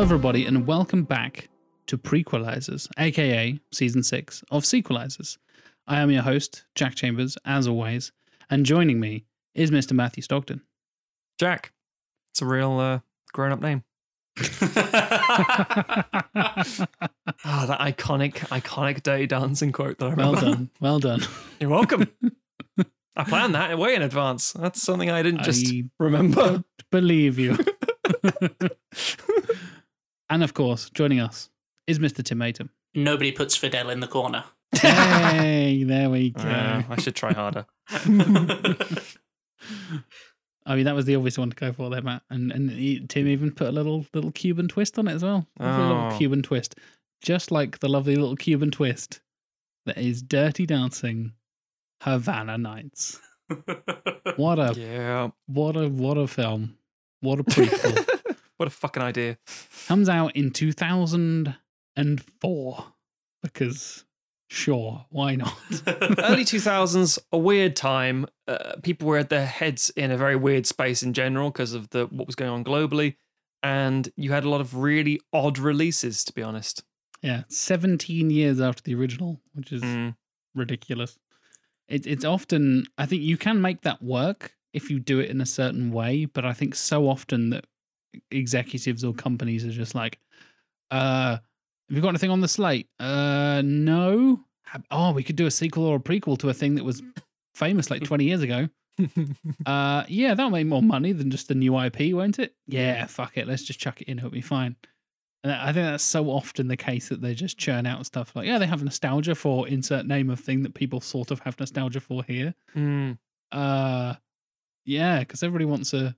Hello, everybody, and welcome back to Prequelizers, aka Season 6 of Sequelizers. I am your host, Jack Chambers, as always, and joining me is Mr. Matthew Stockton. Jack. It's a real uh, grown up name. Ah, that iconic, iconic Dirty Dancing quote that I well remember. done, well done. You're welcome. I planned that way in advance. That's something I didn't just I remember. believe you. And of course, joining us is Mr. Tim Matum. Nobody puts Fidel in the corner. Yay, there we go. Uh, I should try harder. I mean, that was the obvious one to go for there, Matt. And and he, Tim even put a little little Cuban twist on it as well. Lovely little Oh. Cuban twist, just like the lovely little Cuban twist that is Dirty Dancing, Havana Nights. What a Yeah. what a what a film! What a prequel. What a fucking idea. Comes out in two thousand and four because sure, why not? Early 2000s, a weird time. Uh, people were at their heads in a very weird space in general because of the what was going on globally. And you had a lot of really odd releases, to be honest. yeah, seventeen years after the original, which is Mm. ridiculous. It, it's often, I think you can make that work if you do it in a certain way, but I think so often that executives or companies are just like, uh, have you got anything on the slate? Uh, no. Oh, we could do a sequel or a prequel to a thing that was famous like 20 years ago. Uh, yeah, that'll make more money than just a new IP, won't it? Yeah, fuck it. Let's just chuck it in. It'll be fine. And I think that's so often the case that they just churn out stuff like, yeah, they have nostalgia for insert name of thing that people sort of have nostalgia for here. Mm. Uh, yeah, because everybody wants a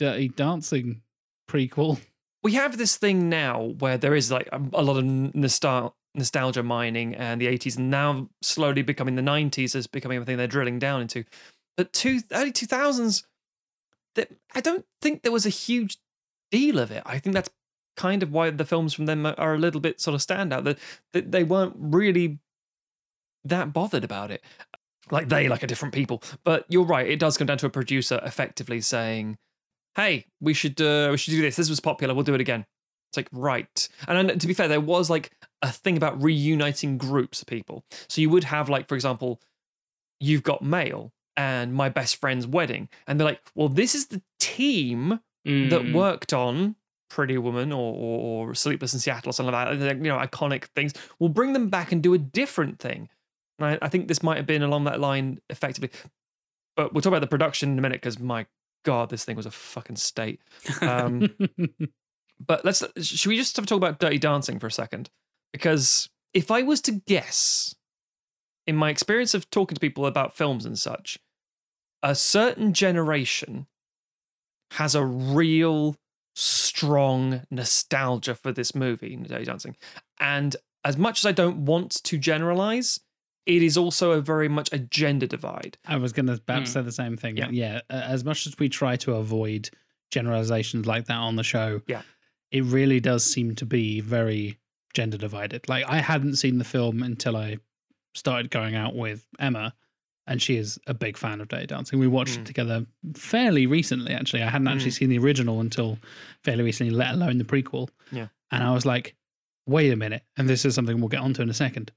dirty dancing prequel. we have this thing now where there is like a, a lot of nostal- nostalgia mining and the 80s and now slowly becoming the 90s is becoming a thing they're drilling down into. But two early 2000s that i don't think there was a huge deal of it. I think that's kind of why the films from them are a little bit sort of standout that, that they weren't really that bothered about it. Like they like a different people. But you're right it does come down to a producer effectively saying hey, we should uh, we should do this. This was popular. We'll do it again. It's like right. And to be fair, there was like a thing about reuniting groups of people. So you would have like, for example, you've got mail and my best friend's wedding, and they're like, well, this is the team that Mm. worked on Pretty Woman or, or, or Sleepless in Seattle or something like that. You know, iconic things. We'll bring them back and do a different thing. And I, I think this might have been along that line effectively. But we'll talk about the production in a minute because my god, this thing was a fucking state. Um, but let's should we just have a talk about Dirty Dancing for a second? Because if I was to guess, in my experience of talking to people about films and such, a certain generation has a real strong nostalgia for this movie, Dirty Dancing. And as much as I don't want to generalize, it is also a very much a gender divide. I was going to about Mm. say the same thing. Yeah. Yeah. As much as we try to avoid generalizations like that on the show, Yeah. it really does seem to be very gender divided. Like I hadn't seen the film until I started going out with Emma, and she is a big fan of Dirty Dancing. We watched Mm. it together fairly recently. Actually, I hadn't actually seen the original until fairly recently, let alone the prequel. Yeah. and I was like, wait a minute, and this is something we'll get onto in a second.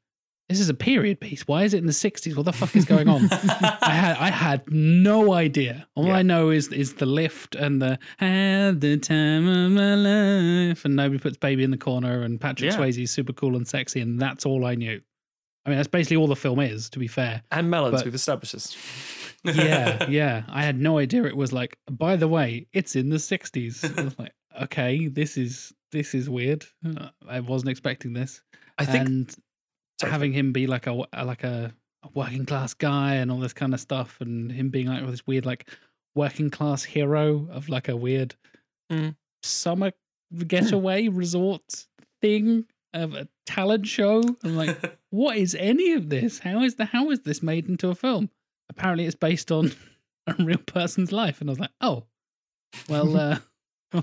This is a period piece. Why is it in the 60s? What the fuck is going on? I had I had no idea. All Yeah. I know is is the lift and the had the time of my life and nobody puts baby in the corner and Patrick Yeah. Swayze's super cool and sexy and that's all I knew. I mean that's basically all the film is, to be fair. And melons, But- we've established this. Yeah, yeah. I had no idea it was like, by the way, it's in the 60s. I was like, okay, this is this is weird. Uh, I wasn't expecting this. I think and having him be like a like a, a working class guy and all this kind of stuff, and him being like this weird like working class hero of like a weird Mm. summer getaway resort thing of a talent show. I'm like, what is any of this? How is the how is this made into a film? Apparently, it's based on a real person's life, and I was like, oh, well, uh,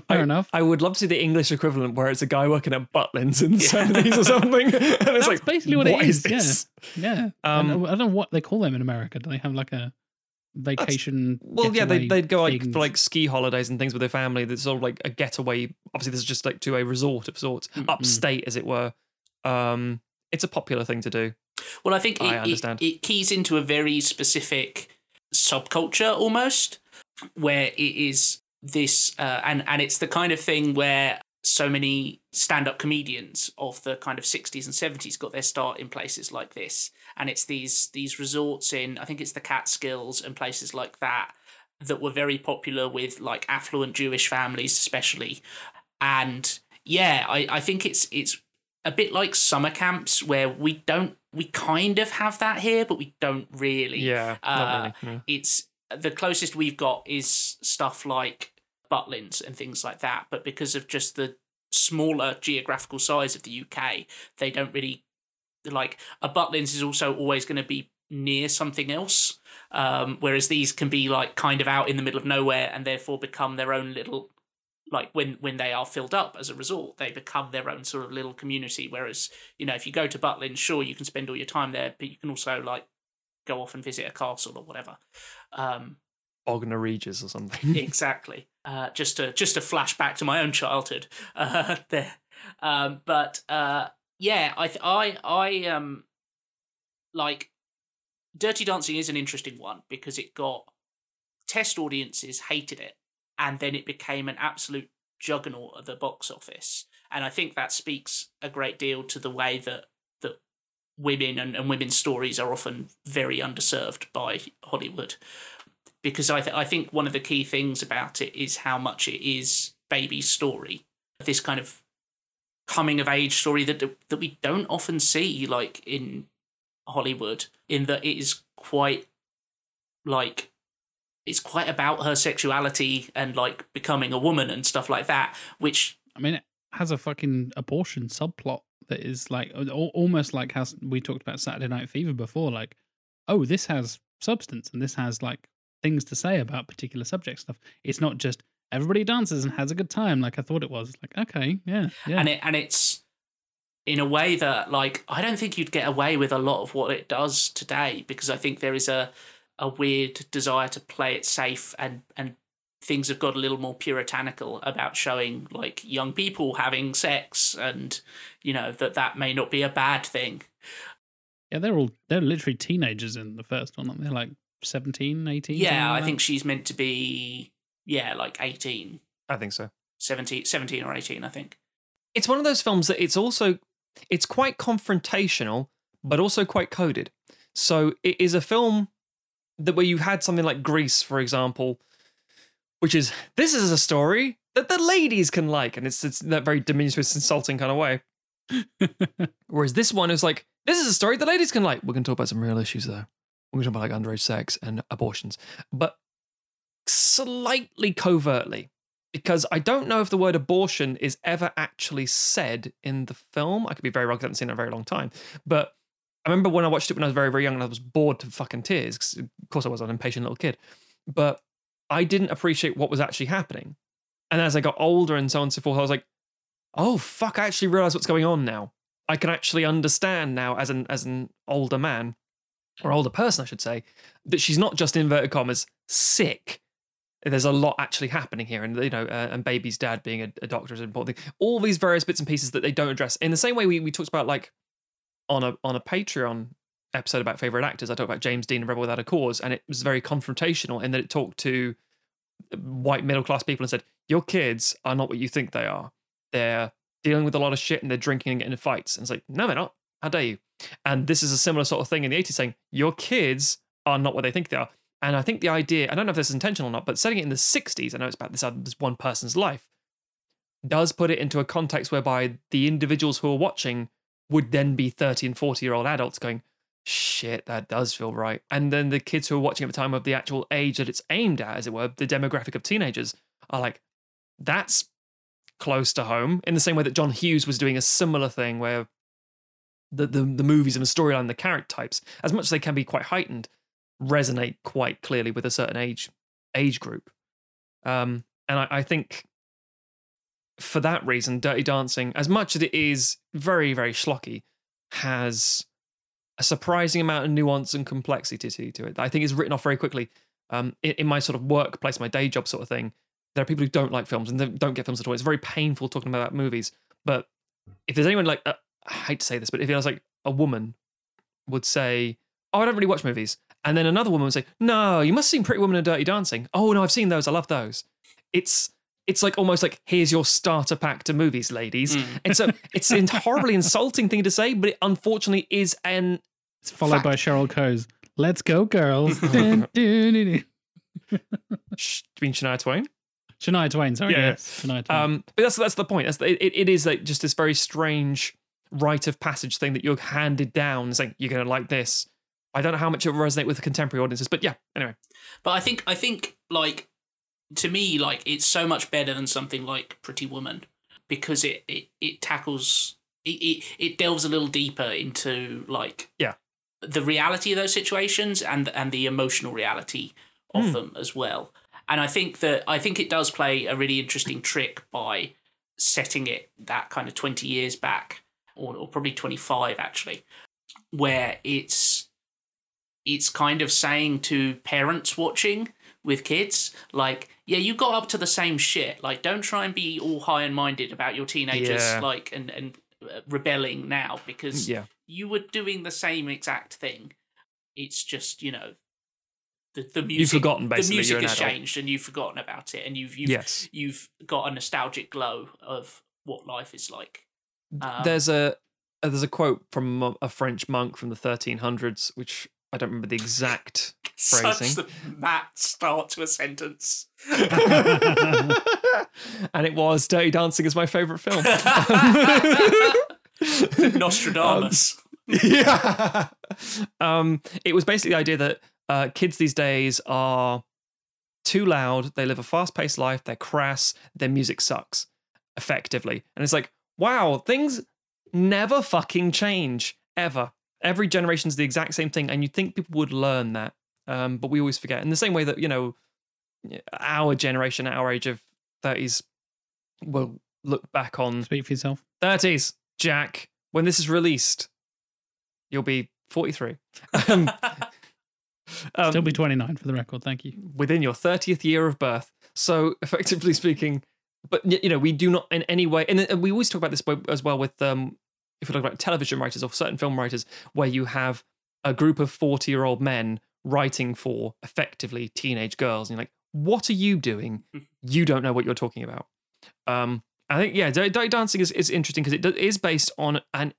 fair enough. I would love to see the English equivalent where it's a guy working at Butlins in the seventies or something. and it's That's like basically what it is, yeah. this? Yeah, Um, And I don't know what they call them in America. Do they have like a vacation. Well, yeah, they'd, they'd go like things. for like ski holidays and things with their family. That's sort of like a getaway. Obviously, this is just like to a resort of sorts, Mhm. upstate as it were. Um, it's a popular thing to do. Well, I think I it, understand. it keys into a very specific subculture almost, where it is this, uh, and and it's the kind of thing where so many stand-up comedians of the kind of 60s and 70s got their start in places like this and it's these these resorts in i think it's the catskills and places like that that were very popular with like affluent jewish families especially and yeah i i think it's it's a bit like summer camps where we don't we kind of have that here but we don't really Yeah, Uh, really. no. it's the closest we've got is stuff like Butlins and things like that. But because of just the smaller geographical size of the UK, they don't really like a Butlins is also always going to be near something else. Um, whereas these can be like kind of out in the middle of nowhere and therefore become their own little like when when they are filled up as a resort, they become their own sort of little community. Whereas, you know, if you go to Butlins, sure you can spend all your time there, but you can also like go off and visit a castle or whatever. Um, Bognor Regis or something. exactly. Uh, just to just to flash back to my own childhood uh, there. Um, but uh, yeah, I th- I I um like Dirty Dancing is an interesting one because it got test audiences hated it, and then it became an absolute juggernaut at the box office. And I think that speaks a great deal to the way that women and, and women's stories are often very underserved by Hollywood because I, th- I think one of the key things about it is how much it is baby's story. This kind of coming of age story that that we don't often see like in Hollywood, in that it is quite like it's quite about her sexuality and like becoming a woman and stuff like that, which I mean, it has a fucking abortion subplot that is like almost like how we talked about Saturday Night Fever before. Like, oh, this has substance and this has like things to say about particular subject stuff. It's not just everybody dances and has a good time like I thought it was. Like, okay, yeah, yeah. and it and it's in a way that like I don't think you'd get away with a lot of what it does today because I think there is a a weird desire to play it safe and and things have got a little more puritanical about showing like young people having sex and you know that that may not be a bad thing yeah, they're all they're literally teenagers in the first one, aren't they? Like 17, 18? yeah like i think she's meant to be yeah like 18 I think so. 17, 17 or 18 i think It's one of those films that it's also it's quite confrontational, but also quite coded. So it is a film that where you had something like Grease, for example, which is this is a story that the ladies can like, and it's it's that very diminutive, insulting kind of way. Whereas this one is like, this is a story the ladies can like. We're going to talk about some real issues though. We're going to talk about like underage sex and abortions, but slightly covertly. Because I don't know if the word abortion is ever actually said in the film. I could be very wrong I haven't seen it in a very long time. But I remember when I watched it when I was very, very young and I was bored to fucking tears. 'cause of course, I was an impatient little kid. But I didn't appreciate what was actually happening. And as I got older and so on and so forth, I was like, oh fuck, I actually realize what's going on now. I can actually understand now as an as an older man, or older person, I should say, that she's not just inverted commas sick. There's a lot actually happening here, and you know, uh, and baby's dad being a, a doctor is an important thing. All these various bits and pieces that they don't address in the same way we, we talked about, like on a on a Patreon episode about favorite actors. I talked about James Dean and Rebel Without a Cause, and it was very confrontational in that it talked to white middle class people and said, "Your kids are not what you think they are. They're dealing with a lot of shit and they're drinking and getting in fights." And it's like, "No, they're not. How dare you?" And this is a similar sort of thing in the 80s, saying, "Your kids are not what they think they are." And I think the idea, I don't know if this is intentional or not, but setting it in the 60s, I know it's about this, uh, this one person's life, does put it into a context whereby the individuals who are watching would then be 30 and 40 year old adults going, shit, that does feel right. And then the kids who are watching at the time of the actual age that it's aimed at, as it were, the demographic of teenagers, are like, that's close to home. In the same way that John Hughes was doing a similar thing where the, the, the movies and the storyline, the character types, as much as they can be quite heightened, resonate quite clearly with a certain age age group. Um, and I, I think for that reason, Dirty Dancing, as much as it is very, very schlocky, has a surprising amount of nuance and complexity to, it. I think is written off very quickly. um, in, in my sort of workplace, my day job sort of thing, there are people who don't like films and don't get films at all. It's very painful talking about movies. But if there's anyone like, uh, I hate to say this, but if it was like a woman would say, "Oh, I don't really watch movies," and then another woman would say, "No, you must have seen Pretty Woman and Dirty Dancing." Oh no, I've seen those. I love those. It's it's like almost like here's your starter pack to movies, ladies. Mm. And so it's a horribly insulting thing to say, but it unfortunately is an It's followed by Cheryl Cole's "Let's Go, Girls." Dun, dun, dun, dun. sh- do you mean Shania Twain. Shania Twain, sorry. Yeah. Yes, Shania Twain. Um, but that's that's the point. That's the, it, it is like just this very strange rite of passage thing that you're handed down, saying you're going to like this. I don't know how much it will resonate with the contemporary audiences, but yeah. Anyway, But I think I think like to me like it's so much better than something like Pretty Woman because it it, it tackles it, it it delves a little deeper into like Yeah. the reality of those situations and and the emotional reality of Hmm. them as well. And I think that I think it does play a really interesting trick by setting it that kind of 20 years back or, or probably 25 actually where it's it's kind of saying to parents watching with kids like yeah you got up to the same shit like don't try and be all high and minded about your teenagers Yeah. like and and uh, rebelling now because yeah, you were doing the same exact thing it's just you know the, the music You've forgotten, the basically, music you're an has adult. changed and you've forgotten about it and you've you've yes. you've got a nostalgic glow of what life is like Um, there's a uh, there's a quote from a French monk from the 1300s, which I don't remember the exact. phrasing. such the Matt start to a sentence and it was Dirty Dancing is my favorite film. Nostradamus. yeah. Um, it was basically the idea that uh, kids these days are too loud. They live a fast paced life. They're crass. Their music sucks, effectively. And it's like, wow, things never fucking change ever. Every generation is the exact same thing. And you'd think people would learn that. Um, but we always forget. In the same way that, you know, our generation, at our age of 30s, will look back on Speak for yourself. 30s, Jack. When this is released, you'll be 43. Um, um, Still be 29 for the record. Thank you. within your 30th year of birth. So, effectively speaking, but you know, we do not in any way, and uh, we always talk about this as well with, um, if we talk about television writers or certain film writers, where you have a group of 40 year old men writing for effectively teenage girls. And you're like, what are you doing? You don't know what you're talking about. Um, I think, yeah, Dirty Dancing is, is interesting because it do- is based on an,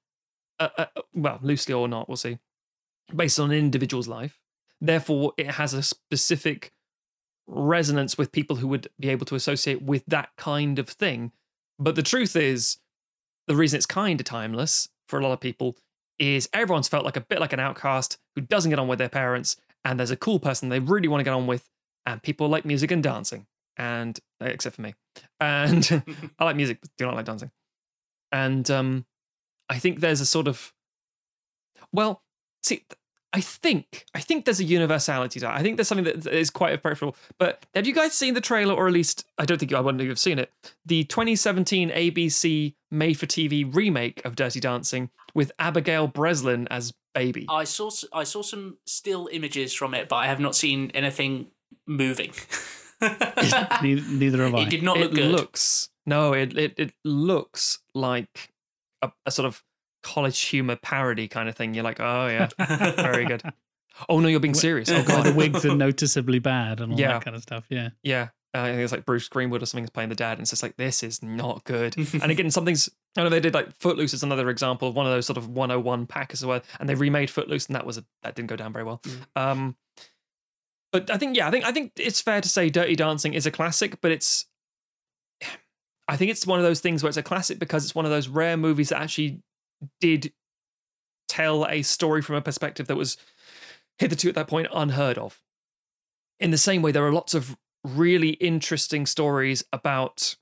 uh, uh, well, loosely or not, we'll see, based on an individual's life. Therefore, it has a specific resonance with people who would be able to associate with that kind of thing. But the truth is, the reason it's kind of timeless for a lot of people is everyone's felt like a bit like an outcast who doesn't get on with their parents, and there's a cool person they really want to get on with, and people like music and dancing, and uh, except for me, and I like music, but do not like dancing, and um, I think there's a sort of, well, see. I think I think there's a universality to that. I think there's something that is quite approachable. But have you guys seen the trailer, or at least I don't think you, I wouldn't have seen it. The 2017 ABC made-for-TV remake of Dirty Dancing with Abigail Breslin as Baby. I saw s- I saw some still images from it, but I have not seen anything moving. Neither, neither have I. it did not it look good. looks no, it it it looks like a, a sort of college humor parody kind of thing. You're like, oh yeah, very good. Oh no, you're being serious. Oh god, the wigs are noticeably bad and all Yeah. that kind of stuff. Yeah. Yeah. Uh, I think it's like Bruce Greenwood or something is playing the dad, and it's just like this is not good. and again, something's I know they did like Footloose is another example of one of those sort of 101 pack as well, and they remade Footloose, and that was a, that didn't go down very well. Um, but I think yeah, I think I think it's fair to say Dirty Dancing is a classic, but it's I think it's one of those things where it's a classic because it's one of those rare movies that actually did tell a story from a perspective that was hitherto at that point unheard of. In the same way, there are lots of really interesting stories about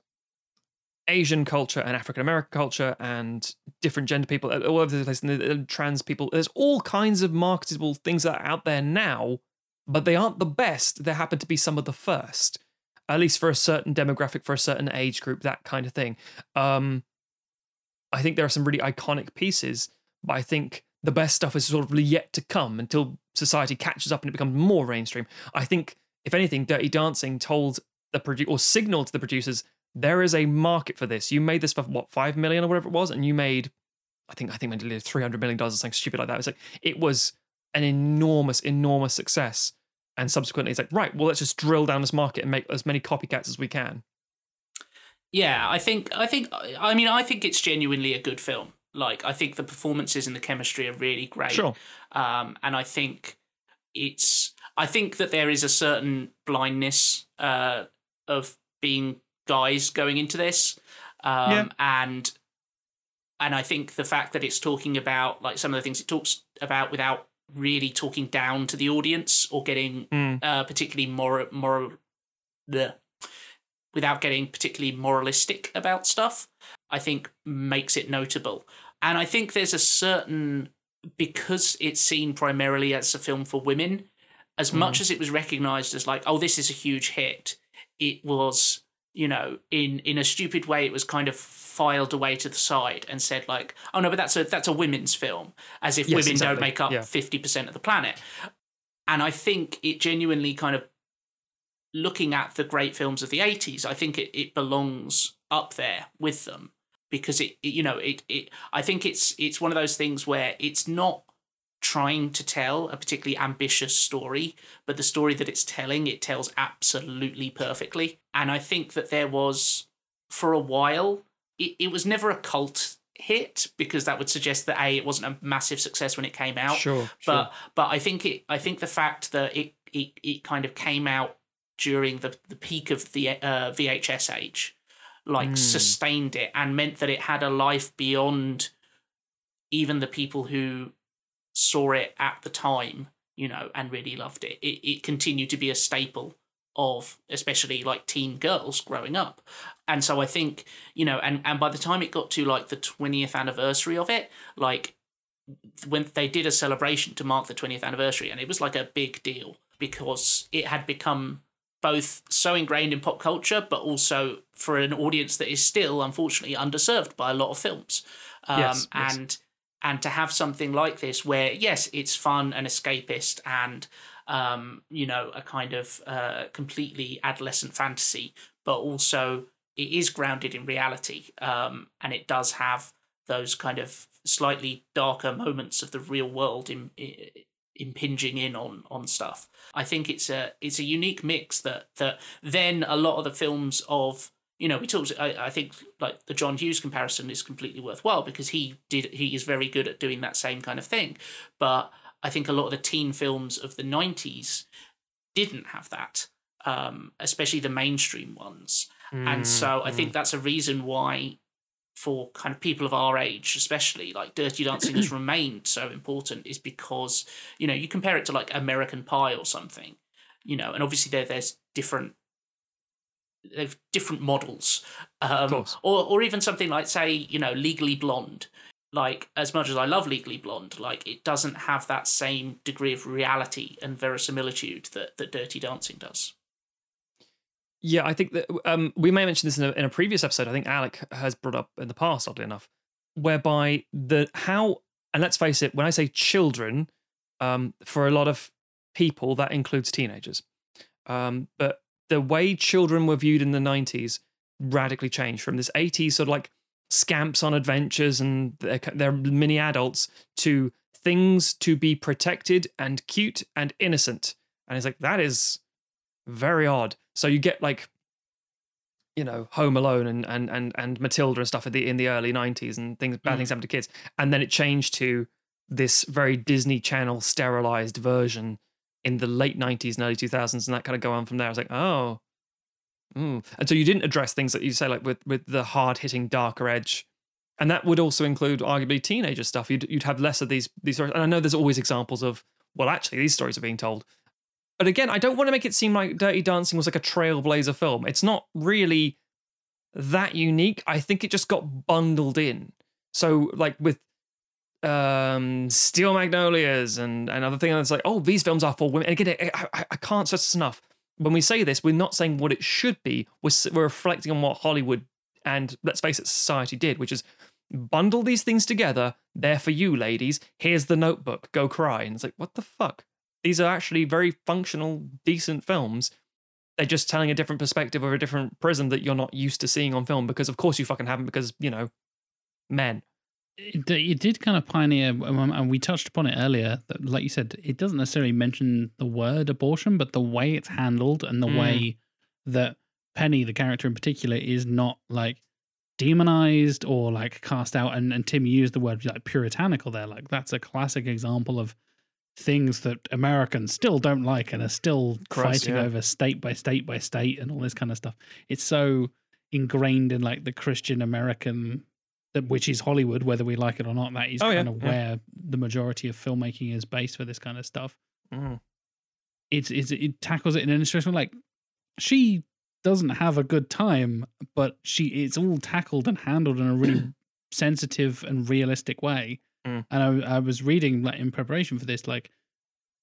Asian culture and African American culture and different gender people all over the place, and trans people. There's all kinds of marketable things that are out there now, but they aren't the best. They happen to be some of the first, at least for a certain demographic, for a certain age group, that kind of thing. Um, I think there are some really iconic pieces, but I think the best stuff is sort of yet to come until society catches up and it becomes more mainstream. I think if anything, Dirty Dancing told the produ- or signaled to the producers there is a market for this. You made this for what five million or whatever it was, and you made, I think, I think three hundred million dollars or something stupid like that. It's like it was an enormous, enormous success. And subsequently, it's like, right, well, let's just drill down this market and make as many copycats as we can. Yeah, I think I think I mean I think it's genuinely a good film. Like I think the performances and the chemistry are really great. Sure. Um, and I think it's I think that there is a certain blindness uh, of being guys going into this. Um, Yeah. and and I think the fact that it's talking about like some of the things it talks about without really talking down to the audience or getting Mm. uh, particularly moral moral the without getting particularly moralistic about stuff, I think makes it notable. And I think there's a certain because it's seen primarily as a film for women, as mm. much as it was recognized as like, oh, this is a huge hit, it was, you know, in in a stupid way, it was kind of filed away to the side and said like, oh no, but that's a that's a women's film, as if Yes, women exactly. don't make up Yeah. fifty percent of the planet. And I think it genuinely kind of looking at the great films of the 80s i think it, it belongs up there with them because it, it you know it, it i think it's it's one of those things where it's not trying to tell a particularly ambitious story but the story that it's telling it tells absolutely perfectly and i think that there was for a while it, it was never a cult hit because that would suggest that a it wasn't a massive success when it came out Sure. but but I think it I think the fact that it it, it kind of came out during the the peak of the uh, VHS age, like Mm. sustained it and meant that it had a life beyond even the people who saw it at the time, you know, and really loved it. It it continued to be a staple of especially like teen girls growing up. And so I think, you know, and, and by the time it got to like the 20th anniversary of it, like when they did a celebration to mark the 20th anniversary and it was like a big deal because it had become both so ingrained in pop culture but also for an audience that is still unfortunately underserved by a lot of films um, Yes, yes. and and to have something like this where yes it's fun and escapist and um, you know a kind of uh, completely adolescent fantasy but also it is grounded in reality um, and it does have those kind of slightly darker moments of the real world in, impinging in on on stuff. I think it's a it's a unique mix that that then a lot of the films of you know we talked I, I think like the John Hughes comparison is completely worthwhile because he did he is very good at doing that same kind of thing. But I think a lot of the teen films of the 90s didn't have that. Um, especially the mainstream ones. And so I Mm, think that's a reason why, for kind of people of our age, especially, like Dirty Dancing has remained so important, is because, you know, you compare it to like American Pie or something, you know, and obviously there there's different. There's different models, um, or or even something like say you know Legally Blonde, like as much as I love Legally Blonde, like it doesn't have that same degree of reality and verisimilitude that that Dirty Dancing does. Yeah, I think that um, we may mention this in a, in a previous episode. I think Alec has brought up in the past, oddly enough, whereby the how and let's face it, when I say children, um, for a lot of people that includes teenagers. Um, but the way children were viewed in the '90s radically changed from this '80s sort of like scamps on adventures and they're, they're mini adults to things to be protected and cute and innocent. And it's like that is very odd. So you get like, you know, Home Alone and and and and Matilda and stuff in the in the early '90s and things bad Mm. things happen to kids, and then it changed to this very Disney Channel sterilized version in the late '90s and early 2000s, and that kind of go on from there. I was like, oh, mm. and so you didn't address things that you say like with with the hard hitting darker edge. And that would also include arguably teenager stuff. You'd you'd have less of these these stories. And I know there's always examples of well, actually, these stories are being told. But again, I don't want to make it seem like Dirty Dancing was like a trailblazer film. It's not really that unique. I think it just got bundled in. So, like with um Steel Magnolias and and other things, it's like, oh, these films are for women. And again, I, I, I can't stress this enough. When we say this, we're not saying what it should be. We're we're reflecting on what Hollywood and let's face it, society did, which is bundle these things together. They're for you, ladies. Here's the Notebook. Go cry. And it's like, what the fuck? These are actually very functional, decent films. They're just telling a different perspective or a different prism that you're not used to seeing on film because, of course, you fucking haven't because, you know, men. It, it did kind of pioneer, um, and we touched upon it earlier. That, like you said, it doesn't necessarily mention the word abortion, but the way it's handled and the Mm. way that Penny, the character in particular, is not like demonized or like cast out. And, and Tim used the word like puritanical there. Like that's a classic example of things that Americans still don't like and are still Christ, fighting yeah. over state by state by state and all this kind of stuff. It's so ingrained in like the Christian American, which is Hollywood, whether we like it or not. That is Oh, yeah, kind of yeah. where the majority of filmmaking is based for this kind of stuff. Mm. It's, it's it tackles it in an interesting way. Like she doesn't have a good time, but she it's all tackled and handled in a really sensitive and realistic way. Mm. And I, I was reading like in preparation for this, like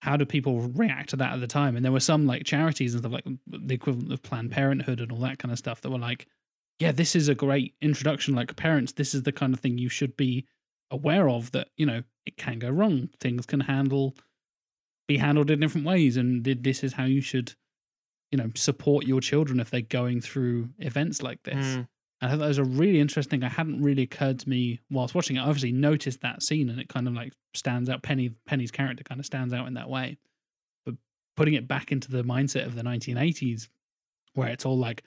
how do people react to that at the time? And there were some like charities and stuff like the equivalent of Planned Parenthood and all that kind of stuff that were like, yeah, this is a great introduction. Like parents, this is the kind of thing you should be aware of. That you know it can go wrong. Things can handle be handled in different ways, and this is how you should, you know, support your children if they're going through events like this. Mm. I thought that was a really interesting. thing. I hadn't really occurred to me whilst watching it. I obviously noticed that scene, and it kind of like stands out. Penny Penny's character kind of stands out in that way. But putting it back into the mindset of the 1980s, where it's all like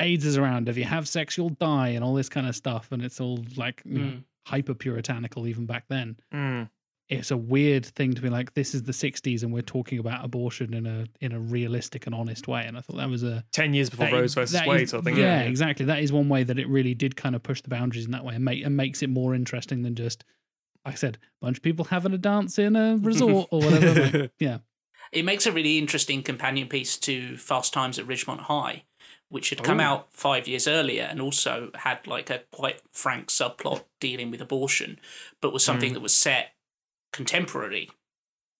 AIDS is around. If you have sex, you'll die, and all this kind of stuff, and it's all like know, Mm. hyper puritanical even back then. Mm. It's a weird thing to be like, this is the 60s, and we're talking about abortion in a in a realistic and honest way. And I thought that was a 10 years before that Rose is- versus that Wade is- sort of thing. Yeah, exactly. That is one way that it really did kind of push the boundaries in that way and make and makes it more interesting than just, like I said, a bunch of people having a dance in a resort or whatever. Like, yeah, It makes a really interesting companion piece to Fast Times at Ridgemont High, which had come Ooh. out five years earlier and also had like a quite frank subplot dealing with abortion, but was something Mm. that was set contemporary.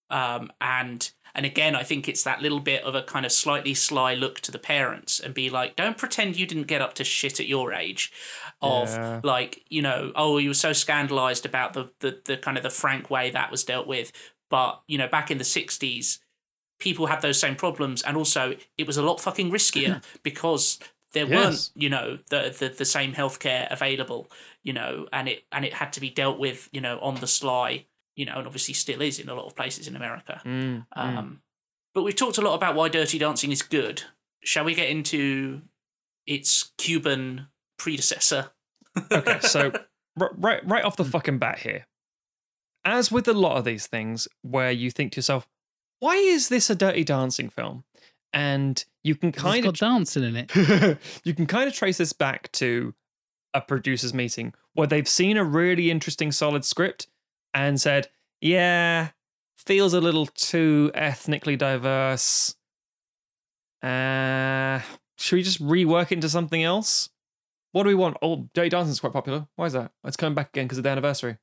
Um, and and again, I think it's that little bit of a kind of slightly sly look to the parents and be like, don't pretend you didn't get up to shit at your age. Of Yeah. like, you know, oh, you were so scandalized about the, the the kind of the frank way that was dealt with. But, you know, back in the 60s, people had those same problems. And also, it was a lot fucking riskier because there Yes. weren't, you know, the, the, the same healthcare available, you know, and it, and it had to be dealt with, you know, on the sly, you know, and obviously still is in a lot of places in America. Mm, mm. Um, but we've talked a lot about why Dirty Dancing is good. Shall we get into its Cuban predecessor? okay, so r- right right off the fucking bat here, as with a lot of these things, where you think to yourself, "Why is this a Dirty Dancing film?" and you can it's kind got of dancing in it. you can kind of trace this back to a producers meeting where they've seen a really interesting solid script and said, "Yeah, feels a little too ethnically diverse. Uh, should we just rework it into something else? What do we want? Oh, Dirty Dancing's quite popular. Why is that? It's coming back again because of the anniversary.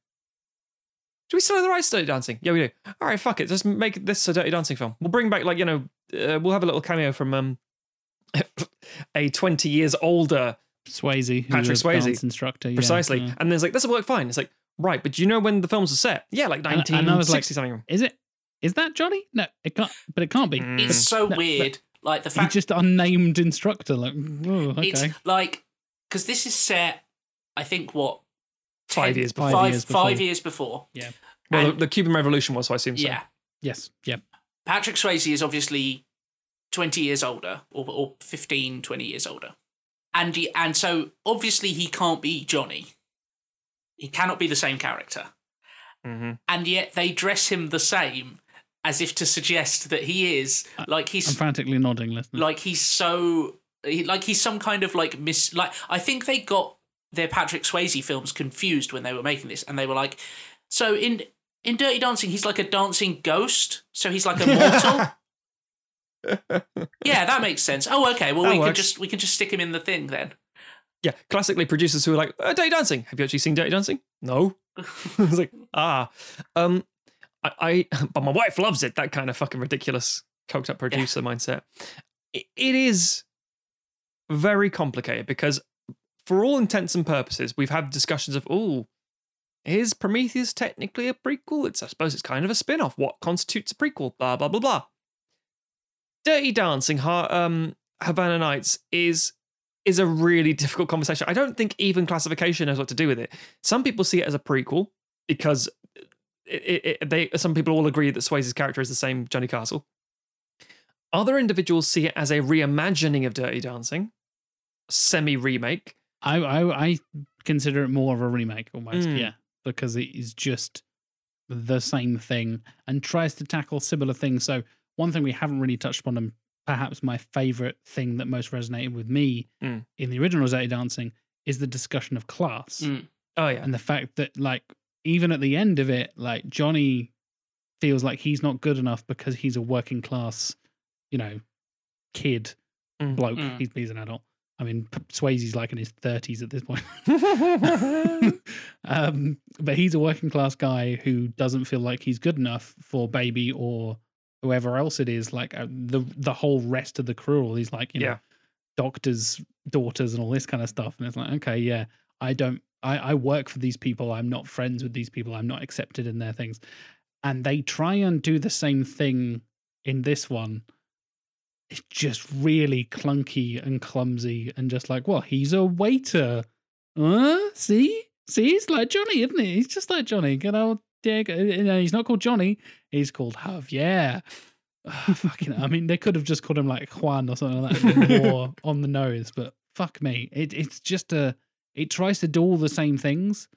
Do we still have the rights to Dirty Dancing? Yeah, we do. All right, fuck it. Just make this a Dirty Dancing film. We'll bring back, like, you know, uh, we'll have a little cameo from um, a 20 years older Swayze, Patrick Swayze. dance instructor. yeah, precisely. yeah. And there's like, this will work fine. It's like, right, but do you know when the films are set? Yeah, like And- and I was 1960 like, something. Is it? Is that Johnny? No, it can't. But it can't be. Mm. It's so No, weird. Like the He's fact just unnamed instructor. Like, oh, okay. it's like because this is set, I think what Five years before. Five, Five years five before. years before. Well, the, the Cuban Revolution was, so I assume so. Yeah, yes. Yeah. Patrick Swayze is obviously 20 years older or, or 15, 20 years older. And, he, and so obviously he can't be Johnny. He cannot be the same character. hmm And yet they dress him the same as if to suggest that he is like he's I'm he's frantically nodding, listening. like he's so like he's some kind of like miss like I think they got their Patrick Swayze films confused when they were making this and they were like so in in Dirty Dancing he's like a dancing ghost? So he's like immortal yeah that makes sense. Oh okay. Well That we can just we can just stick him in the thing then Yeah, classically producers who are like, uh, Dirty Dancing. Have you actually seen Dirty Dancing? No. it's like, ah. Um, I, I, but my wife loves it. That kind of fucking ridiculous coked up producer mindset. It, it is very complicated because, for all intents and purposes, we've had discussions of, oh, Is Prometheus technically a prequel? It's I suppose it's kind of a spin-off. What constitutes a prequel? Blah blah blah blah. Dirty Dancing, um, Havana Nights is is a really difficult conversation. I don't think even classification knows what to do with it. Some people see it as a prequel because it, it, it- they some people all agree that Swayze's character is the same Johnny Castle. Other individuals see it as a reimagining of Dirty Dancing, semi remake. I, I I consider it more of a remake almost, Mm. yeah, because it is just the same thing and tries to tackle similar things. So one thing we haven't really touched upon, and perhaps my favorite thing that most resonated with me Mm. in the original Dirty Dancing is the discussion of class Mm. Oh yeah, and the fact that like even at the end of it, like Johnny feels like he's not good enough because he's a working class, you know, kid Mm. bloke. Mm. He's, he's an adult. I mean, Swayze's like in his thirties at this point. um, but he's a working class guy who doesn't feel like he's good enough for baby or whoever else it is. Like uh, the the whole rest of the crew, all these like you know doctors' daughters and all this kind of stuff. And it's like, okay, yeah, I don't. I, I work for these people. I'm not friends with these people. I'm not accepted in their things. And they try and do the same thing in this one. It's just really clunky and clumsy and just like, well, he's a waiter. Uh, see? See, he's like Johnny, isn't he? He's just like Johnny. Good old Diego. You uh, know, uh, he's not called Johnny. He's called Javier. Ugh, ah, fucking, I mean, they could have just called him like Juan or something like that. More on the nose, but fuck me. It, it's just a, it tries to do all the same things,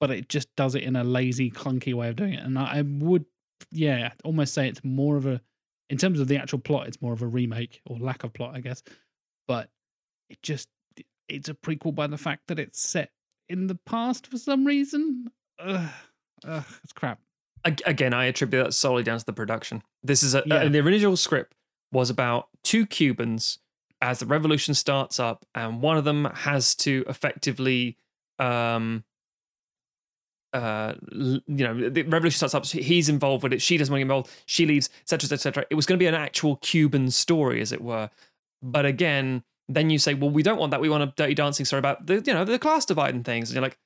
but it just does it in a lazy, clunky way of doing it. And I, I would, yeah, almost say it's more of a, in terms of the actual plot, it's more of a remake or lack of plot, I guess. But it just, it's a prequel by the fact that it's set in the past for some reason. Ugh, ugh, it's crap. Again, I attribute that solely down to the production. This is a, Yeah. uh, the original script was about two Cubans as the revolution starts up, and one of them has to effectively, um, uh, you know, the revolution starts up. so He's involved with it. She doesn't want to get involved. She leaves, etc., etc. It was going to be an actual Cuban story, as it were. But again, then you say, well, we don't want that. We want a Dirty Dancing story about the, you know, the class divide and things. And you're like,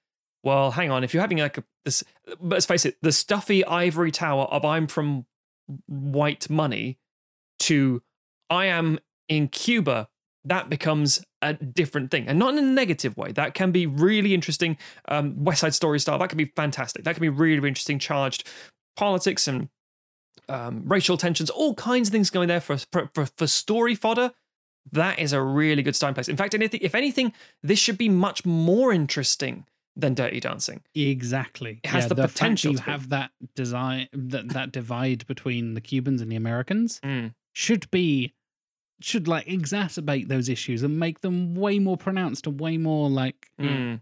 well, hang on. If you're having like a this, but let's face it, the stuffy ivory tower of I'm from white money to I am in Cuba, that becomes a different thing, and not in a negative way. That can be really interesting. Um, West Side Story style. That can be fantastic. That can be really, really interesting. Charged politics and um, racial tensions, all kinds of things going there for for, for, story fodder. That is a really good starting place. In fact, anything, if anything, this should be much more interesting than Dirty Dancing. Exactly. It has the fact potential You to have that design that that divide between the Cubans and the Americans Mm. should be should like exacerbate those issues and make them way more pronounced and way more like Mm.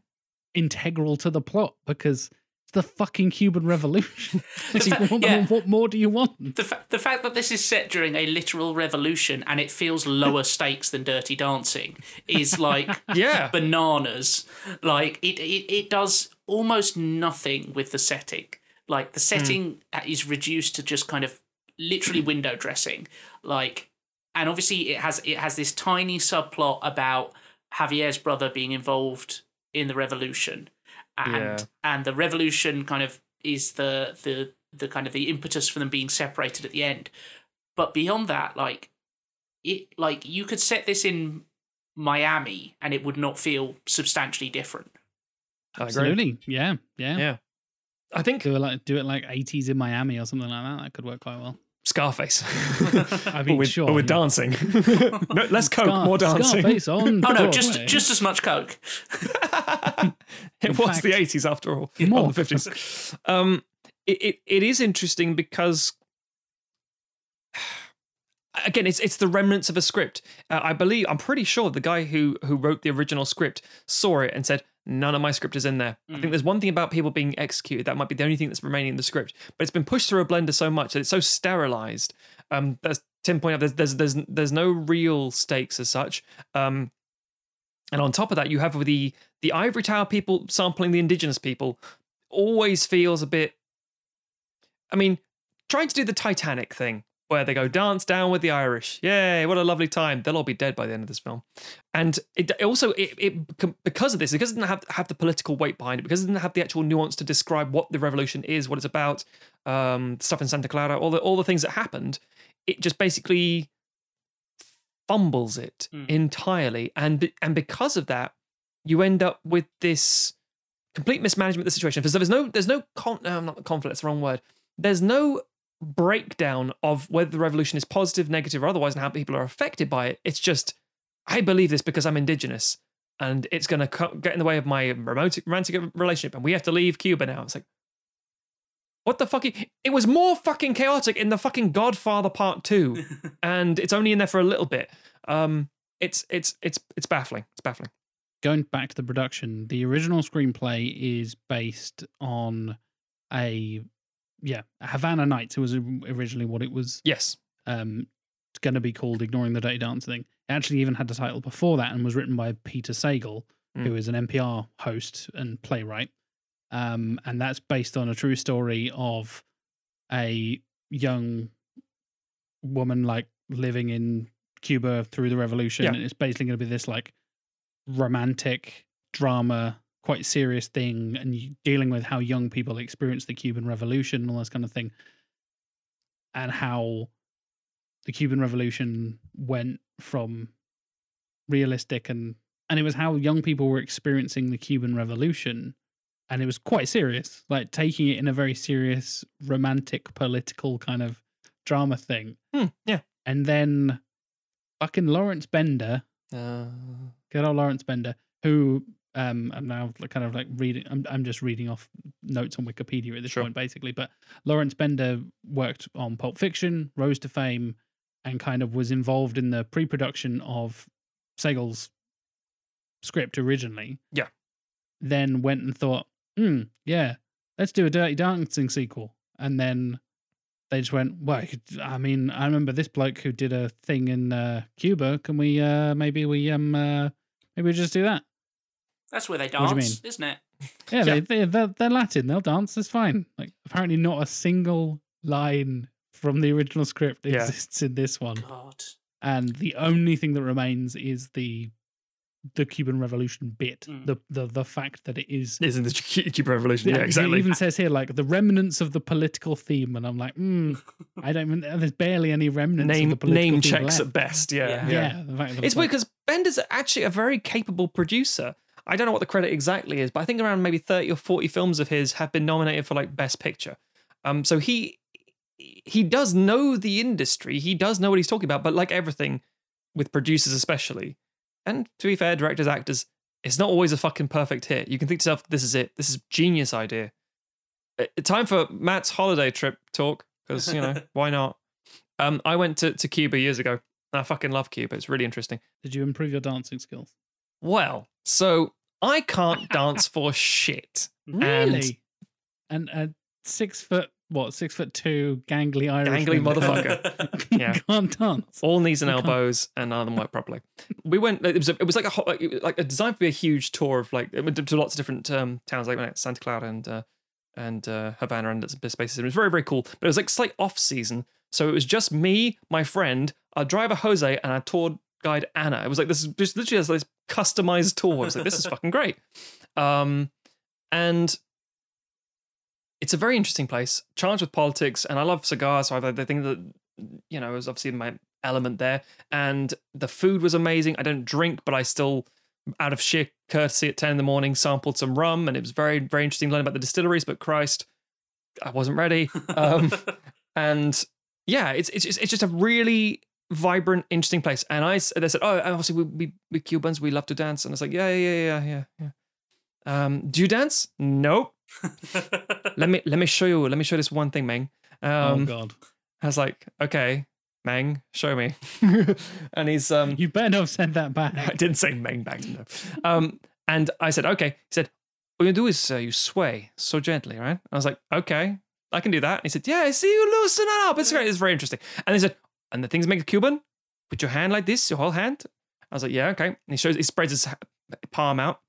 integral to the plot because it's the fucking Cuban Revolution. What, yeah. what more do you want? The, fa- the fact that this is set during a literal revolution and it feels lower stakes than Dirty Dancing is like Yeah. bananas. Like it, it, it does almost nothing with the setting. Like the hmm. setting uh, is reduced to just kind of literally window dressing. Like, and obviously it has it has this tiny subplot about Javier's brother being involved in the revolution, and Yeah. and the revolution kind of is the the the kind of the impetus for them being separated at the end. But beyond that, like it, like you could set this in Miami and it would not feel substantially different. I agree. Absolutely. Yeah. Yeah. Yeah. I think Do it like do it like 80s in Miami or something like that. That could work quite well. Scarface. I but mean, with, sure. but with yeah. dancing. no, less coke, Scar- more dancing. Scarface on. Oh no, just just as much coke. it In was fact, the 80s after all, more. or the 50s. Um, it, it, it is interesting because again, it's it's the remnants of a script. Uh, I believe I'm pretty sure the guy who who wrote the original script saw it and said, "None of my script is in there." I Mm. think there's one thing about people being executed that might be the only thing that's remaining in the script, but it's been pushed through a blender so much that it's so sterilized. Um, as Tim pointed out, there's there's there's there's no real stakes as such. Um, and on top of that, you have the the ivory tower people sampling the indigenous people. Always feels a bit. I mean, trying to do the Titanic thing where they go dance down with the Irish. Yay! What a lovely time. They'll all be dead by the end of this film. And it it also it, it because of this, because it didn't have have the political weight behind it, because it didn't have the actual nuance to describe what the revolution is, what it's about, um, stuff in Santa Clara, all the all the things that happened. It just basically fumbles it Mm. entirely, and and because of that, you end up with this complete mismanagement of the situation. Because there's no there's no con- um, not conflict. That's the wrong word. There's no breakdown of whether the revolution is positive, negative, or otherwise, and how people are affected by it. It's just I believe this because I'm indigenous, and it's going to co- get in the way of my romantic romantic relationship, and we have to leave Cuba now. It's like. What the fuck? It was more fucking chaotic in the fucking Godfather Part Two, and it's only in there for a little bit. Um, it's it's it's it's baffling. It's baffling. Going back to the production, the original screenplay is based on a yeah Havana Nights. It was originally what it was Yes. um, going to be called Ignoring the Dirty Dancing thing. It actually even had the title before that and was written by Peter Sagal, who Mm. is an NPR host and playwright. Um, and that's based on a true story of a young woman like living in Cuba through the revolution. Yeah. And it's basically going to be this like romantic drama, quite serious thing, and dealing with how young people experience the Cuban Revolution and all this kind of thing, and how the Cuban Revolution went from realistic and and it was how young people were experiencing the Cuban Revolution, and it was quite serious, like taking it in a very serious, romantic, political kind of drama thing, Hmm, yeah. and then fucking Lawrence Bender Uh, good old Lawrence Bender, who um I'm now kind of like reading I'm I'm just reading off notes on Wikipedia at this Sure. point basically, but Lawrence Bender worked on Pulp Fiction, rose to fame, and kind of was involved in the pre-production of Sagal's script originally. Yeah. Then went and thought, hmm, yeah, let's do a Dirty Dancing sequel. And then they just went, well, I mean, I remember this bloke who did a thing in uh, Cuba. Can we, uh, maybe we, um, uh, maybe we just do that? That's where they What do you dance, isn't it? Yeah, Yeah. They, they, they're, they're Latin. They'll dance. It's fine. Like, apparently, not a single line from the original script Yeah. exists in this one. God. And the only thing that remains is the the Cuban Revolution bit. Mm. The, the the fact that it is is in the Cuban Revolution. Yeah, exactly. It exactly. even says here like the remnants of the political theme, and I'm like, mm, I don't. even There's barely any remnants. of name the political name theme checks left. at best. Yeah, Yeah. Yeah, the fact It's weird because Bender's actually a very capable producer. I don't know what the credit exactly is, but I think around maybe 30 or 40 films of his have been nominated for like Best Picture. Um, so he he does know the industry. He does know what he's talking about, but like everything with producers especially, and to be fair, directors, actors, it's not always a fucking perfect hit. You can think to yourself, this is it. This is a genius idea. Uh, Time for Matt's holiday trip talk, because you know, why not? Um, I went to, to Cuba years ago. I fucking love Cuba. It's really interesting. Did you improve your dancing skills? Well, so I can't dance for shit. Really? And a six foot what? Six foot two gangly Irish Gangly motherfucker. Yeah. can't dance. All knees and can't- elbows, and none of them work properly. We went. It was. A, it was like a hot, like, it was like a designed to be a huge tour of like it went to lots of different um, towns, like we went to Santa Clara and uh, and uh, Havana and spaces. It was very very cool. But it was like slight off season, so it was just me, my friend, our driver Jose, and our tour guide Anna. It was like this is just literally has this customized tour. It was like this is fucking great. Um, and it's a very interesting place, charged with politics, and I love cigars, so I, I think that you know it was obviously my element there. And the food was amazing. I don't drink, but I still, out of sheer courtesy, at ten in the morning, sampled some rum, and it was very very interesting learning about the distilleries. But Christ, I wasn't ready. Um, and yeah, it's it's just, it's just a really vibrant, interesting place. And I s- they said, oh, obviously we we we Cubans we love to dance, and it's like yeah yeah yeah yeah yeah. Um, do you dance? Nope. Let me let me show you. Let me show you this one thing, Meng. oh Um, god. I was like, okay, Meng, show me. and he's um, You better not have said that back. I didn't say Meng back no. Um, and I said, okay. He said, what you do is uh, you sway so gently, right? I was like, okay, I can do that. And he said, yeah, I see you loosen it up. It's great. It's very interesting. And he said, and the things make a Cuban. Put your hand like this, your whole hand. I was like, yeah, okay. And he shows, he spreads his palm out,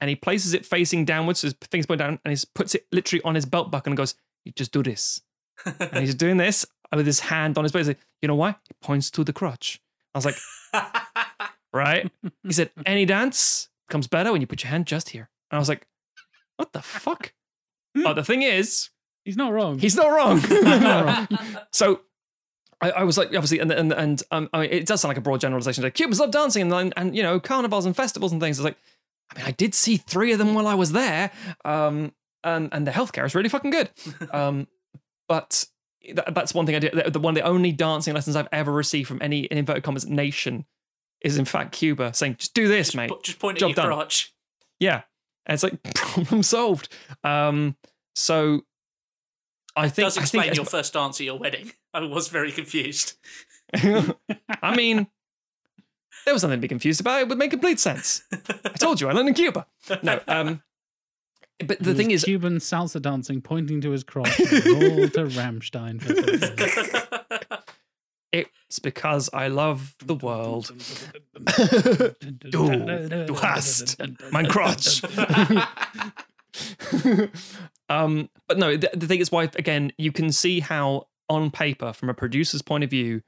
and he places it facing downwards, so his fingers point down, and he puts it literally on his belt buckle and goes, you just do this. and he's doing this with his hand on his belly. He's like, you know why? He points to the crotch. I was like, right? He said, any dance comes better when you put your hand just here. And I was like, what the fuck? Hmm. but the thing is, He's not wrong. he's not wrong. not so I, I was like, obviously, and and and um, I mean, it does sound like a broad generalization. Like Cubans love dancing and, and and you know carnivals and festivals and things. It's like, I mean, I did see three of them while I was there, um, and and the healthcare is really fucking good. Um, but that, that's one thing I did. The, the- one of the only dancing lessons I've ever received from any in inverted commas nation is in fact Cuba saying, just do this, just, mate. po- just point at your done. crotch. Yeah. And it's like problem solved. Um, so I think Does I explain think your first dance at your wedding. I was very confused. I mean, there was nothing to be confused about. It would make complete sense. I told you, I learned in Cuba. No, um, but the thing is, Cuban salsa dancing, pointing to his crotch, and all to Rammstein. for it's because I love the world. du hast mein Crotch. um, but no, the, the thing is, why again, you can see how on paper, from a producer's point of view,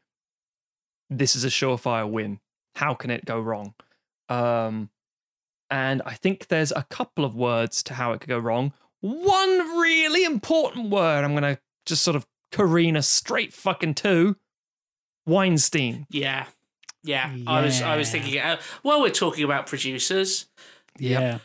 this is a surefire win. How can it go wrong? Um, and I think there's a couple of words to how it could go wrong. One really important word I'm going to just sort of careen us straight fucking to Weinstein. yeah. Yeah. I was I was thinking uh, well we're talking about producers. Yeah.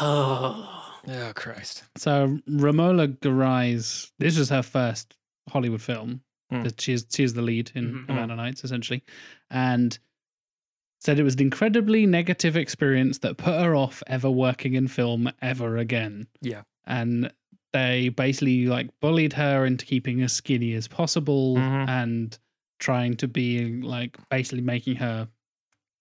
Oh. Oh, Christ. So Romola Garai's this was her first Hollywood film. Hmm. That She's she's the lead in Mhm. Havana Nights essentially, and said it was an incredibly negative experience that put her off ever working in film ever again. Yeah. and they basically like bullied her into keeping as skinny as possible Mhm. and trying to be like basically making her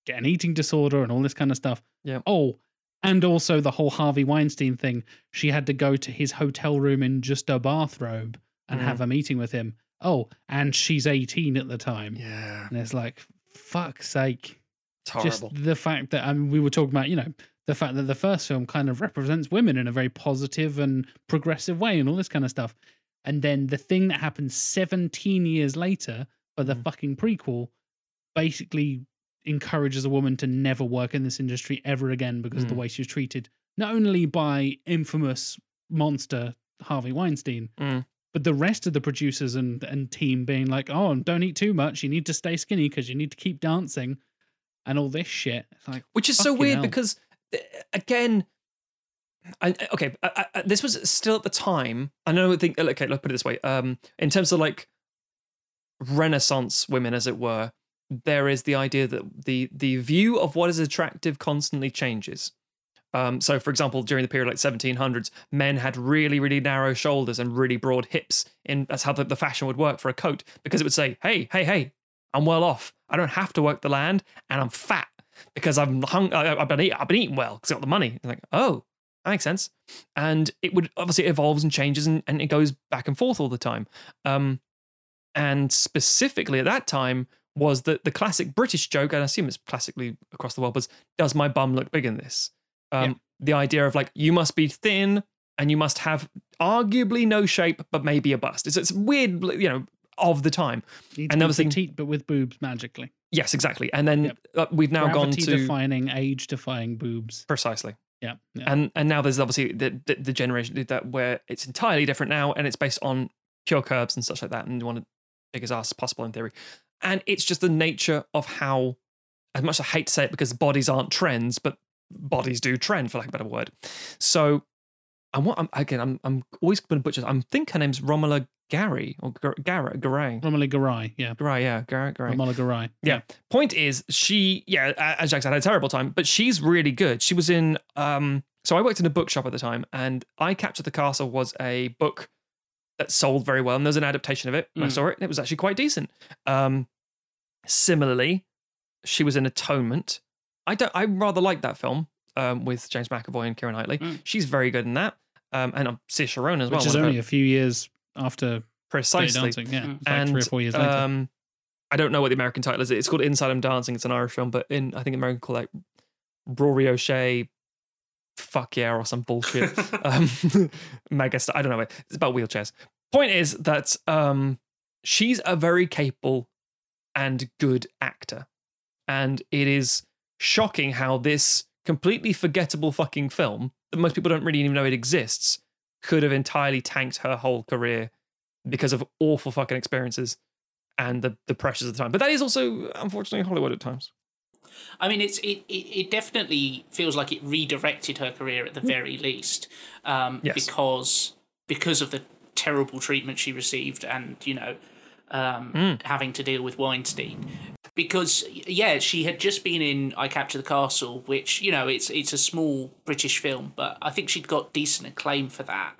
get an eating disorder and all this kind of stuff. Yeah. Oh, and also the whole Harvey Weinstein thing. She had to go to his hotel room in just a bathrobe and Mhm. have a meeting with him. Oh, and she's 18 at the time. Yeah. And it's like, fuck's sake. Just the fact that I mean, we were talking about, you know, the fact that the first film kind of represents women in a very positive and progressive way and all this kind of stuff. And then the thing that happens 17 years later for the Mm. fucking prequel basically encourages a woman to never work in this industry ever again because of the Mm. way she was treated, not only by infamous monster Harvey Weinstein, Mm. But the rest of the producers and, and team being like, oh, don't eat too much. You need to stay skinny because you need to keep dancing and all this shit. It's like, which is so weird hell. because uh, again I, okay I, I, this was still at the time i know I think okay let's put it this way um in terms of like renaissance women as it were there is the idea that the the view of what is attractive constantly changes um, so, for example, during the period like 1700s, men had really, really narrow shoulders and really broad hips. In that's how the, the fashion would work for a coat because it would say, "Hey, hey, hey, I'm well off. I don't have to work the land, and I'm fat because I'm hung. I, I've been I've been eating well because I got the money." It's like, oh, that makes sense. And it would obviously it evolves and changes and, and it goes back and forth all the time. Um, and specifically at that time was that the classic British joke, and I assume it's classically across the world, was "Does my bum look big in this?" Um, Yeah. The idea of like you must be thin and you must have arguably no shape, but maybe a bust. It's it's weird, you know, of the time. And to I be was thinking- petite, but with boobs magically. Yes, exactly. And then Yep. uh, we've now gone to defining, age defying boobs. precisely. Yeah. yeah. and and now there's obviously the, the the generation that where it's entirely different now and it's based on pure curves and such like that and you want to big as ass as possible in theory and it's just the nature of how as much as i hate to say it because bodies aren't trends but bodies do trend for lack of a better word so and what i'm again i'm, I'm always going to butcher i think her name's romola gary or Gar- Garrett garay Romola Garai. Yeah. garay yeah garrett garay Romola Garai. yeah. Point is, she, yeah, as Jack said, had a terrible time, but she's really good. She was in, um, so I worked in a bookshop at the time, and I Captured the Castle was a book that sold very well, and there was an adaptation of it. And I Mm. saw it, and it was actually quite decent. Um, similarly, she was in Atonement. I don't, I rather like that film um, with James McAvoy and Keira Knightley. Mm. She's very good in that. Um, and um, Saoirse Ronan as well. Which is only a few years after precisely. Dancing. Yeah. Mm. Like and three or four years later. Um, I don't know what the American title is. It's called Inside I'm Dancing. It's an Irish film, but in I think American call it Rory O'Shea, fuck yeah, or some bullshit. um, mega star. I don't know. It's about wheelchairs. Point is that um, she's a very capable and good actor. And it is shocking how this completely forgettable fucking film that most people don't really even know it exists could have entirely tanked her whole career because of awful fucking experiences and the, the pressures of the time. But that is also, unfortunately, Hollywood at times. I mean, it's it, it, it definitely feels like it redirected her career at the very least, um, Yes. because because of the terrible treatment she received, and you know, um, having to deal with Weinstein. Because yeah, she had just been in I Capture the Castle, which you know it's it's a small British film, but I think she'd got decent acclaim for that.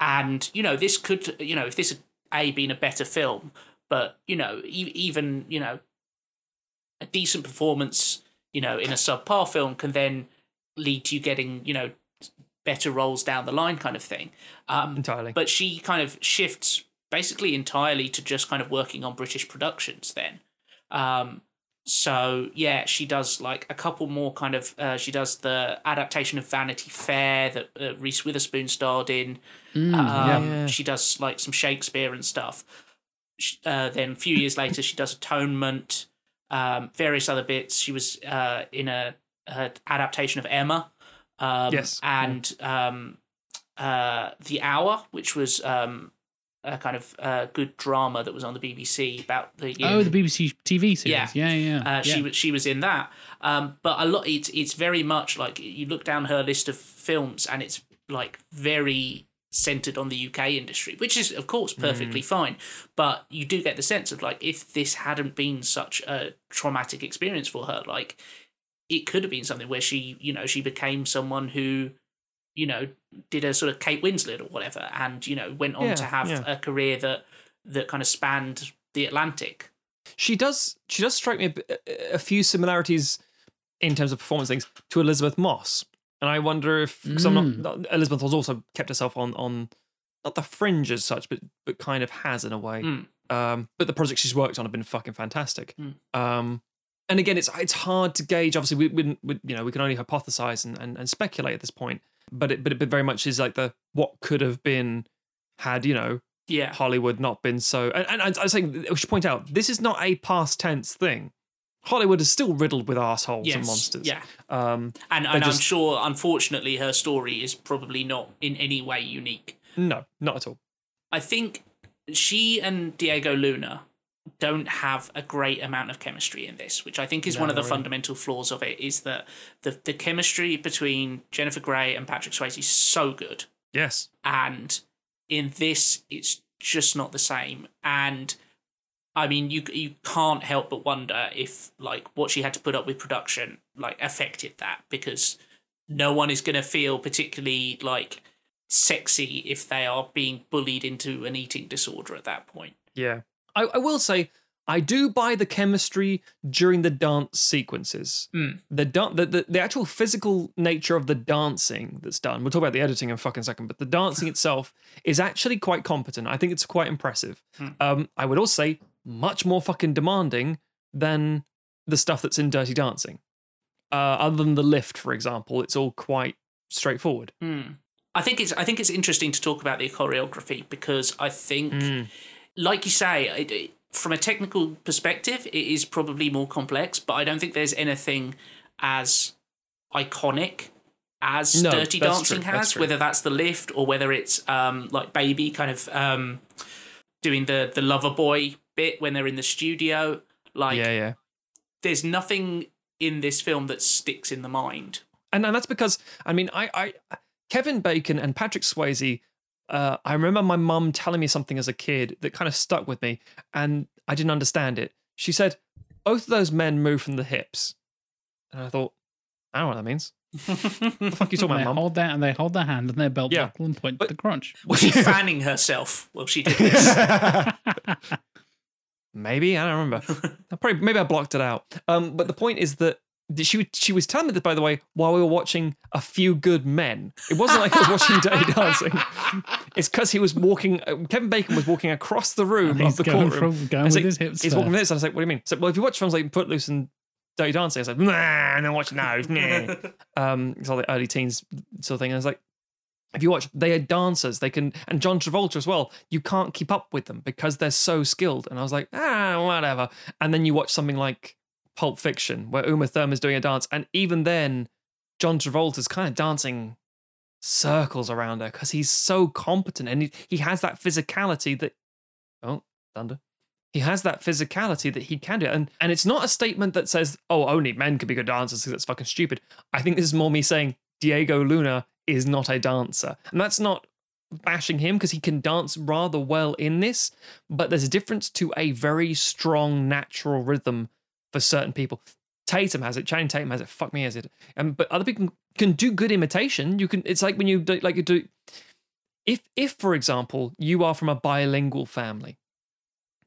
And you know, this could you know if this had a been a better film, but you know e- even you know a decent performance, you know, in a subpar film can then lead to you getting, you know, better roles down the line kind of thing. Um, Entirely. but she kind of shifts basically entirely to just kind of working on British productions then. Um, so yeah, she does like a couple more kind of. Uh, she does the adaptation of Vanity Fair that uh, Reese Witherspoon starred in. Mm, Um, yeah. She does like some Shakespeare and stuff. Uh, then a few years later, she does Atonement, um, various other bits. She was uh, in a, a adaptation of Emma, um, Yes. and um, uh, The Hour, which was um, a kind of uh, good drama that was on the BBC about the Oh, the BBC TV series. Yeah. Yeah, yeah. yeah. uh, she was she was in that. Um, but a lot it's it's very much like you look down her list of films and it's like very centered on the UK industry, which is of course perfectly fine. But you do get the sense of like if this hadn't been such a traumatic experience for her, like it could have been something where she you know she became someone who you know did a sort of Kate Winslet or whatever, and you know went on Yeah, to have yeah. a career that that kind of spanned the Atlantic. she does she does strike me a, a few similarities in terms of performance things to Elisabeth Moss, and I wonder if because I'm Mm. not Elizabeth has also kept herself on on not the fringe as such, but but kind of has in a way. Mm. Um, but the projects she's worked on have been fucking fantastic. Mm. Um, and again, it's it's hard to gauge. Obviously, we, we, we you know we can only hypothesize and, and, and speculate at this point. But it but it very much is like the what could have been had you know Yeah. Hollywood not been so. And, and I was saying, we should point out, this is not a past tense thing. Hollywood is still riddled with assholes Yes. and monsters. Yeah. Um, And, and just- I'm sure, unfortunately, her story is probably not in any way unique. no, not at all. I think she and Diego Luna don't have a great amount of chemistry in this, which I think is No, one of the really. fundamental flaws of it. Is that the the chemistry between Jennifer Grey and Patrick Swayze is so good, Yes. and in this, it's just not the same. And I mean, you you can't help but wonder if like what she had to put up with production like affected that because no one is going to feel particularly like sexy if they are being bullied into an eating disorder at that point. Yeah. I, I will say, I do buy the chemistry during the dance sequences. Mm. The, dan- the, the the actual physical nature of the dancing that's done. We'll talk about the editing in a fucking second, but the dancing itself is actually quite competent. I think it's quite impressive. Mm. Um, I would also say much more fucking demanding than the stuff that's in Dirty Dancing. Uh, other than the lift, for example, it's all quite straightforward. Hmm. I think it's I think it's interesting to talk about the choreography because I think, Mm. Like you say, it, it- from a technical perspective, it is probably more complex. But I don't think there's anything as iconic as No, Dirty Dancing true, has. true. Whether that's the lift or whether it's um, like Baby kind of um, doing the the lover boy bit when they're in the studio. Like, yeah, yeah. there's nothing in this film that sticks in the mind. and and that's because I mean I I Kevin Bacon and Patrick Swayze. Uh, I remember my mum telling me something as a kid that kind of stuck with me, and I didn't understand it. She said, "Both of those men move from the hips," and I thought, "I don't know what that means." What the fuck are you talking about, mum? hold that and they hold their hand and their belt Yeah. buckle and point But- to the crunch. Was she fanning herself while she did this? maybe I don't remember. I probably maybe I blocked it out. Um, but the point is that th- she she was telling me this by the way while we were watching a few good men. It wasn't like I was watching Dirty Dancing. It's because he was walking. Uh, Kevin Bacon was walking across the room And of the going, courtroom. from, going with like, his hips. He's walking first. this, and I was like, "What do you mean?" So, well, if you watch films like loose and Dirty Dancing, I was like, "Nah, not watching those." Nah. um, it's all the early teens sort of thing. And I was like, if you watch, they are dancers. They can, and John Travolta as well. You can't keep up with them because they're so skilled. And I was like, ah, whatever. And then you watch something like Pulp Fiction, where Uma Thurman's doing a dance, and even then, John Travolta's kind of dancing circles around her because he's so competent and he, he has that physicality that. Oh, thunder. He has that physicality that he can do. And and it's not a statement that says, oh, only men can be good dancers because that's fucking stupid. I think this is more me saying Diego Luna is not a dancer. And that's not bashing him because he can dance rather well in this, but there's a difference to a very strong natural rhythm for certain people. Tatum has it, Channing Tatum has it, fuck me has it. Um, but other people can, can do good imitation. You can it's like when you do like you do if if for example you are from a bilingual family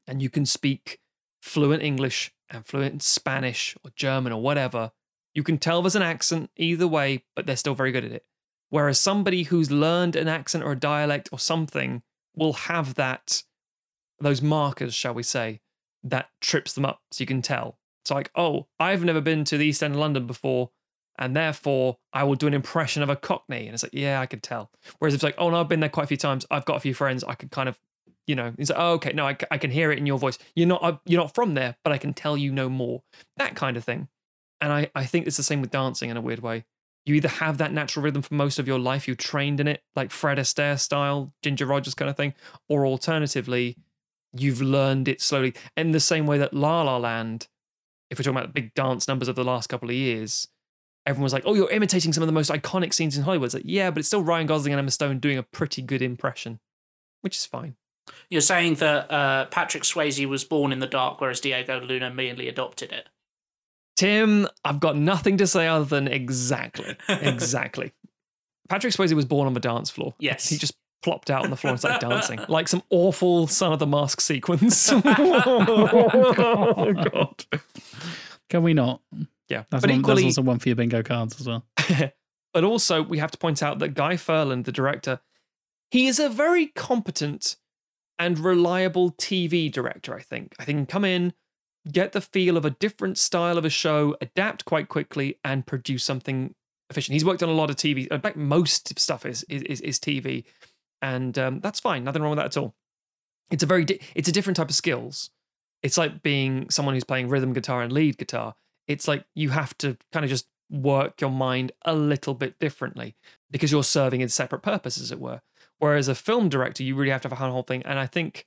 and you can speak fluent English and fluent Spanish or German or whatever, you can tell there's an accent either way, but they're still very good at it. Whereas somebody who's learned an accent or a dialect or something will have that, those markers, shall we say, that trips them up so you can tell. It's like, oh, I've never been to the East End of London before, and therefore I will do an impression of a Cockney. And it's like, yeah, I can tell. Whereas it's like, oh no, I've been there quite a few times. I've got a few friends. I can kind of, you know, it's like, oh, okay, no, I, I can hear it in your voice. You're not, uh, you're not from there, but I can tell you no more. That kind of thing. And I, I think it's the same with dancing in a weird way you either have that natural rhythm for most of your life, you trained in it, like Fred Astaire style, Ginger Rogers kind of thing, or alternatively, you've learned it slowly. In the same way that La La Land, if we're talking about big dance numbers of the last couple of years, everyone was like, "Oh, you're imitating some of the most iconic scenes in Hollywood." It's like, yeah, but it's still Ryan Gosling and Emma Stone doing a pretty good impression, which is fine. You're saying that uh, Patrick Swayze was born in the dark, whereas Diego Luna merely adopted it. Tim, I've got nothing to say other than exactly, exactly. Patrick Swayze was born on the dance floor. Yes. He just plopped out on the floor and started dancing, like some awful Son of the Mask sequence. oh, God. Can we not? Yeah. That's, but one, equally, that's also one for your bingo cards as well. but also, we have to point out that Guy Ferland, the director, he is a very competent and reliable TV director, I think. I think he can come in, get the feel of a different style of a show, adapt quite quickly, and produce something efficient. He's worked on a lot of TV. In fact, most stuff is is, is TV, and um, that's fine. Nothing wrong with that at all. It's a very di- it's a different type of skills. It's like being someone who's playing rhythm guitar and lead guitar. It's like you have to kind of just work your mind a little bit differently because you're serving a separate purpose, as it were. Whereas a film director, you really have to have a whole thing. And I think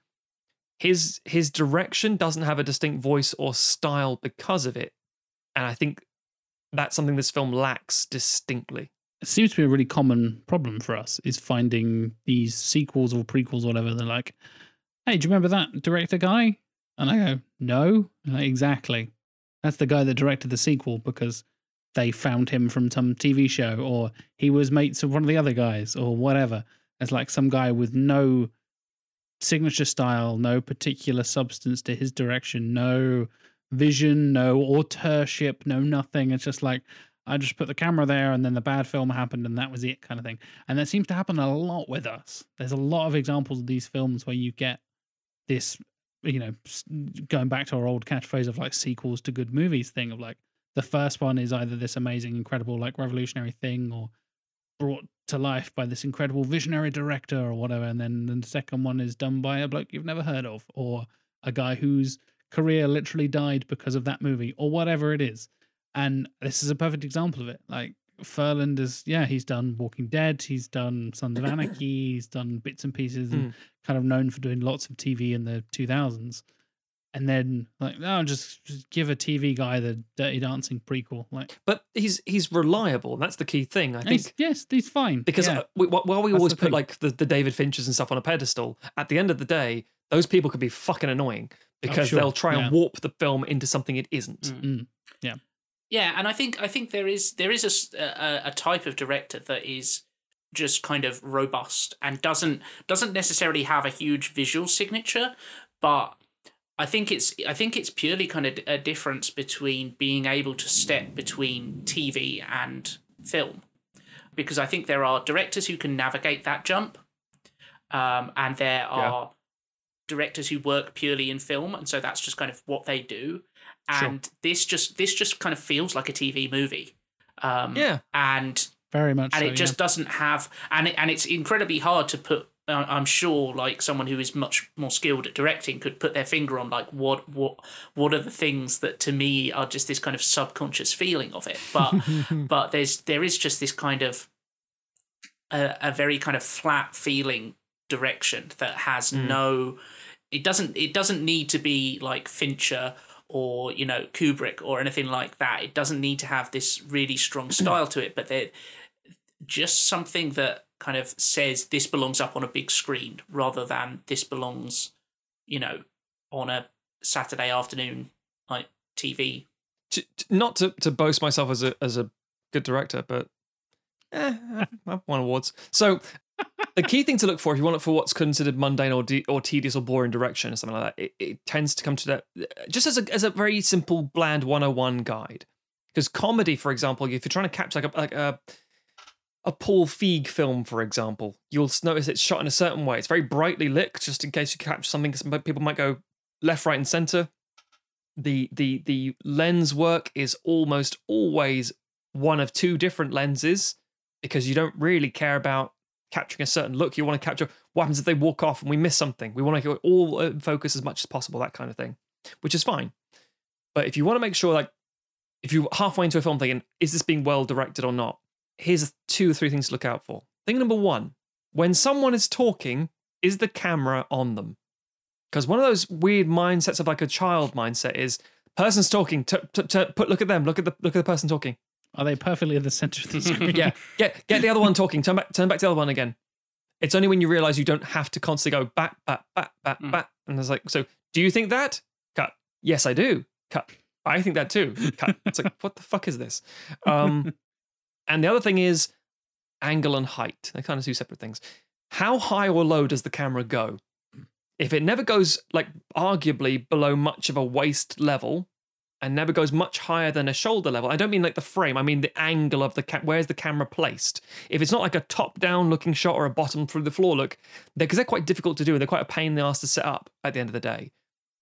his his direction doesn't have a distinct voice or style because of it and i think that's something this film lacks distinctly It seems to be a really common problem for us is finding these sequels or prequels or whatever. They're like, hey, do you remember that director guy? And I go, no. Like, exactly. That's the guy that directed the sequel because they found him from some TV show or he was mates with one of the other guys or whatever. It's like some guy with no signature style, no particular substance to his direction, no vision, no authorship, no nothing. It's just like I just put the camera there and then the bad film happened and that was it kind of thing. And that seems to happen a lot with us. There's a lot of examples of these films where you get this, you know, going back to our old catchphrase of like sequels to good movies thing of like the first one is either this amazing, incredible, like revolutionary thing or brought to life by this incredible visionary director or whatever. And then the second one is done by a bloke you've never heard of or a guy whose career literally died because of that movie or whatever it is. And this is a perfect example of it. Like Ferland is, yeah, he's done Walking Dead, he's done Sons of Anarchy, he's done bits and pieces, and Mm. kind of known for doing lots of TV in the 2000s. And then, like, no, just, just give a TV guy the Dirty Dancing prequel. Like, but he's he's reliable and that's the key thing i he's, think yes, he's fine. because yeah. uh, we, while we That's always put thing. like the, the david finchers and stuff on a pedestal at the end of the day those people can be fucking annoying because Oh, sure. they'll try and warp the film into something it isn't Mm. Mm. Yeah, and I think I think there is there is a a, a type of director that is just kind of robust and doesn't doesn't necessarily have a huge visual signature, but I think it's I think it's purely kind of a difference between being able to step between TV and film, because I think there are directors who can navigate that jump, um, and there are directors who work purely in film, and so that's just kind of what they do. Sure. And this just this just kind of feels like a TV movie. Um, yeah and Very much. and so, it just doesn't have and it, and it's incredibly hard to put uh, i'm sure like someone who is much more skilled at directing could put their finger on like what what what are the things that to me are just this kind of subconscious feeling of it but but there's there is just this kind of a, a very kind of flat feeling direction that has Mm. no it doesn't it doesn't need to be like fincher or you know kubrick or anything like that. It doesn't need to have this really strong style to it but there just something that kind of says this belongs up on a big screen rather than this belongs you know on a saturday afternoon like tv to, to- not to, to boast myself as a as a good director, but eh, I've won awards. So the key thing to look for if you want it for what's considered mundane or de- or tedious or boring direction or something like that, it, it tends to come to that just as a as a very simple bland 101 guide. Because comedy, for example, if you're trying to capture like a like a a Paul Feig film, for example, you'll notice it's shot in a certain way. It's very brightly lit, just in case you capture something. Some people might go left, right, and center the the the lens work is almost always one of two different lenses because you don't really care about capturing a certain look. You want to capture what happens if they walk off and we miss something? We want to go all uh, focus as much as possible that kind of thing which is fine. But if you want to make sure like if you're halfway into a film thinking is this being well directed or not? Here's two or three things to look out for. Thing number one when someone is talking is the camera on them? Because one of those weird mindsets of like a child mindset is person's talking t- t- t- put look at them look at the look at the person talking Are they perfectly at the center of the screen? yeah. Get get the other one talking. Turn back turn back to the other one again. It's only when you realize you don't have to constantly go back back back back Mm. back. And there's like so do you think that? Cut. Yes i do. Cut. I think that too. Cut. It's like what the fuck is this? Um and the other thing is angle and height. They're kind of two separate things. How high or low does the camera go? If it never goes like arguably below much of a waist level and never goes much higher than a shoulder level. I don't mean like the frame, I mean the angle of the ca- where's the camera placed. If it's not like a top down looking shot or a bottom through the floor look, because they're quite difficult to do and they're quite a pain in the ass to set up at the end of the day.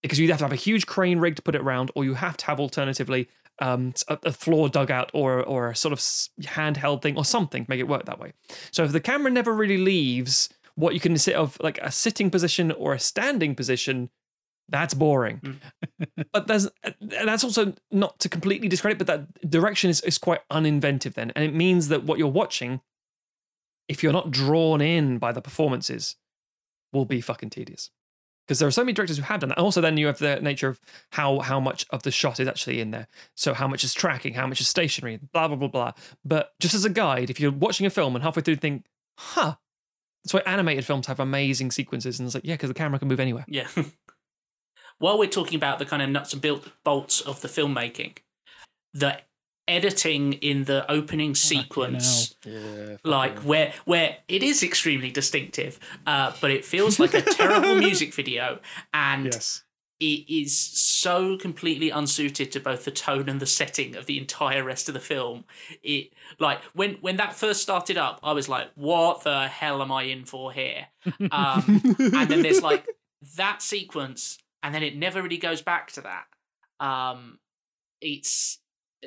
Because you have to have a huge crane rig to put it around, or you have to have alternatively um, a, a floor dugout or or a sort of handheld thing or something to make it work that way. So if the camera never really leaves what you can sit of like a sitting position or a standing position, that's boring. Mm. but there's that's also not to completely discredit, but that direction is, is quite uninventive then. And it means that what you're watching, if you're not drawn in by the performances, will be fucking tedious. Because there are so many directors who have done that. And also then you have the nature of how how much of the shot is actually in there. So how much is tracking, how much is stationary, blah blah blah blah. But just as a guide, if you're watching a film and halfway through you think, huh, that's why animated films have amazing sequences. And it's like, yeah, because the camera can move anywhere. Yeah. While we're talking about the kind of nuts and bolts of the filmmaking, the editing in the opening sequence, Yeah. like where where it is extremely distinctive, uh, but it feels like a terrible music video, and Yes. it is so completely unsuited to both the tone and the setting of the entire rest of the film. It like when when that first started up, I was like, "What the hell am I in for here?" Um, and then there's like that sequence, and then it never really goes back to that. Um, it's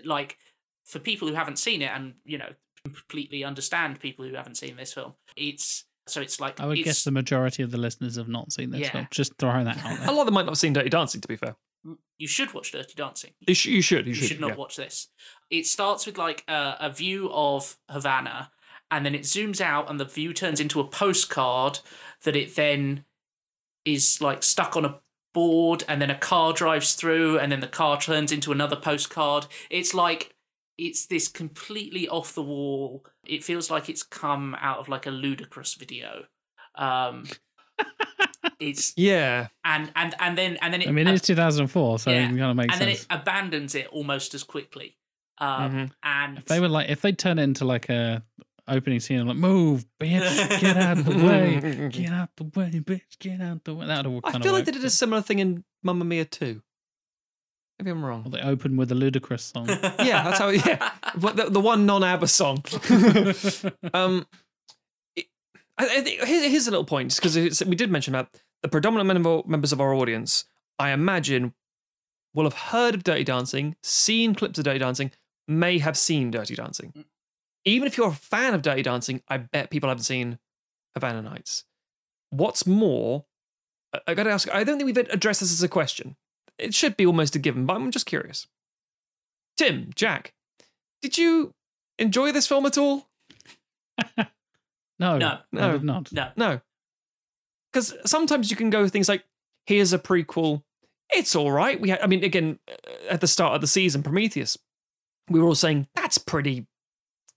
like for people who haven't seen it, and you know, completely understand people who haven't seen this film. It's so it's like I would guess the majority of the listeners have not seen this Yeah. film. Just throwing that out A lot of them might not have seen Dirty Dancing, to be fair. you should watch Dirty Dancing. You, sh- you should. You You should. should not yeah. watch this. It starts with like a, a view of Havana, and then it zooms out, and the view turns into a postcard that it then is like stuck on a board, and then a car drives through, and then the car turns into another postcard. It's like it's this completely off the wall. It feels like it's come out of like a Ludacris video. Um, it's Yeah. and and and then and then it I mean, it's 2004, so Yeah. it kind of makes and then sense. it abandons it almost as quickly. Um, Mhm. And If they were like, if they turn it into like a opening scene, I'm like, move, bitch, get out of the way, get out the way, bitch, get out the way. That would I feel of like they did a similar thing in Mamma Mia 2. Maybe I'm wrong. They open with a ludicrous song. yeah, that's how. Yeah, What- the, the one non-ABBA song. um, it- I, I think here- here's a little point because we did mention that the predominant member, members of our audience, I imagine, will have heard of Dirty Dancing, seen clips of Dirty Dancing, may have seen Dirty Dancing. Even if you're a fan of Dirty Dancing, I bet people haven't seen Havana Nights. What's more, I, I got to ask. I don't think we've addressed this as a question. It should be almost a given, but I'm just curious. Tim, Jack, did you enjoy this film at all? No, No. I No. did not. No. No. Because sometimes you can go with things like, here's a prequel. It's all right. We had, I mean, again, uh, at the start of the season, Prometheus, we were all saying, that's pretty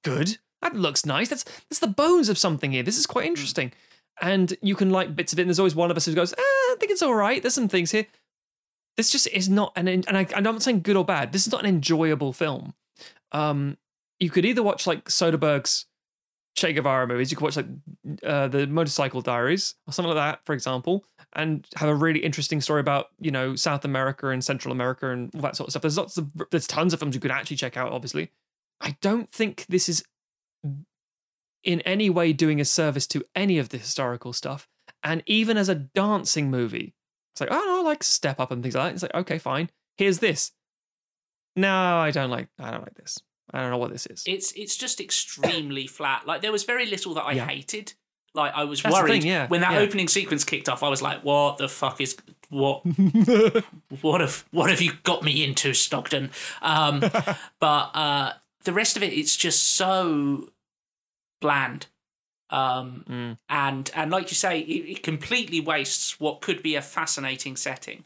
good. That looks nice. That's that's the bones of something here. This is quite interesting. And you can like bits of it. And there's always one of us who goes, ah, I think it's all right. There's some things here. This just is not an, and I, I'm not saying good or bad. This is not an enjoyable film. Um, you could either watch like Soderbergh's Che Guevara movies. You could watch like uh, the Motorcycle Diaries or something like that, for example, and have a really interesting story about you know South America and Central America and all that sort of stuff. There's lots of there's tons of films you could actually check out. Obviously, I don't think this is in any way doing a service to any of the historical stuff. And even as a dancing movie, it's like oh no, I like Step Up and things like that. It's like okay, fine. Here's this. No, I don't like. I don't like this. I don't know what this is. It's it's just extremely flat. Like there was very little that I Yeah. hated. Like I was That's worried thing, yeah, when that yeah. opening sequence kicked off. I was like, "What the fuck is what? What have what have you got me into, Stockton?" Um, but uh, the rest of it, it's just so bland. Um, Mm. and and like you say, it, it completely wastes what could be a fascinating setting.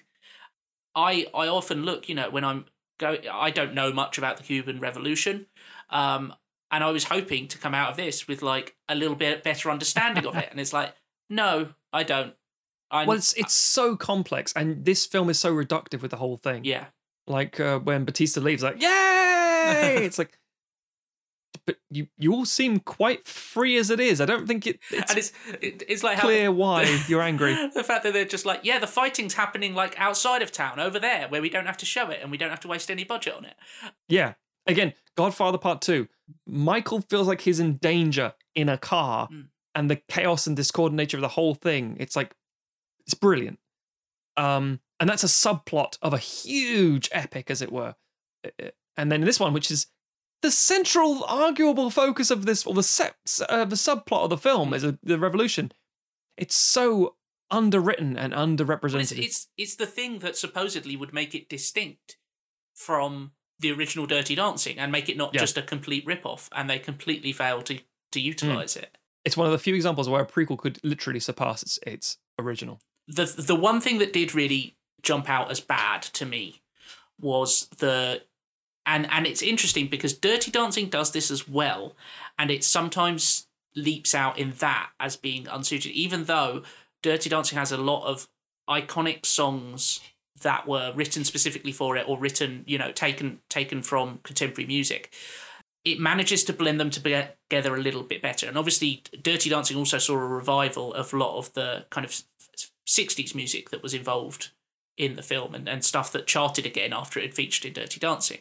I I often look, you know, when I'm go, I don't know much about the Cuban Revolution, um, and I was hoping to come out of this with like a little bit better understanding of it, and it's like, no, I don't. I Well, it's it's so complex, and this film is so reductive with the whole thing. yeah, Like uh, when Batista leaves, like yay! it's like, but you you all seem quite free as it is. I don't think it, it's and it's it, it's like clear how why you're angry. the fact that they're just like, yeah, the fighting's happening like outside of town over there, where we don't have to show it and we don't have to waste any budget on it. Yeah. Again, Godfather Part Two. Michael feels like he's in danger in a car, Mm. and the chaos and discord nature of the whole thing. It's like it's brilliant. Um, and that's a subplot of a huge epic, as it were. Uh, And then this one, which is the central, arguable focus of this, or the set, uh, the subplot of the film, is a, the revolution. It's so underwritten and But it's, underrepresented. it's it's the thing that supposedly would make it distinct from the original Dirty Dancing and make it not Yeah. just a complete rip-off, and they completely fail to to utilize it. it's one of the few examples where a prequel could literally surpass its, its original. the the one thing that did really jump out as bad to me was the and and it's interesting because Dirty Dancing does this as well, and it sometimes leaps out in that as being unsuited, even though Dirty Dancing has a lot of iconic songs that were written specifically for it or written, you know, taken taken from contemporary music. It manages to blend them together a little bit better. And obviously, Dirty Dancing also saw a revival of a lot of the kind of 60s music that was involved in the film and, and stuff that charted again after it had featured in Dirty Dancing.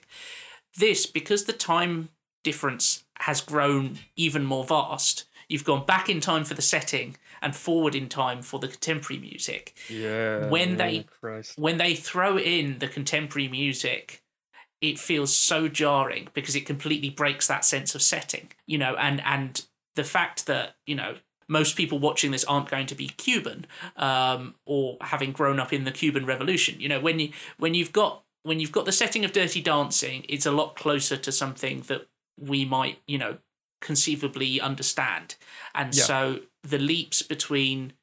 This, because the time difference has grown even more vast, you've gone back in time for the setting and forward in time for the contemporary music. Yeah. When oh, they- Christ. When they throw in the contemporary music, it feels so jarring because it completely breaks that sense of setting, you know, and and the fact that, you know, most people watching this aren't going to be Cuban um, or having grown up in the Cuban Revolution. You know, when you when you've got when you've got the setting of Dirty Dancing, it's a lot closer to something that we might, you know, conceivably understand. And Yeah. so the leaps between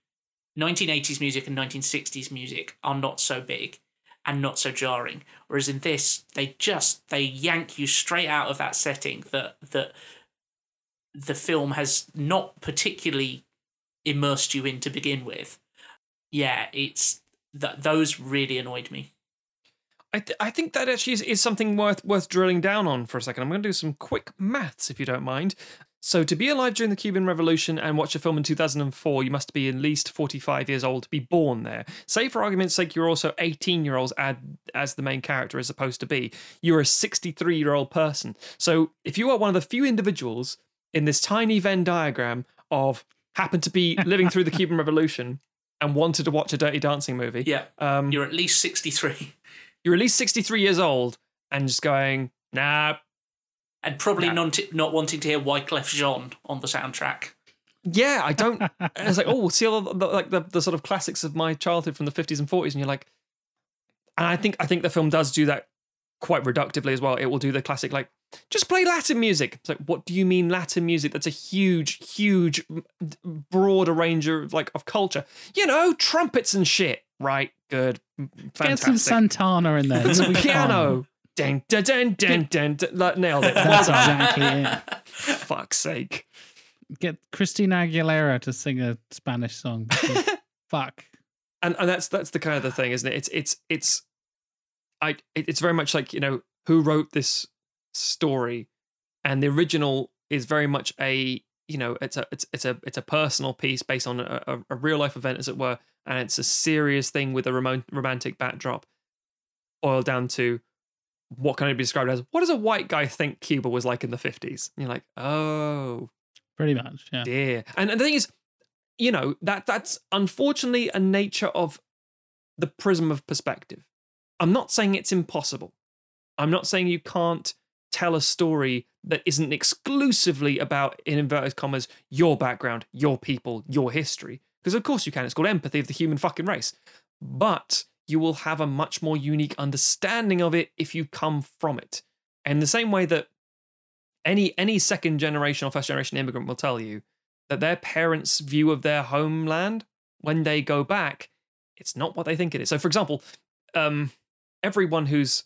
1980s music and 1960s music are not so big and not so jarring. Whereas in this, they just they yank you straight out of that setting that that the film has not particularly immersed you in to begin with. Yeah, it's that those really annoyed me. I, th- I think that actually is, is something worth worth drilling down on for a second. I'm going to do some quick maths, if you don't mind. So, to be alive during the Cuban Revolution and watch a film in 2004, you must be at least 45 years old to be born there. Say, for argument's sake, you're also 18 year olds as the main character is supposed to be. You're a 63 year old person. So, if you are one of the few individuals in this tiny Venn diagram of happened to be living through the Cuban Revolution and wanted to watch a Dirty Dancing movie, Yeah, um, you're at least sixty three. you're at least 63 years old and just going, nah, and probably No. not not wanting to hear Wyclef Jean on the soundtrack. Yeah, I don't. it's like, oh, we'll see all the, the, like the, the sort of classics of my childhood from the fifties and forties, and you're like, and I think I think the film does do that quite reductively as well. It will do the classic like, just play Latin music. It's like, what do you mean Latin music? That's a huge, huge, broader range of like of culture. You know, trumpets and shit. Right, good, m- Get some. Santana in there. Some piano. Ding, ding, ding, ding, ding, ding. Like, Nailed it. That's exactly it. Fuck's sake. Get Christina Aguilera to sing a Spanish song. Fuck. and and that's that's the kind of the thing, isn't it? It's it's it's I it- it's very much like you know who wrote this story, and the original is very much a you know it's a it's it's a it's a personal piece based on a, a, a real life event, as it were, and it's a serious thing with a rom- romantic backdrop, boiled down to what can it be described as? What does a white guy think Cuba was like in the fifties? You're like, oh, Pretty much. Yeah. dear. And, and the thing is, you know, that that's unfortunately a nature of the prism of perspective. I'm not saying it's impossible. I'm not saying you can't tell a story that isn't exclusively about, in inverted commas, your background, your people, your history. Because of course you can. It's called empathy of the human fucking race. But you will have a much more unique understanding of it if you come from it. And the same way that any any second generation or first generation immigrant will tell you that their parents' view of their homeland when they go back, it's not what they think it is. So, for example, um, everyone who's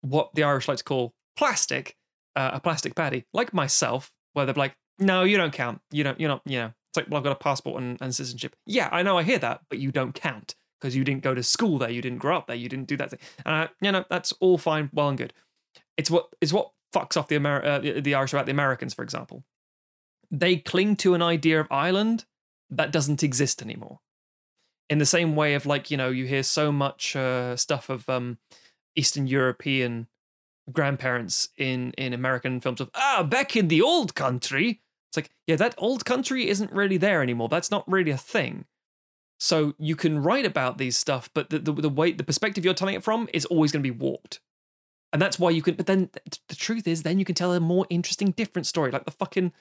what the Irish like to call plastic, uh, a plastic paddy, like myself, where they're like, "No, you don't count. You don't. You're not. You know." It's like, "Well, I've got a passport and, and citizenship." Yeah, I know. I hear that, but you don't count because you didn't go to school there. You didn't grow up there. You didn't do that thing. And I, you know, that's all fine, well and good. It's what, it's what fucks off the Amer- uh, the, the Irish about the Americans, for example. They cling to an idea of Ireland that doesn't exist anymore. In the same way of like, you know, you hear so much uh, stuff of um, Eastern European grandparents in in American films of ah back in the old country. It's like yeah, that old country isn't really there anymore. That's not really a thing. So you can write about these stuff, but the the, the way the perspective you're telling it from is always going to be warped and that's why you can but then th- the truth is then you can tell a more interesting different story like the fucking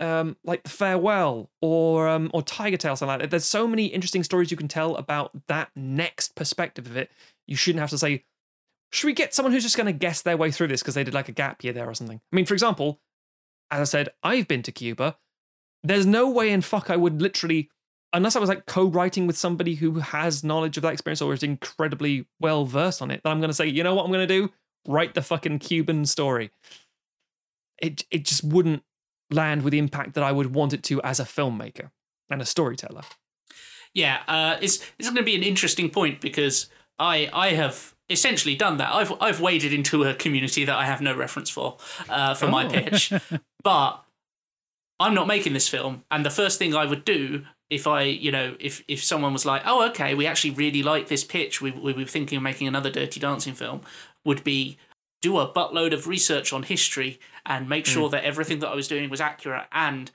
um like the farewell or um or Tigertail something like that there's so many interesting stories you can tell about that next perspective of it you shouldn't have to say should we get someone who's just going to guess their way through this because they did like a gap year there or something i mean for example as i said i've been to cuba there's no way in fuck i would literally unless i was like co-writing with somebody who has knowledge of that experience or is incredibly well versed on it that i'm going to say you know what i'm going to do write the fucking Cuban story. It it just wouldn't land with the impact that I would want it to as a filmmaker and a storyteller. Yeah, uh, it's it's going to be an interesting point because I I have essentially done that. I've I've waded into a community that I have no reference for uh, for my Oh. pitch, but I'm not making this film. And the first thing I would do if I you know if if someone was like, oh okay, we actually really like this pitch, we we were thinking of making another Dirty Dancing film, would be do a buttload of research on history and make sure that everything that I was doing was accurate. And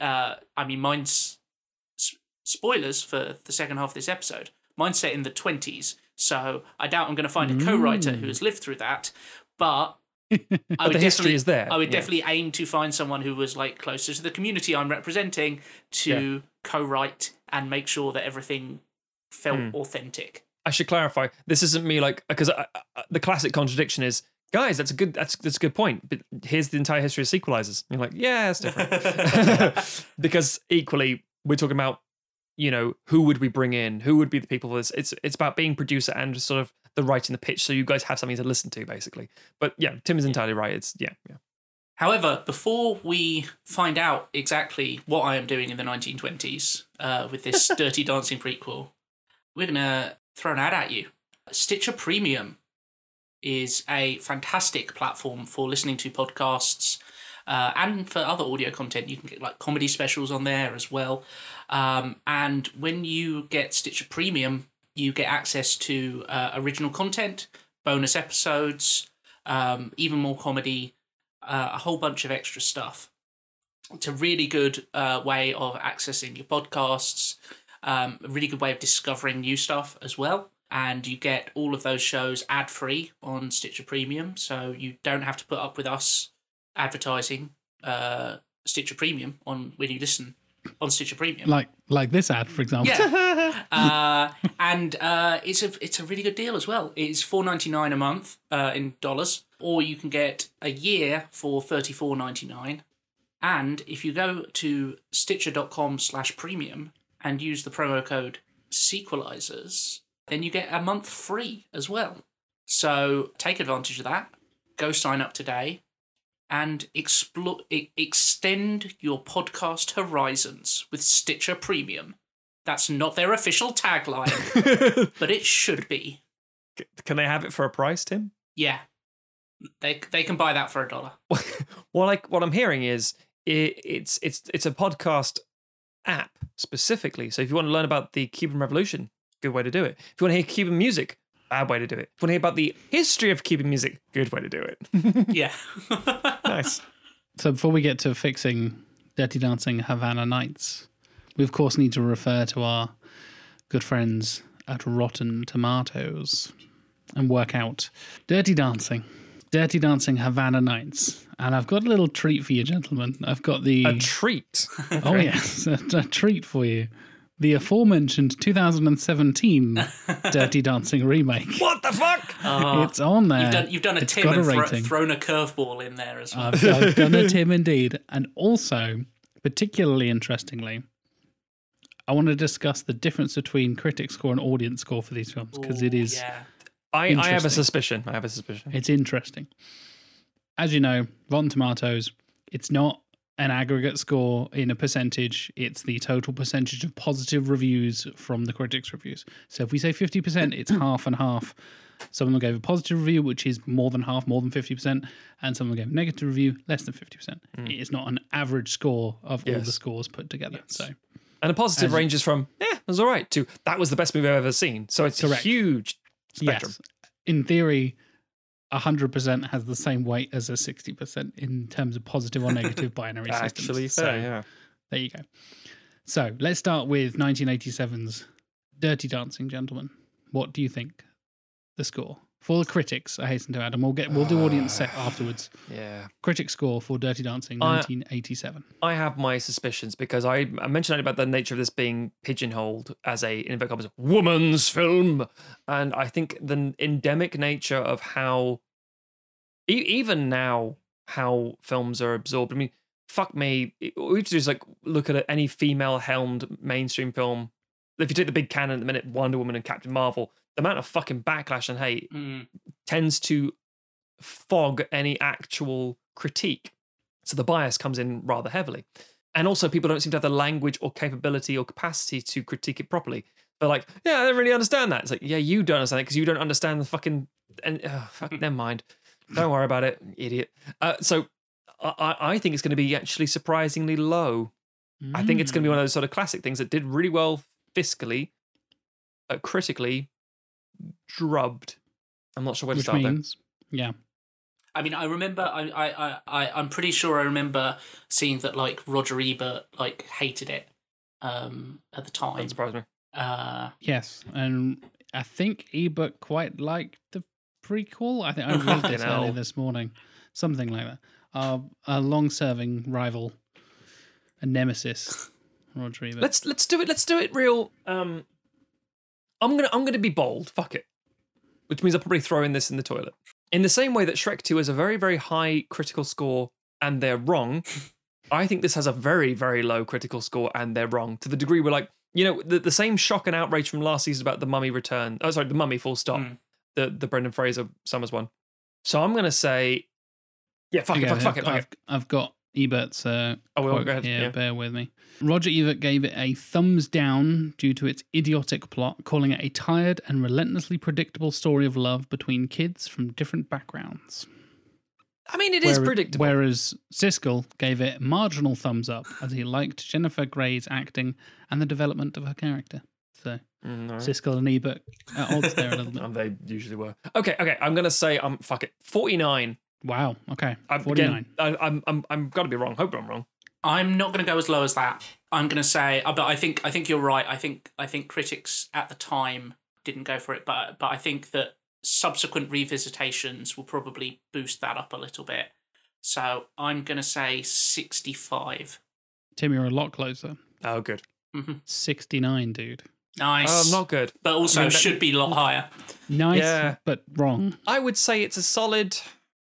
uh, I mean, mine's spoilers for the second half of this episode. Mine's set in the twenties, so I doubt I'm going to find a co-writer who has lived through that. But I would the history is there. I would yeah. definitely aim to find someone who was like closer to the community I'm representing to co-write and make sure that everything felt Hmm. authentic. I should clarify. This isn't me like because the classic contradiction is, guys, that's a good that's that's a good point. But here's the entire history of sequelizers. You're like, yeah, it's different because equally we're talking about you know who would we bring in, who would be the people for this. It's it's about being producer and sort of the writing the pitch, so you guys have something to listen to basically. But yeah, Tim is entirely right. It's yeah yeah. However, before we find out exactly what I am doing in the 1920s uh, with this Dirty Dancing prequel, we're going to throw an ad at you. Stitcher Premium is a fantastic platform for listening to podcasts uh, and for other audio content. You can get like comedy specials on there as well. Um, and when you get Stitcher Premium, you get access to uh, original content, bonus episodes, um, even more comedy, uh, a whole bunch of extra stuff. It's a really good uh, way of accessing your podcasts, um, a really good way of discovering new stuff as well. And you get all of those shows ad free on Stitcher Premium, so you don't have to put up with us advertising uh, Stitcher Premium on when you listen on Stitcher Premium. Like like this ad, for example. Yeah, uh, and uh, it's a it's a really good deal as well. It's four ninety nine a month uh, in dollars, or you can get a year for thirty four ninety nine. And if you go to Stitcher.com slash premium and use the promo code Sequelizers, then you get a month free as well. So take advantage of that. Go sign up today and explore, extend your podcast horizons with Stitcher Premium. That's not their official tagline, but it should be. Can they have it for a price, Tim? Yeah, they they can buy that for a dollar. well, like what I'm hearing is it, it's it's it's a podcast app specifically. So if you want to learn about the Cuban Revolution, good way to do it. If you want to hear Cuban music, bad way to do it. If you want to hear about the history of Cuban music, good way to do it. Yeah. nice. So before we get to fixing Dirty Dancing Havana Nights, we of course need to refer to our good friends at Rotten Tomatoes and work out Dirty Dancing, Dirty Dancing Havana Nights. And I've got a little treat for you, gentlemen. I've got the A treat. oh yes, a, a treat for you. The aforementioned 2017 Dirty Dancing remake. What the fuck? Oh, It's on there. you've done you've done a It's Tim got a and thro- thrown a curveball in there as well. I've, I've done a Tim indeed. And also, particularly interestingly, I want to discuss the difference between critic score and audience score for these films because it is. Yeah. I, I have a suspicion. I have a suspicion. it's interesting. As you know, Rotten Tomatoes, it's not an aggregate score in a percentage, it's the total percentage of positive reviews from the critics' reviews. So if we say 50%, it's half and half. Some of them gave a positive review, which is more than half, more than 50%, and some of them gave a negative review, less than 50%. Hmm. It is not an average score of all the scores put together. So And a positive As- ranges from, yeah, it was all right, to that was the best movie I've ever seen. So it's Correct. a huge spectrum. Yes. In theory, 100% has the same weight as a 60% in terms of positive or negative binary systems. Actually, So, fair, yeah. there you go. So let's start with 1987's Dirty Dancing, gentlemen. What do you think? The score for the critics. I hasten to add, and we'll get we'll do ah, audience set afterwards. Yeah. Critic score for Dirty Dancing, I- 1987. I have my suspicions because I, I mentioned about the nature of this being pigeonholed as a in inverted commas woman's film, and I think the endemic nature of how e- even now how films are absorbed. I mean, fuck me, all we have to do is like look at any female helmed mainstream film. If you take the big canon at the minute, Wonder Woman and Captain Marvel, the amount of fucking backlash and hate Mm. tends to fog any actual critique. So the bias comes in rather heavily. And also, people don't seem to have the language or capability or capacity to critique it properly. They're like, yeah, I don't really understand that. It's like, yeah, you don't understand it because you don't understand the fucking. And oh, fuck, never mind. Don't worry about it, idiot. Uh, so I, I think it's going to be actually surprisingly low. I think it's going to be one of those sort of classic things that did really well fiscally, uh, critically, drubbed. I'm not sure where to which start there. means yeah. I mean, I remember. I, I, I, I, I'm pretty sure I remember seeing that like Roger Ebert like hated it um, at the time. Doesn't surprise me. Uh, Yes, and I think Ebert quite liked the prequel. I think I read this earlier this morning, something like that. Uh, a long-serving rival, a nemesis, Roger Ebert. Let's let's do it. Let's do it real. Um, I'm gonna I'm gonna be bold. Fuck it. Which means I'll probably throw in this in the toilet. In the same way that Shrek 2 has a very very high critical score and they're wrong, I think this has a very very low critical score and they're wrong to the degree we're like you know the, the same shock and outrage from last season about the Mummy return. Oh sorry, the Mummy full stop. Mm. The the Brendan Fraser Summers one. So I'm gonna say, yeah, fuck it, fuck, it, fuck it, fuck I've, it. I've got Ebert's uh, Oh, well, quote here. yeah. Bear with me. Roger Ebert gave it a thumbs down due to its idiotic plot, calling it a tired and relentlessly predictable story of love between kids from different backgrounds. I mean, it is Whereas- predictable. Whereas Siskel gave it marginal thumbs up as he liked Jennifer Grey's acting and the development of her character. So Mm. Siskel and Ebert at odds there a little bit. Um, they usually were. Okay, okay. I'm gonna say um, fuck it. Forty nine. Wow. Okay. I'm, 49. again, I, I'm I'm I'm gotta be wrong. Hope I'm wrong. I'm not going to go as low as that. I'm going to say, uh, but I think I think you're right. I think I think critics at the time didn't go for it, but but I think that subsequent revisitations will probably boost that up a little bit. So I'm going to say 65. Tim, you're a lot closer. Oh, good. Mhm. 69, dude. Nice. Oh, not good. but also I mean, should be a lot higher. Nice, Yeah. but wrong. I would say it's a solid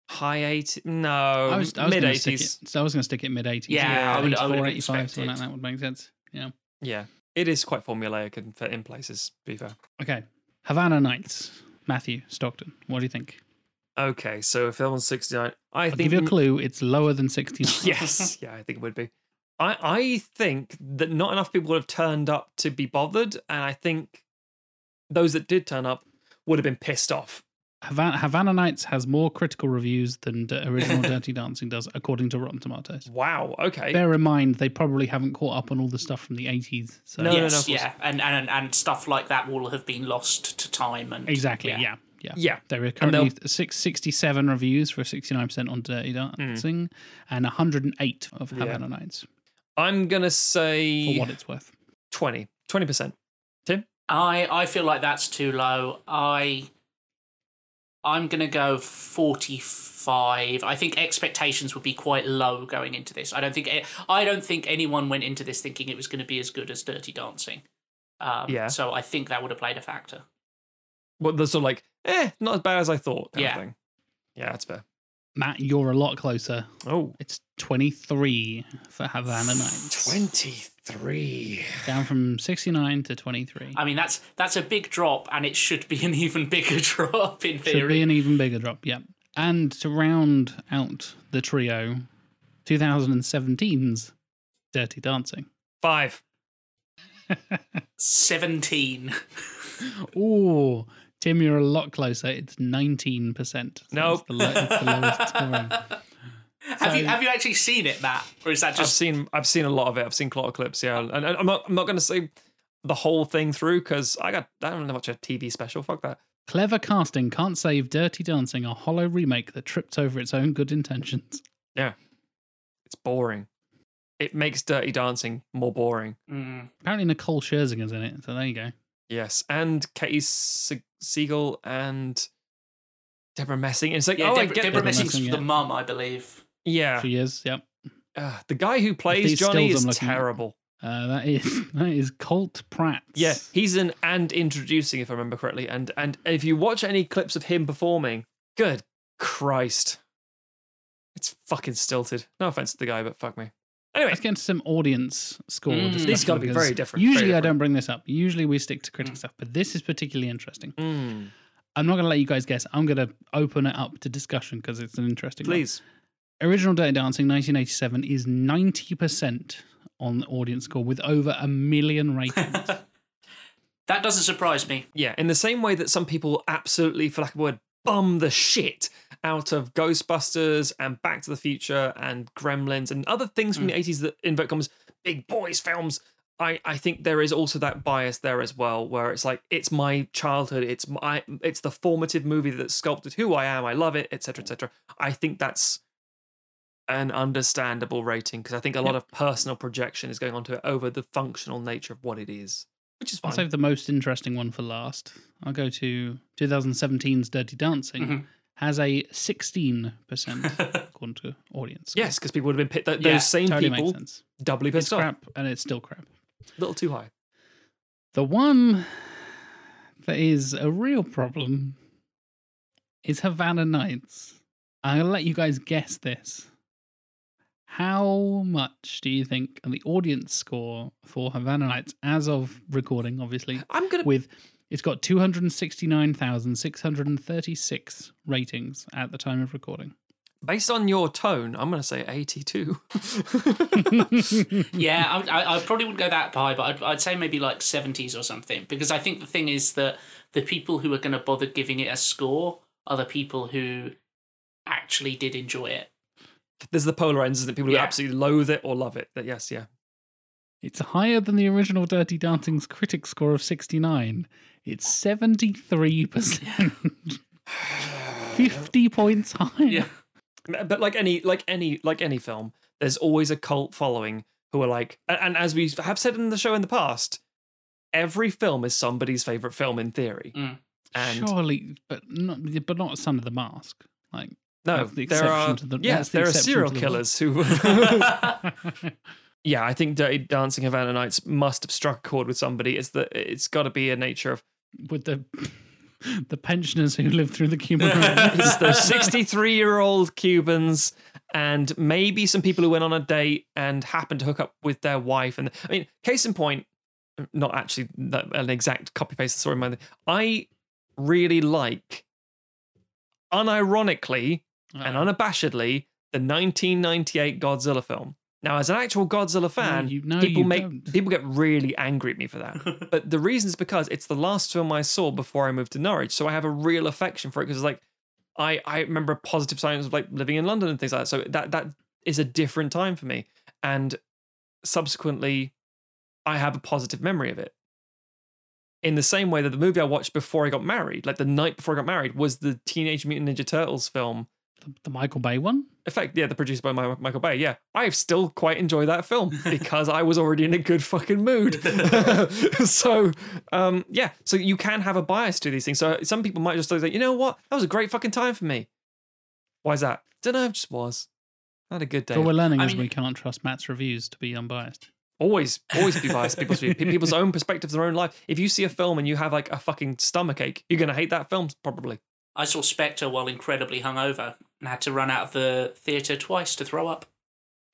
high 80. No, I was, was mid gonna stick 80s. It, so I was going to stick it mid 80s. Yeah, I would- I would have 85, something like that would make sense. Yeah. Yeah, it is quite formulaic in, in places, to be fair. Okay. Havana Nights. Matthew Stockton. What do you think? Okay, so film on 69. I I'll think. give you a clue. It's lower than 69. yes, yeah, I think it would be. I, I think that not enough people would have turned up to be bothered, and I think those that did turn up would have been pissed off. Havana, Havana Nights has more critical reviews than the original Dirty Dancing does, according to Rotten Tomatoes. Wow. Okay. Bear in mind, they probably haven't caught up on all the stuff from the 80s. So No, no, no, yes, of course. yeah, and, and and stuff like that will have been lost to time and Exactly. Yeah. Yeah. Yeah. There are And currently six, 67 reviews for 69% on Dirty Dancing and 108 of Hmm. Yeah. Havana Nights I'm gonna say. for say what it's worth. 20. 20%. Tim? I I feel like that's too low. I I'm gonna go forty five. I think expectations would be quite low going into this. I don't think I don't think anyone went into this thinking it was going to be as good as Dirty Dancing. Um, Yeah. So I think that would have played a factor. What the sort of like, eh, not as bad as I thought kind Yeah. of thing. Yeah, that's fair. Matt, you're a lot closer. Oh. It's 23 for Havana Nights. 23. Down from 69 to 23. I mean that's that's a big drop, and it should be an even bigger drop in theory. Should be theory. an even bigger drop, yeah. And to round out the trio, 2017's Dirty Dancing. Five. Seventeen. Ooh, Tim, you're a lot closer. It's 19%. So Nope. It's the, lo- it's the lowest scoring. Have you have you actually seen it, Matt, or is that just? I've just seen I've seen a lot of it. I've seen a lot of clips, yeah. And, and I'm not I'm not gonna say the whole thing through because I got I don't watch a TV special. Fuck that. Clever casting can't save Dirty Dancing, a hollow remake that tripped over its own good intentions. Yeah, it's boring. It makes Dirty Dancing more boring. Mm. Apparently, Nicole Scherzinger's in it, so there you go. Yes, and Katey Se- Sagal and Debra Messing. It's like Yeah, oh, I Deborah, get Deborah Debra Messing's Messing, the yeah. mum, I believe. Yeah. She is, yep. Uh, the guy who plays Johnny is terrible. Uh, that is that is Colt Pratt. Yeah, he's an and introducing, if I remember correctly. And and if you watch any clips of him performing, good Christ, it's fucking stilted. No offense to the guy, but fuck me. Anyway, Let's get into some audience score. Mm. discussion These gotta be very different, very Usually, I don't bring this up. Usually, we stick to critic Mm. stuff, but this is particularly interesting. mm, I'm not going to let you guys guess. I'm going to open it up to discussion because it's an interesting. one. Please. Original Dirty Dancing 1987 is 90% on the audience score with over a million ratings. That doesn't surprise me. Yeah, in the same way that some people absolutely, for lack of a word, bum the shit out of Ghostbusters and Back to the Future and Gremlins and other things from hmm. the 80s that invoke comes big boys films. I, I think there is also that bias there as well, where it's like it's my childhood, it's my it's the formative movie that sculpted who I am, I love it, etc. etc. I think that's an understandable rating because I think a lot of personal projection is going onto it over the functional nature of what it is, which is fine. I'll save the most interesting one for last. I'll go to 2017's Dirty Dancing. Mhm. Has a 16% according to audience. score. Yes, because people would have been pit- th- Yeah, those same totally people doubly It's pissed off. crap, and it's still crap. A little too high. The one that is a real problem is Havana Nights. I'm gonna let you guys guess this. How much do you think the audience score for Havana Nights as of recording, obviously, I'm gonna. with it's got 269,636 ratings at the time of recording. Based on your tone, I'm gonna say 82. yeah, I, I, I probably wouldn't go that high, but I'd, I'd say maybe like 70s or something. Because I think the thing is that the people who are going to bother giving it a score are the people who actually did enjoy it. There's the polar ends, isn't it? People who Yeah. absolutely loathe it or love it. But yes, yeah. It's higher than the original Dirty Dancing's critic score of 69. It's 73%. 50 points higher. Yeah. But like any, like any, like any film, there's always a cult following who are like, and, and as we have said in the show in the past, every film is somebody's favorite film in theory. Mm. And Surely, but not, but not Son of the Mask. Like, No, the there are to the- yeah, the there are serial killers who. yeah, I think Dirty Dancing Havana Nights must have struck a chord with somebody. It's the it's got to be a nature of With the the pensioners who live through the Cuban it's the 63 year old Cubans and maybe some people who went on a date and happened to hook up with their wife. And I mean, case in point, not actually that, an exact copy paste story. Mind I really like, unironically and Uh, unabashedly, the 1998 Godzilla film. Now, as an actual Godzilla fan, you- no, people make don't. people get really angry at me for that. but the reason is because it's the last film I saw before I moved to Norwich, so I have a real affection for it because it's like I I remember positive signs of like living in London and things like that. So that that is a different time for me, and subsequently, I have a positive memory of it. In the same way that the movie I watched before I got married, like the night before I got married, was the Teenage Mutant Ninja Turtles film the, the Michael Bay one. effect yeah the produced by michael bay yeah. I still quite enjoy that film because i was already in a good fucking mood. So um yeah so you can have a bias to these things. So some people might just say you know what? That was a great fucking time for me. Why is that? Don't know it just was. I had a good day. But we're learning I is mean- we cannot trust Matt's reviews to be unbiased. always always be biased. People's view- people's own perspectives their own life. If you see a film and you have like a fucking stomach ache you're gonna hate that film probably. I saw Spectre while incredibly hungover and had to run out of the theatre twice to throw up.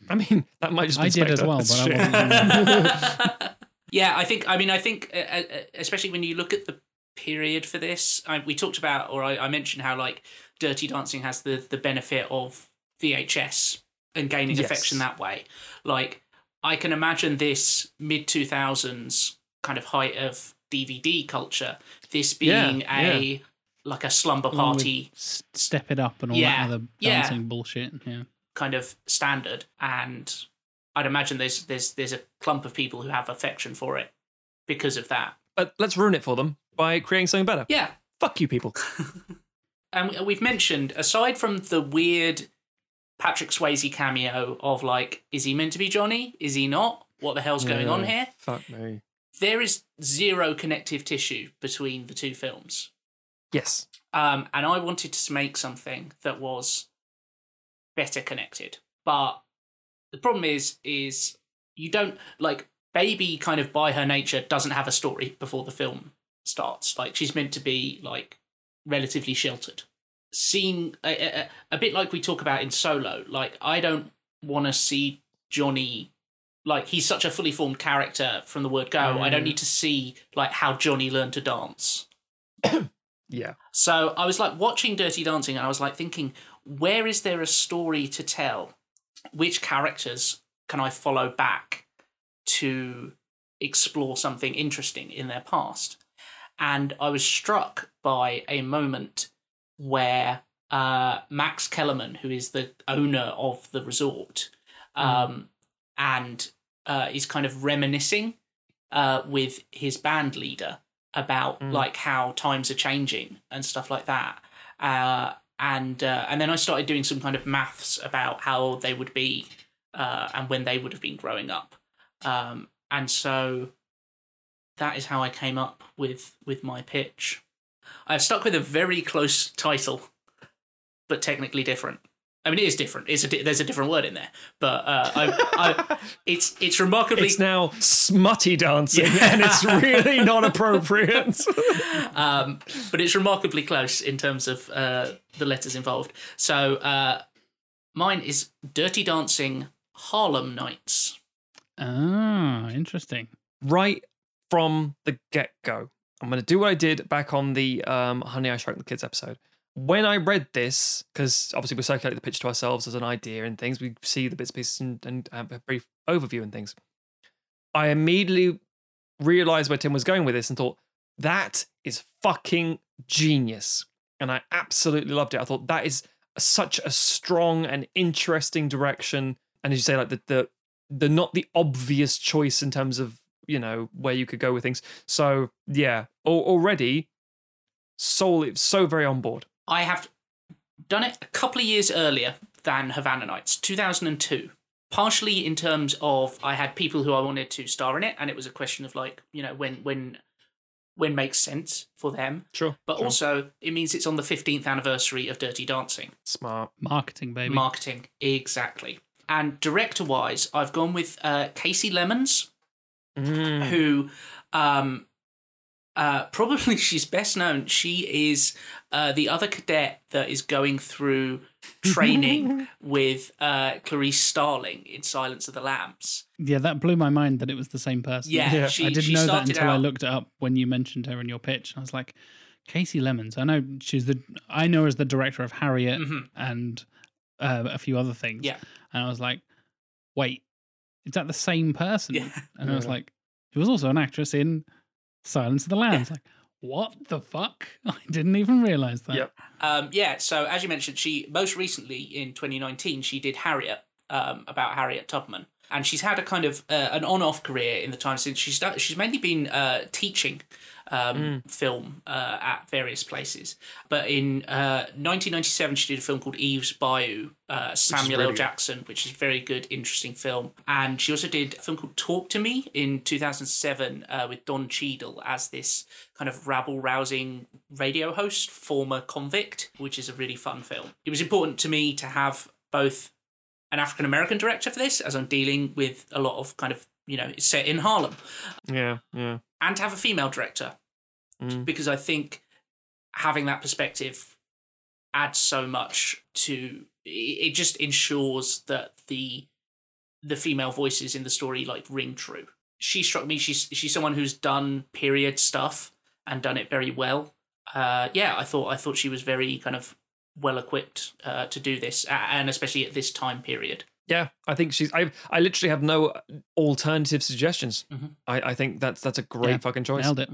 i mean that might just be I did as well, That's but I wasn't. yeah, I think. I mean, I think, uh, uh, especially when you look at the period for this, I, we talked about, or I, I mentioned how like Dirty Dancing has the the benefit of VHS and gaining Yes. affection that way. Like, I can imagine this mid two thousands kind of height of DVD culture. This Yeah, being a like a slumber party Step it up and all Yeah, that other yeah. dancing bullshit. Yeah. kind of standard and I'd imagine there's there's there's a clump of people who have affection for it because of that. but let's ruin it for them by creating something better Yeah. fuck you people And we- we've mentioned aside from the weird Patrick Swayze cameo of like is he meant to be Johnny? Is he not? What the hell's going on here? fuck me There is zero connective tissue between the two films. Yes Um, and I wanted to make something that was better connected. But the problem is, is you don't like baby kind of by her nature doesn't have a story before the film starts. Like she's meant to be like relatively sheltered. Seeing a, a, a bit like we talk about in Solo, like I don't want to see Johnny like he's such a fully formed character from the word go. I don't Mm. need to see like how Johnny learned to dance. yeah So I was like watching Dirty Dancing and I was like thinking, where is there a story to tell? Which characters can I follow back to explore something interesting in their past? And I was struck by a moment where uh, Max Kellerman, who is the owner of the resort, um, and uh, is kind of reminiscing uh, with his band leader about Mm. like how times are changing and stuff like that. Uh, and uh, and then I started doing some kind of maths about how they would be uh, and when they would have been growing up. Um, and so that is how I came up with with my pitch. I've stuck with a very close title, but technically different. I mean, it is different. It's a di- there's a different word in there, but uh, I, I, it's it's remarkably it's now smutty dancing Yeah. and it's really not appropriate um, but it's remarkably close in terms of uh, the letters involved. So uh, mine is Dirty Dancing Harlem Nights. Ah, interesting. right from the get-go i'm going to do what i did back on the um, honey i shrunk the kids episode when i read this because obviously we circulate the pitch to ourselves as an idea and things we see the bits and pieces and, and have a brief overview and things i immediately realized where tim was going with this and thought that is fucking genius. And i absolutely loved it. I thought that is such a strong and interesting direction. And as you say like the the the not the obvious choice in terms of you know where you could go with things. So yeah al- already so so very on board I have done it a couple of years earlier than Havana Nights, 2002. Partially in terms of I had people who I wanted to star in it, and it was a question of like, you know, when when when makes sense for them. Sure. But sure. also, it means it's on the 15th anniversary of Dirty Dancing. smart. Marketing, baby. Marketing, exactly. And director wise, I've gone with uh, Kasi Lemmons, Mm. who um, uh, probably she's best known. She is uh, the other cadet that is going through training with uh, Clarice Starling in Silence of the Lambs. yeah, that blew my mind that it was the same person. Yeah, Yeah. she, I didn't she know that started until I looked it up when you mentioned her in your pitch. I was like, Kasi Lemmons. I know she's the I know her as the director of Harriet Mhm. and uh, a few other things. Yeah. And I was like, wait, is that the same person? Yeah. And I was like, she was also an actress in Silence of the Lambs. Like, what the fuck? I didn't even realize that. Yep. Um, yeah, so as you mentioned, she most recently in 2019 she did Harriet um, about Harriet Tubman, and she's had a kind of uh, an on-off career in the time since she's done, she's mainly been uh, teaching um, film uh, at various places. But in uh, 1997, she did a film called Eve's Bayou, uh, Samuel L. Jackson, which is a very good, interesting film. And she also did a film called Talk to Me in 2007 uh, with Don Cheadle as this kind of rabble rousing radio host, former convict, which is a really fun film. It was important to me to have both an African American director for this, as I'm dealing with a lot of kind of, you know, it's set in Harlem, Yeah, yeah. And to have a female director Mm. because I think having that perspective adds so much to it it just ensures that the the female voices in the story like ring true. She struck me she's she's someone who's done period stuff and done it very well. Uh yeah, I thought I thought she was very kind of well equipped uh, to do this and especially at this time period. Yeah, I think she's. I I literally have no alternative suggestions. Mhm. I, I think that's that's a great Yeah, fucking choice. Nailed it.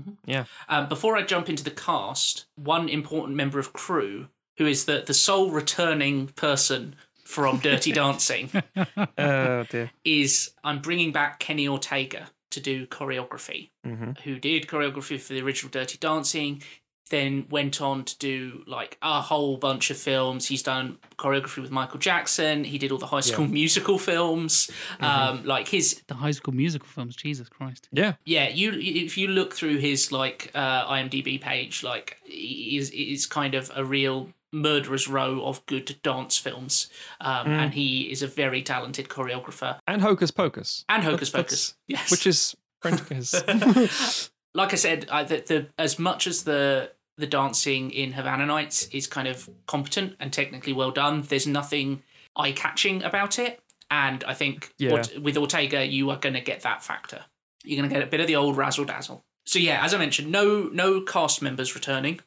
Um, before I jump into the cast, one important member of crew who is the the sole returning person from Dirty Dancing Oh dear. is I'm bringing back Kenny Ortega to do choreography, hmm who did choreography for the original Dirty Dancing, then went on to do like a whole bunch of films. He's done choreography with Michael Jackson. He did all the High School Musical films. Um, like his The High School Musical films. Jesus Christ. Yeah. yeah, you if you look through his like uh, IMDb page, like is is kind of a real murderer's row of good dance films, um, and he is a very talented choreographer And Hocus Pocus, and Hocus That's- Pocus. Yes, which is French like I said, I, the, the as much as the the dancing in Havana Nights is kind of competent and technically well done, there's nothing eye catching about it. And I think Yeah. Ort- with Ortega, you are going to get that factor. You're going to get a bit of the old razzle dazzle. So yeah, as I mentioned, no no cast members returning,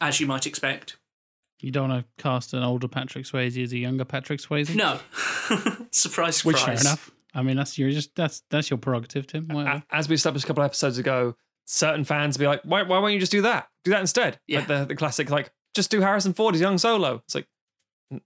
as you might expect. You don't want to cast an older Patrick Swayze as a younger Patrick Swayze? No, surprise, surprise. Which fair enough. I mean, that's your just that's that's your prerogative, Tim. Whatever. As we established a couple of episodes ago, certain fans be like, "Why? Why won't you just do that? Do that instead." Yeah. Like the the classic, like just do Harrison Ford as young solo. It's like, n-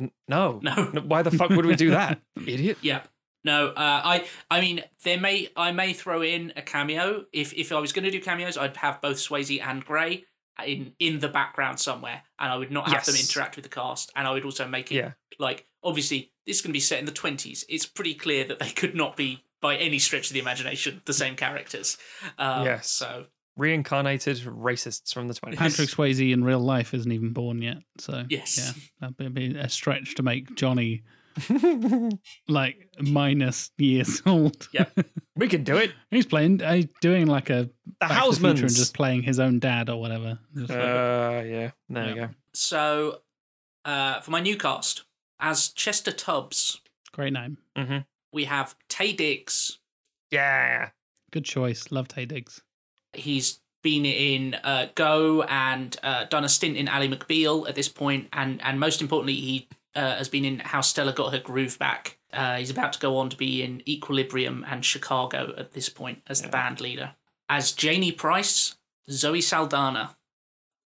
n- no, No. No, Why the fuck would we do that, idiot? Yeah. No, uh, I I mean there may I may throw in a cameo if if I was going to do cameos I'd have both Swayze and Grey in in the background somewhere and I would not have them interact with the cast and I would also make it Yeah. like obviously this is going to be set in the 20s it's pretty clear that they could not be by any stretch of the imagination the same characters um, Yes. so Reincarnated racists from the twenties. Patrick Swayze in real life isn't even born yet, so Yes. yeah, that'd be be a stretch to make Johnny like minus years old. Yeah. we could do it. he's playing, he's doing like a The Back to the Future and just playing his own dad or whatever. Just like- Uh, yeah. There you Yeah. go. so uh, for my new cast as Chester Tubbs great name, hmm we have Taye Diggs Yeah. good choice. Love Taye Diggs. He's been in uh, Go and uh, done a stint in Ally McBeal at this point, and and most importantly, he uh, has been in How Stella Got Her Groove Back. Uh, he's about to go on to be in Equilibrium and Chicago at this point as the band leader. As Janie Price, Zoe Saldana,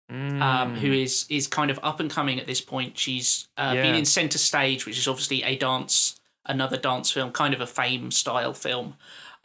um, Mm. who is is kind of up and coming at this point. She's uh, been in Center Stage, which is obviously a dance, another dance film, kind of a fame style film,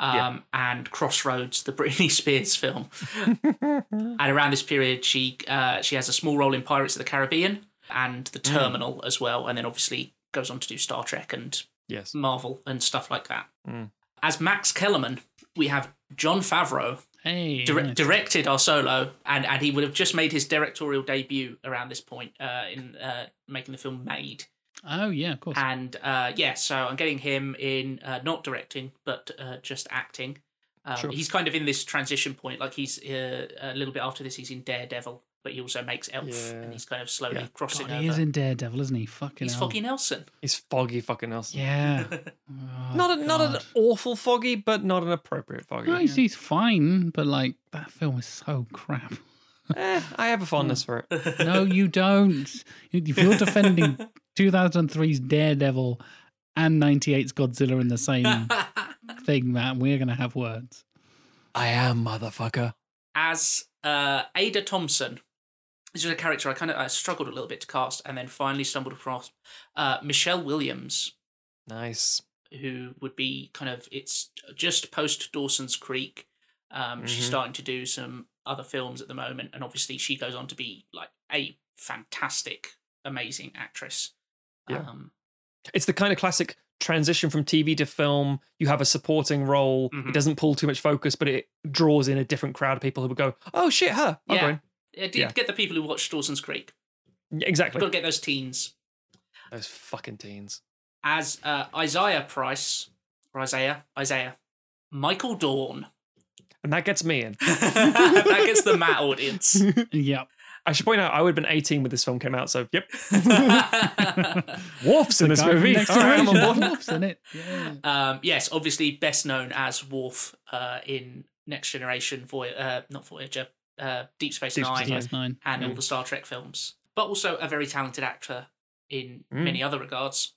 um, Yeah. and Crossroads, the Britney Spears film. and around this period, she uh, she has a small role in Pirates of the Caribbean and The Terminal as well, and then obviously goes on to do Star Trek and Yes. Marvel and stuff like that. Mm. As Max Kellerman, we have Jon Favreau, Hey, Dire- nice. directed our solo, and, and he would have just made his directorial debut around this point uh, in uh, making the film Made. Oh yeah, of course. And uh, yeah, so I'm getting him in uh, not directing, but uh, just acting. Um, Sure. He's kind of in this transition point. Like he's uh, a little bit after this, he's in Daredevil, but he also makes Elf, Yeah. and he's kind of slowly Yeah. crossing God, over. he is in Daredevil, isn't he? Fucking he's hell. Foggy Nelson. He's foggy fucking Nelson. Yeah. Oh, not a, not an awful foggy, but not an appropriate foggy. No, he's, he's fine, but like that film is so crap. Eh, I have a fondness for it. No, you don't. If you're defending 2003's Daredevil and 98's Godzilla in the same thing, man, we're gonna have words. I am motherfucker. As uh, Ada Thompson, this was a character I kind of I struggled a little bit to cast, and then finally stumbled across uh, Michelle Williams, Nice. who would be kind of it's just post Dawson's Creek. Um, She's Mhm. starting to do some other films at the moment, and obviously she goes on to be like a fantastic, amazing actress. Yeah. Um, It's the kind of classic transition from TV to film. You have a supporting role. Mhm. It doesn't pull too much focus, but it draws in a different crowd of people who would go, "Oh shit, her." I'll go Yeah. in." it did Yeah. get the people who watched Dawson's Creek. Exactly. Got to get those teens. Those fucking teens. As uh, Isaiah Price, or Isaiah, Isaiah, Michael Dorn. And that gets me in. that gets the Matt audience. Yep. I should point out I would have been 18 when this film came out, so yep. Worf's in this movie. Next All right, I'm on board. Wolf's in it. Yeah. um, yes, obviously best known as Worf uh, in Next Generation, Voy- uh, not Voyager, uh, Deep Space Deep Nine, Space nine. and Yeah. all the Star Trek films. But also a very talented actor in Mm. many other regards.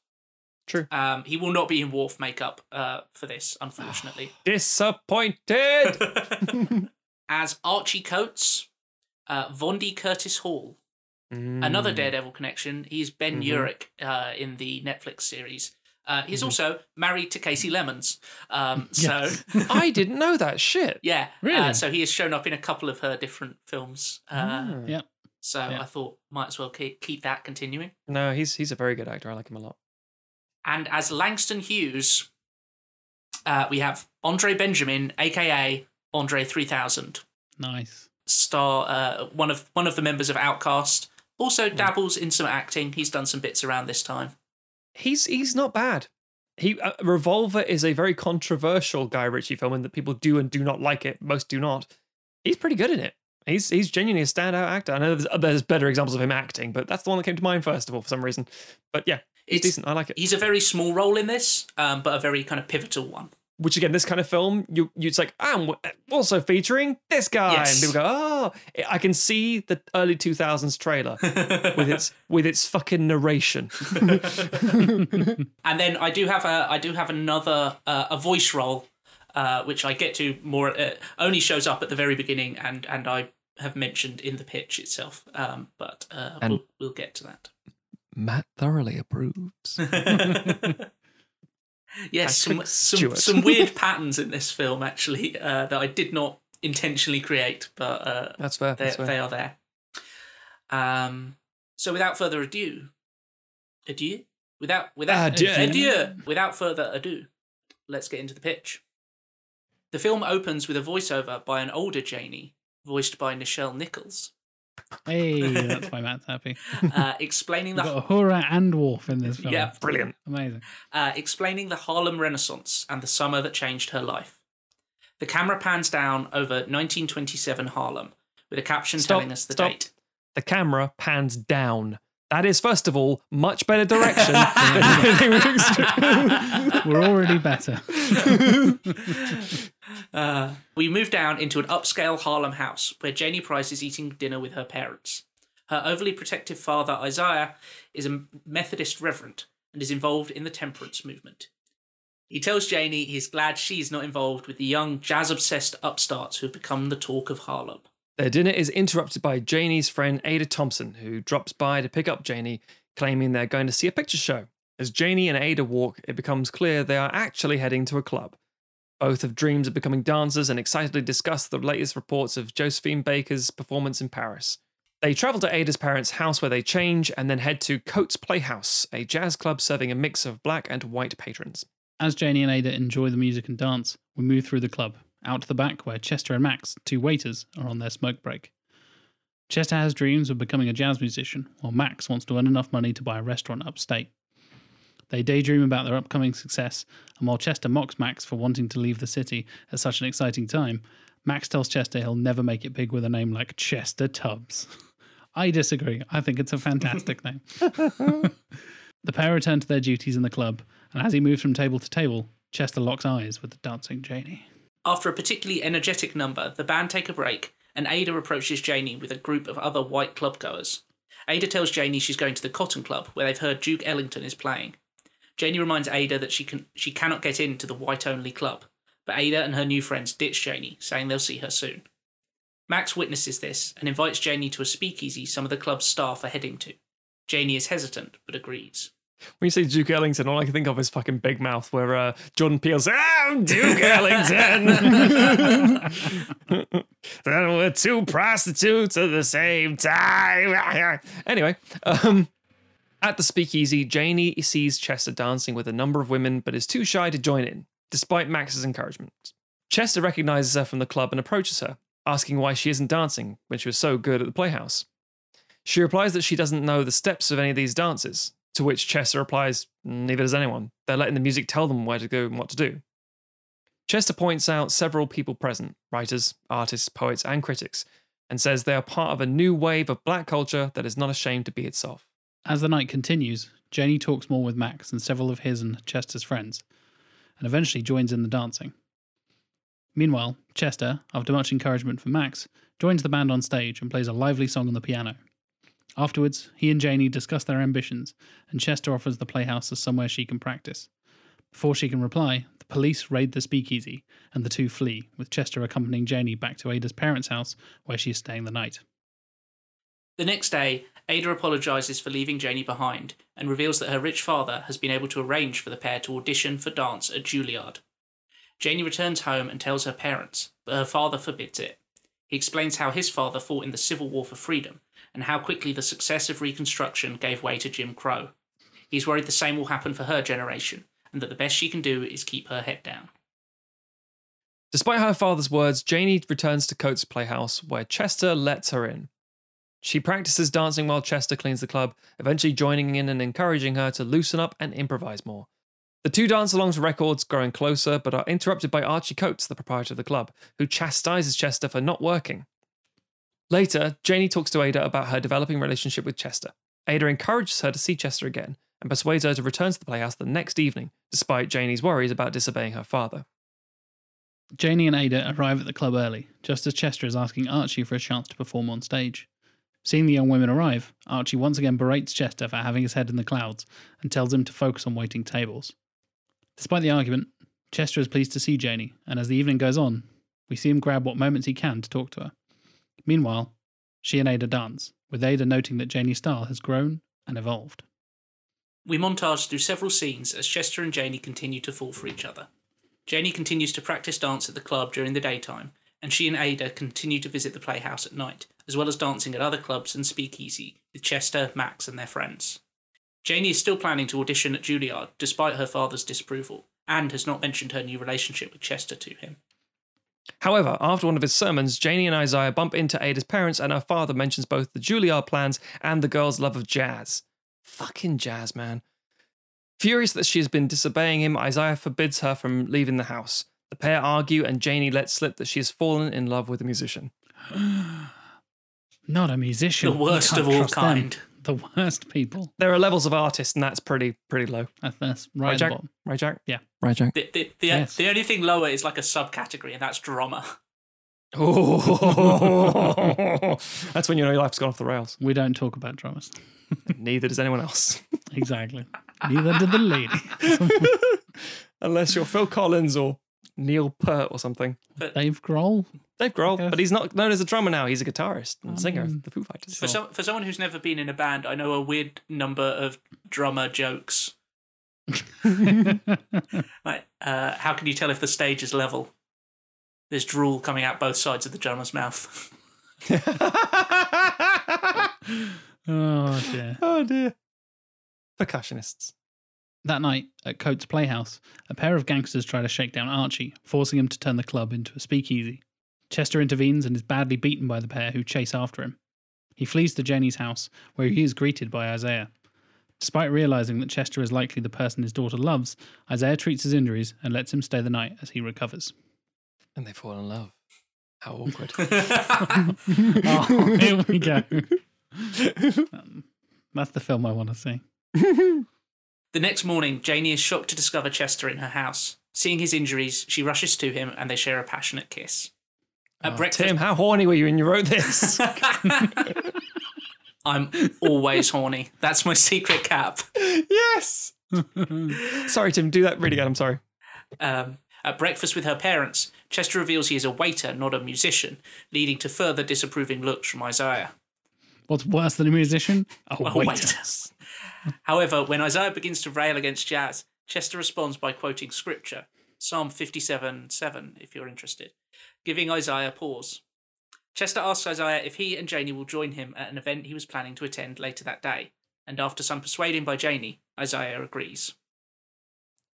True. Um, he will not be in Worf makeup uh, for this, unfortunately. Disappointed. as Archie Coates, uh, Vondie Curtis Hall, another Mm. Daredevil connection. He's Ben Mhm. Urich uh, in the Netflix series. Uh, he's Mhm. also married to Kasi Lemmons. Um, So, I didn't know that shit. yeah. Really? Uh, so he has shown up in a couple of her different films. Uh, Ah. Yeah. So Yeah. I thought might as well keep, keep that continuing. No, he's he's a very good actor. I like him a lot. And as Langston Hughes, uh, we have Andre Benjamin, aka Andre 3000. Nice. Star uh, one of one of the members of OutKast. Also Hmm. dabbles in some acting. He's done some bits around this time. He's he's not bad. He uh, Revolver is a very controversial Guy Ritchie film, and that people do and do not like it. Most do not. He's pretty good in it. He's he's genuinely a standout actor. I know there's, there's better examples of him acting, but that's the one that came to mind first of all for some reason. But yeah, he's It's, decent. I like it. he's a very small role in this, um, but a very kind of pivotal one. Which again, this kind of film, you you it's like I'm also featuring this guy, Yes. and people go, oh, I can see the early 2000s trailer with its with its fucking narration. and then I do have a I do have another uh, a voice role, uh, which I get to more. Uh, only shows up at the very beginning, and and I have mentioned in the pitch itself. Um, but uh, And- we'll we'll get to that. Matt thoroughly approves. yes, some, some some weird patterns in this film actually uh, that I did not intentionally create, but uh, That's fair. they That's fair. they are there. Um. So without further ado, adieu. Without without Adieu. adieu. Without further ado, let's get into the pitch. The film opens with a voiceover by an older Janie, voiced by Nichelle Nichols, Hey, that's why Matt's happy. uh, explaining We've the got Uhura and Worf in this film. Yeah. Brilliant. Amazing. uh, explaining the Harlem Renaissance and the summer that changed her life. The camera pans down over 1927 Harlem, with a caption Stop, telling us the stop. date. The camera pans down. That is, first of all, much better direction than anything we expect. We're already better. Uh, we move down into an upscale Harlem house where Janie Price is eating dinner with her parents. Her overly protective father, Isaiah, is a Methodist reverend and is involved in the temperance movement. He tells Janie he's glad she's not involved with the young, jazz obsessed upstarts who have become the talk of Harlem. Their dinner is interrupted by Janie's friend Ada Thompson, who drops by to pick up Janie, claiming they're going to see a picture show. As Janie and Ada walk, it becomes clear they are actually heading to a club. Both have dreams of becoming dancers and excitedly discuss the latest reports of Josephine Baker's performance in Paris. They travel to Ada's parents' house where they change and then head to Coates Playhouse, a jazz club serving a mix of black and white patrons. As Janie and Ada enjoy the music and dance, we move through the club out to the back where Chester and Max, two waiters, are on their smoke break. Chester has dreams of becoming a jazz musician, while Max wants to earn enough money to buy a restaurant upstate. They daydream about their upcoming success, and while Chester mocks Max for wanting to leave the city at such an exciting time, Max tells Chester he'll never make it big with a name like Chester Tubbs. I disagree. I think it's a fantastic name. the pair return to their duties in the club, and as he moves from table to table, Chester locks eyes with the dancing Janie. After a particularly energetic number, the band take a break, and Ada approaches Janie with a group of other white clubgoers. Ada tells Janie she's going to the Cotton Club, where they've heard Duke Ellington is playing. Janie reminds Ada that she can she cannot get into the white only club, but Ada and her new friends ditch Janie, saying they'll see her soon. Max witnesses this and invites Janie to a speakeasy some of the club's staff are heading to. Janie is hesitant, but agrees. When you say Duke Ellington, all I can think of is fucking Big Mouth, where uh, Jordan Peele's, I'm Duke Ellington. then we're two prostitutes at the same time. anyway, um, at the speakeasy, Janie sees Chester dancing with a number of women, but is too shy to join in, despite Max's encouragement. Chester recognizes her from the club and approaches her, asking why she isn't dancing when she was so good at the playhouse. She replies that she doesn't know the steps of any of these dances, to which Chester replies, Neither does anyone. They're letting the music tell them where to go and what to do. Chester points out several people present writers, artists, poets, and critics and says they are part of a new wave of black culture that is not ashamed to be itself. As the night continues, Janie talks more with Max and several of his and Chester's friends, and eventually joins in the dancing. Meanwhile, Chester, after much encouragement from Max, joins the band on stage and plays a lively song on the piano. Afterwards, he and Janie discuss their ambitions, and Chester offers the playhouse as somewhere she can practice. Before she can reply, the police raid the speakeasy, and the two flee, with Chester accompanying Janie back to Ada's parents' house, where she is staying the night. The next day, Ada apologises for leaving Janie behind and reveals that her rich father has been able to arrange for the pair to audition for dance at Juilliard. Janie returns home and tells her parents, but her father forbids it. He explains how his father fought in the Civil War for freedom and how quickly the success of Reconstruction gave way to Jim Crow. He's worried the same will happen for her generation, and that the best she can do is keep her head down. Despite her father's words, Janie returns to Coates' playhouse, where Chester lets her in. She practices dancing while Chester cleans the club, eventually joining in and encouraging her to loosen up and improvise more. The two dance along to records, growing closer, but are interrupted by Archie Coates, the proprietor of the club, who chastises Chester for not working. Later, Janie talks to Ada about her developing relationship with Chester. Ada encourages her to see Chester again and persuades her to return to the playhouse the next evening, despite Janie's worries about disobeying her father. Janie and Ada arrive at the club early, just as Chester is asking Archie for a chance to perform on stage. Seeing the young women arrive, Archie once again berates Chester for having his head in the clouds and tells him to focus on waiting tables. Despite the argument, Chester is pleased to see Janie, and as the evening goes on, we see him grab what moments he can to talk to her. Meanwhile, she and Ada dance, with Ada noting that Janie's style has grown and evolved. We montage through several scenes as Chester and Janie continue to fall for each other. Janie continues to practice dance at the club during the daytime, and she and Ada continue to visit the playhouse at night, as well as dancing at other clubs and speakeasy with Chester, Max, and their friends. Janie is still planning to audition at Juilliard despite her father's disapproval, and has not mentioned her new relationship with Chester to him. However, after one of his sermons, Janie and Isaiah bump into Ada's parents, and her father mentions both the Juilliard plans and the girl's love of jazz. Fucking jazz, man. Furious that she has been disobeying him, Isaiah forbids her from leaving the house. The pair argue, and Janie lets slip that she has fallen in love with a musician. Not a musician. The worst of all kind. them. Kind. The worst people. There are levels of artists, and that's pretty pretty low. That's, that's right, Right, Jack? bottom. Right, Jack? Yeah. Right, Jack? The, the, the, Yes. the only thing lower is like a subcategory, and that's drama. Oh, that's when you know your life's gone off the rails. We don't talk about drummers. Neither does anyone else. Exactly. Neither did the lady. Unless you're Phil Collins or Neil Peart or something. But Dave Grohl. Dave Grohl, Yes. but he's not known as a drummer now. He's a guitarist and I singer of the Foo Fighters. For, some, for someone who's never been in a band, I know a weird number of drummer jokes. Like, uh, how can you tell if the stage is level? There's drool coming out both sides of the drummer's mouth. oh dear. oh dear. Percussionists. That night at Coates Playhouse, a pair of gangsters try to shake down Archie, forcing him to turn the club into a speakeasy. Chester intervenes and is badly beaten by the pair who chase after him. He flees to Jenny's house, where he is greeted by Isaiah. Despite realizing that Chester is likely the person his daughter loves, Isaiah treats his injuries and lets him stay the night as he recovers. And they fall in love. How awkward. oh, here we go. Um, that's the film I want to see. The next morning, Janie is shocked to discover Chester in her house. Seeing his injuries, she rushes to him and they share a passionate kiss. At Oh, breakfast, Tim, how horny were you when you wrote this? I'm always horny. That's my secret cap. yes. Sorry, Tim. Do that really again. I'm sorry. Um, at breakfast with her parents, Chester reveals he is a waiter, not a musician, leading to further disapproving looks from Isaiah. What's worse than a musician? A A waiter. waiter. However, when Isaiah begins to rail against jazz, Chester responds by quoting scripture, Psalm 57 7, if you're interested, giving Isaiah pause. Chester asks Isaiah if he and Janie will join him at an event he was planning to attend later that day, and after some persuading by Janie, Isaiah agrees.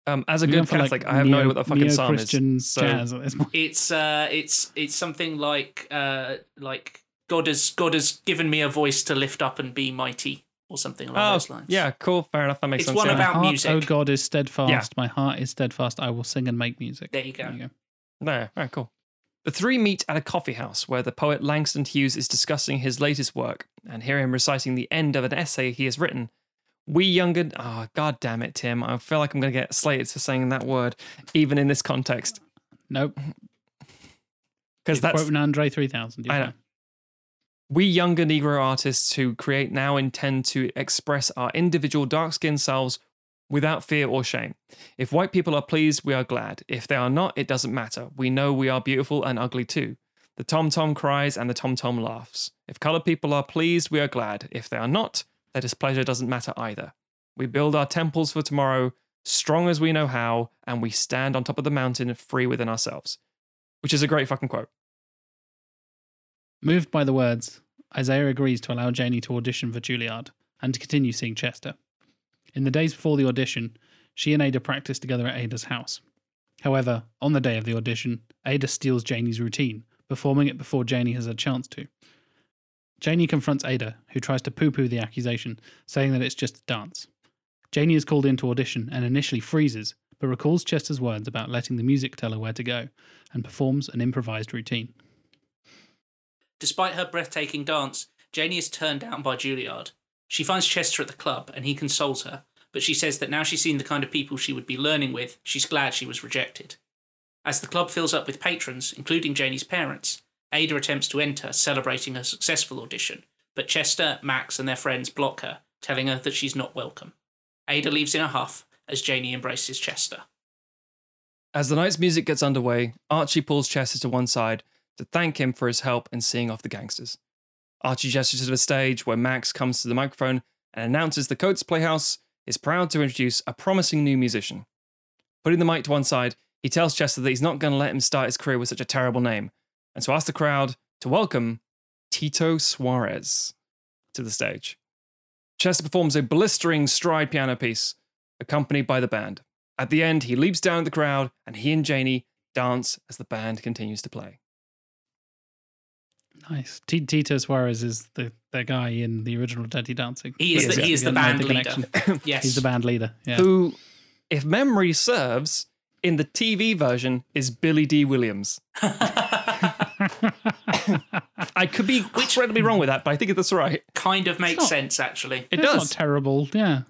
Um, as a good going for, Catholic, I have no idea what the fucking psalm is. Christian So jazz at this point. It's uh, it's it's something like uh, like God has God has given me a voice to lift up and be mighty, or something along Oh, those lines. yeah, cool. Fair enough. That makes It's sense. one yeah. about- heart, music. Oh God is steadfast. Yeah. My heart is steadfast. I will sing and make music. There you go. There you go. No, all right, cool. The three meet at a coffee house where the poet Langston Hughes is discussing his latest work and hear him reciting the end of an essay he has written. We younger, oh god damn it, Tim! I feel like I'm going to get slated for saying that word, even in this context, Nope. because that's Quoting Andre 3000. you're I know. fine. we younger Negro artists who create now intend to express our individual dark-skinned selves without fear or shame. If white people are pleased, we are glad. If they are not, it doesn't matter. We know we are beautiful and ugly too. The tom tom cries and the tom tom laughs. If colored people are pleased, we are glad. If they are not, their displeasure doesn't matter either. We build our temples for tomorrow, strong as we know how, and we stand on top of the mountain free within ourselves. Which is a great fucking quote. Moved by the words, Isaiah agrees to allow Janie to audition for Juilliard and to continue seeing Chester. In the days before the audition, she and Ada practice together at Ada's house. However, on the day of the audition, Ada steals Janie's routine, performing it before Janie has a chance to. Janie confronts Ada, who tries to poo poo the accusation, saying that it's just a dance. Janie is called in to audition and initially freezes, but recalls Chester's words about letting the music tell her where to go and performs an improvised routine. Despite her breathtaking dance, Janie is turned down by Juilliard. She finds Chester at the club and he consoles her, but she says that now she's seen the kind of people she would be learning with, she's glad she was rejected. As the club fills up with patrons, including Janie's parents, Ada attempts to enter, celebrating her successful audition, but Chester, Max, and their friends block her, telling her that she's not welcome. Ada leaves in a huff as Janie embraces Chester. As the night's music gets underway, Archie pulls Chester to one side to thank him for his help in seeing off the gangsters. Archie gestures to the stage where Max comes to the microphone and announces the Coates Playhouse is proud to introduce a promising new musician. Putting the mic to one side, he tells Chester that he's not going to let him start his career with such a terrible name, and so asks the crowd to welcome Tito Suarez to the stage. Chester performs a blistering stride piano piece, accompanied by the band. At the end, he leaps down at the crowd, and he and Janie dance as the band continues to play. Nice. T- Tito Suarez is the, the guy in the original Dirty Dancing. He is, He is, the, he is the band the leader. Yes. He's the band leader. Yeah. Who, if memory serves, in the TV version is Billy Dee Williams. I could be Which, incredibly wrong with that, but I think that's right. kind of makes not- sense, actually. It That's does. not terrible. Yeah.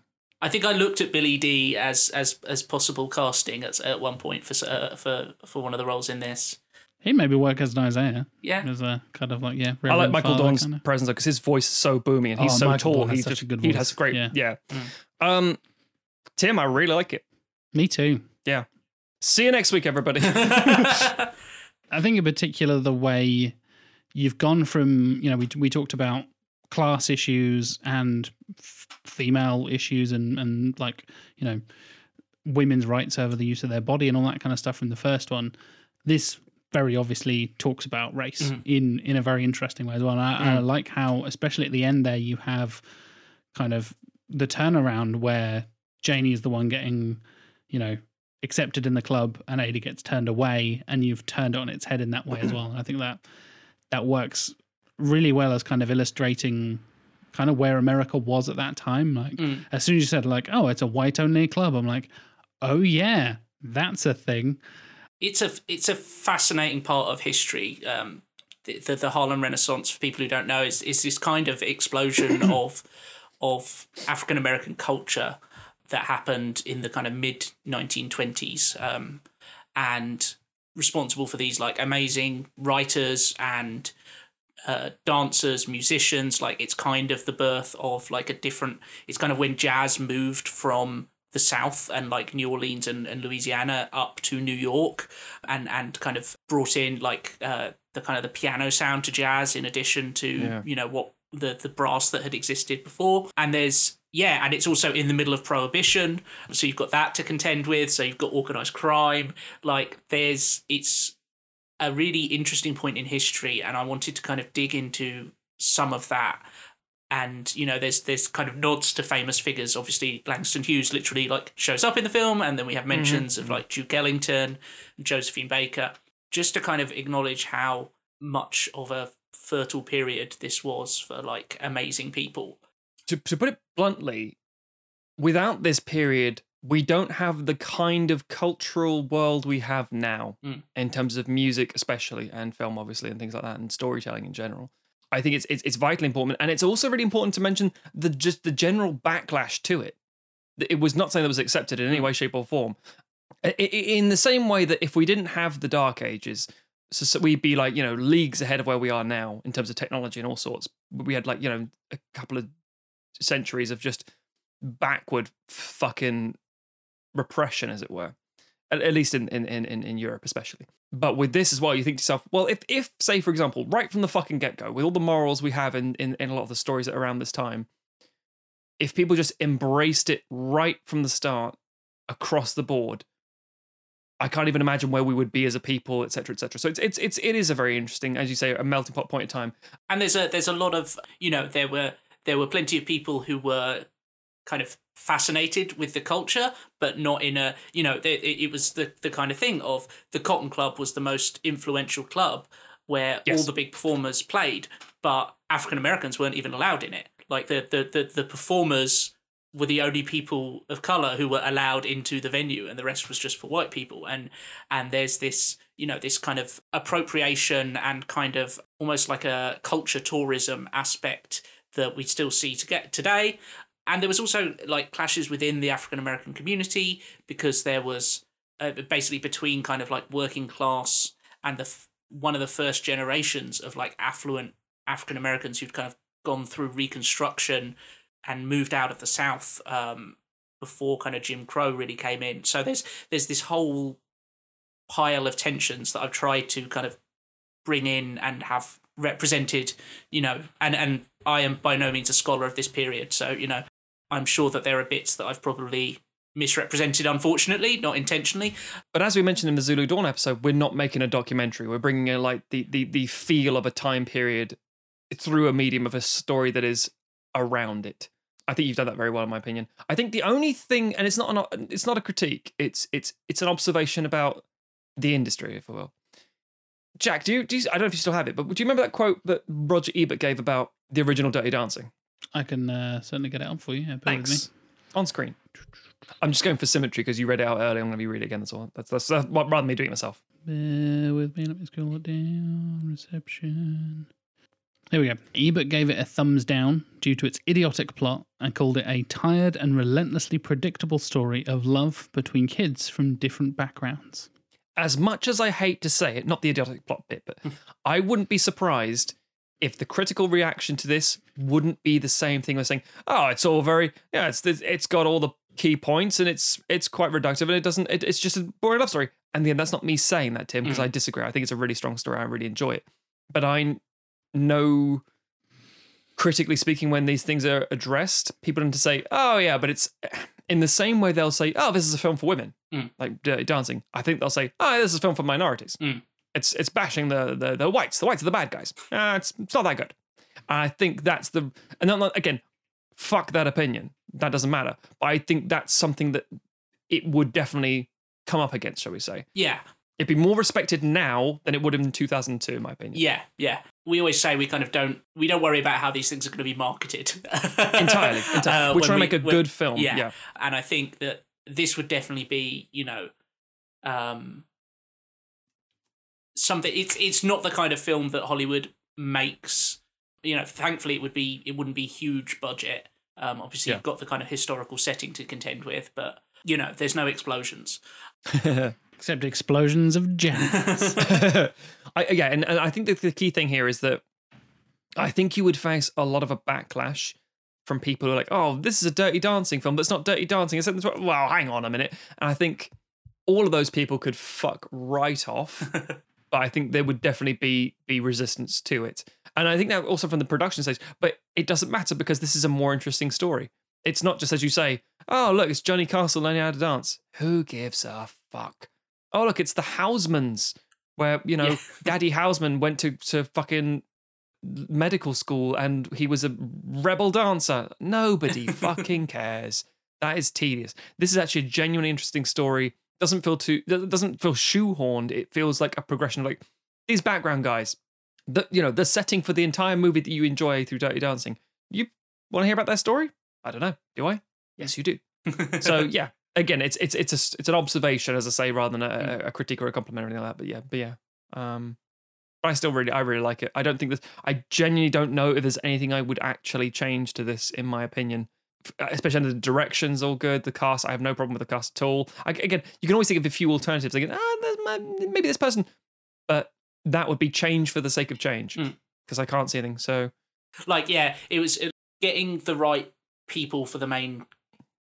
I think I looked at Billy D as as as possible casting at at one point for uh, for for one of the roles in this. He maybe work as an Isaiah. Yeah, As a kind of like, yeah. I like Michael Father Dorn's kinda. presence because his voice is so boomy and he's Oh, so Michael tall. Dorn has He such just a good he voice. has great. Yeah. Yeah. Um, Tim, I really like it. Me too. Yeah. See you next week, everybody. I think in particular the way you've gone from you know we we talked about class issues and f- female issues and and like you know women's rights over the use of their body and all that kind of stuff from the first one. This very obviously talks about race Mhm. in in a very interesting way as well. And I, and I like how especially at the end there you have kind of the turnaround where Janie is the one getting, you know, accepted in the club and Ada gets turned away and you've turned it on its head in that way as well. And I think that that works really well as kind of illustrating kind of where America was at that time. Like Mm. as soon as you said like, oh, it's a white only club, I'm like, oh yeah, that's a thing. It's a it's a fascinating part of history. Um, the, the the Harlem Renaissance, for people who don't know, is is this kind of explosion of of African American culture that happened in the kind of mid nineteen twenties, um, and responsible for these like amazing writers and uh, dancers, musicians. Like it's kind of the birth of like a different. It's kind of when jazz moved from the South and like New Orleans and, and Louisiana up to New York, and and kind of brought in like uh, the kind of the piano sound to jazz in addition to Yeah. you know what the the brass that had existed before. And there's yeah, and it's also in the middle of prohibition, so you've got that to contend with. So you've got organized crime. Like there's it's a really interesting point in history, and I wanted to kind of dig into some of that. And you know, there's there's kind of nods to famous figures. Obviously, Langston Hughes literally like shows up in the film, and then we have mentions of like Duke Ellington and Josephine Baker, just to kind of acknowledge how much of a fertile period this was for like amazing people. to, to put it bluntly, without this period, we don't have the kind of cultural world we have now Mm. in terms of music, especially, and film, obviously, and things like that, and storytelling in general. I think it's it's, it's vitally important, and it's also really important to mention the just the general backlash to it. It was not something that was accepted in any hmm. way, shape, or form. In the same way that if we didn't have the Dark Ages, so, so we'd be like you know leagues ahead of where we are now in terms of technology and all sorts. We had like you know a couple of centuries of just backward fucking repression, as it were. At, at least in, in, in, in Europe, especially. But with this as well, you think to yourself, well, if, if say, for example, right from the fucking get go, with all the morals we have in, in, in a lot of the stories around this time, if people just embraced it right from the start across the board, I can't even imagine where we would be as a people, etc., cetera, et cetera. So it's it's it's it is a very interesting, as you say, a melting pot point in time. and there's a there's a lot of you know there were there were plenty of people who were kind of fascinated with the culture but not in a you know it, it was the the kind of thing of the cotton club was the most influential club where all the big performers played but african americans weren't even allowed in it. Like the, the the the performers were the only people of color who were allowed into the venue and the rest was just for white people. And and there's this you know this kind of appropriation and kind of almost like a culture tourism aspect that we still see to get today and there was also like clashes within the african american community because there was uh, basically between kind of like working class and the f- one of the first generations of like affluent african americans who'd kind of gone through reconstruction and moved out of the south um, before kind of jim crow really came in. So there's there's this whole pile of tensions that i've tried to kind of bring in and have represented you know and and i am by no means a scholar of this period so you know i'm sure that there are bits that i've probably misrepresented unfortunately not intentionally But as we mentioned in the Zulu Dawn episode, we're not making a documentary. We're bringing in like the the the feel of a time period through a medium of a story that is around it. I think you've done that very well, in my opinion. I think the only thing, and it's not an, it's not a critique. It's it's it's an observation about the industry, if I will. Jack, do you, do you I don't know if you still have it, but do you remember that quote that Roger Ebert gave about the original Dirty Dancing? I can uh, certainly get it up for you. Yeah, bear with me. Thanks. On screen. I'm just going for symmetry because you read it out earlier. I'm going to be reading it again. That's all. That's, that's, that's rather than me doing it myself. Bear with me. Let me scroll it down. Reception. There we go. Ebert gave it a thumbs down due to its idiotic plot and called it a tired and relentlessly predictable story of love between kids from different backgrounds. As much as I hate to say it, not the idiotic plot bit, but I wouldn't be surprised if the critical reaction to this wouldn't be the same thing as saying, "Oh, it's all very yeah, it's it's got all the key points and it's it's quite reductive and it doesn't it, it's just a boring love story." And again, that's not me saying that, Tim, because I mm. disagree. I think it's a really strong story. I really enjoy it, but I know critically speaking, when these things are addressed, people tend to say, "Oh yeah," but it's in the same way they'll say, "Oh, this is a film for women," Mm. like Dirty Dancing. I think they'll say, "Oh, this is a film for minorities." Mm. It's it's bashing the, the the whites. The whites are the bad guys. Uh, it's it's not that good. And I think that's the and then, again fuck that opinion. That doesn't matter. But I think that's something that it would definitely come up against, shall we say. Yeah, It'd be more respected now than it would have in 2002, in my opinion. yeah, yeah. We always say we kind of don't we don't worry about how these things are going to be marketed Entirely. entirely. Uh, We're trying to make a good film. yeah. Yeah. and I think that this would definitely be, you know, um, something. It's it's not the kind of film that Hollywood makes. You know, thankfully, it would be it wouldn't be huge budget. Um, obviously, Yeah. you've got the kind of historical setting to contend with, but you know, there's no explosions. Except explosions of jazz. I, yeah, and, and I think that the key thing here is that I think you would face a lot of a backlash from people who are like, "Oh, this is a Dirty Dancing film, but it's not Dirty Dancing." It's something- well, hang on a minute, and I think all of those people could fuck right off. but I think there would definitely be be resistance to it, and I think that also from the production stage. But it doesn't matter because this is a more interesting story. It's not just as you say, "Oh, look, it's Johnny Castle learning how to dance." Who gives a fuck? Oh, look, it's the Housemans, where you know Yeah. Daddy Houseman went to to fucking medical school and he was a rebel dancer. Nobody fucking cares. That is tedious. This is actually a genuinely interesting story. Doesn't feel too it doesn't feel shoehorned. It feels like a progression of like these background guys. The you know, the setting for the entire movie that you enjoy through Dirty Dancing. You want to hear about their story? I don't know. Do I? Yes, you do. So yeah, again, it's it's it's a it's an observation, as I say, rather than a, a critique or a compliment or anything like that. But yeah, but yeah. Um, but I still really, I really like it. I don't think this. I genuinely don't know if there's anything I would actually change to this, in my opinion. Especially under the directions, all good. The cast, I have no problem with the cast at all. I, again, you can always think of a few alternatives. Like, ah, my- maybe this person, but that would be change for the sake of change Mm. because I can't see anything. So like yeah it was getting the right people for the main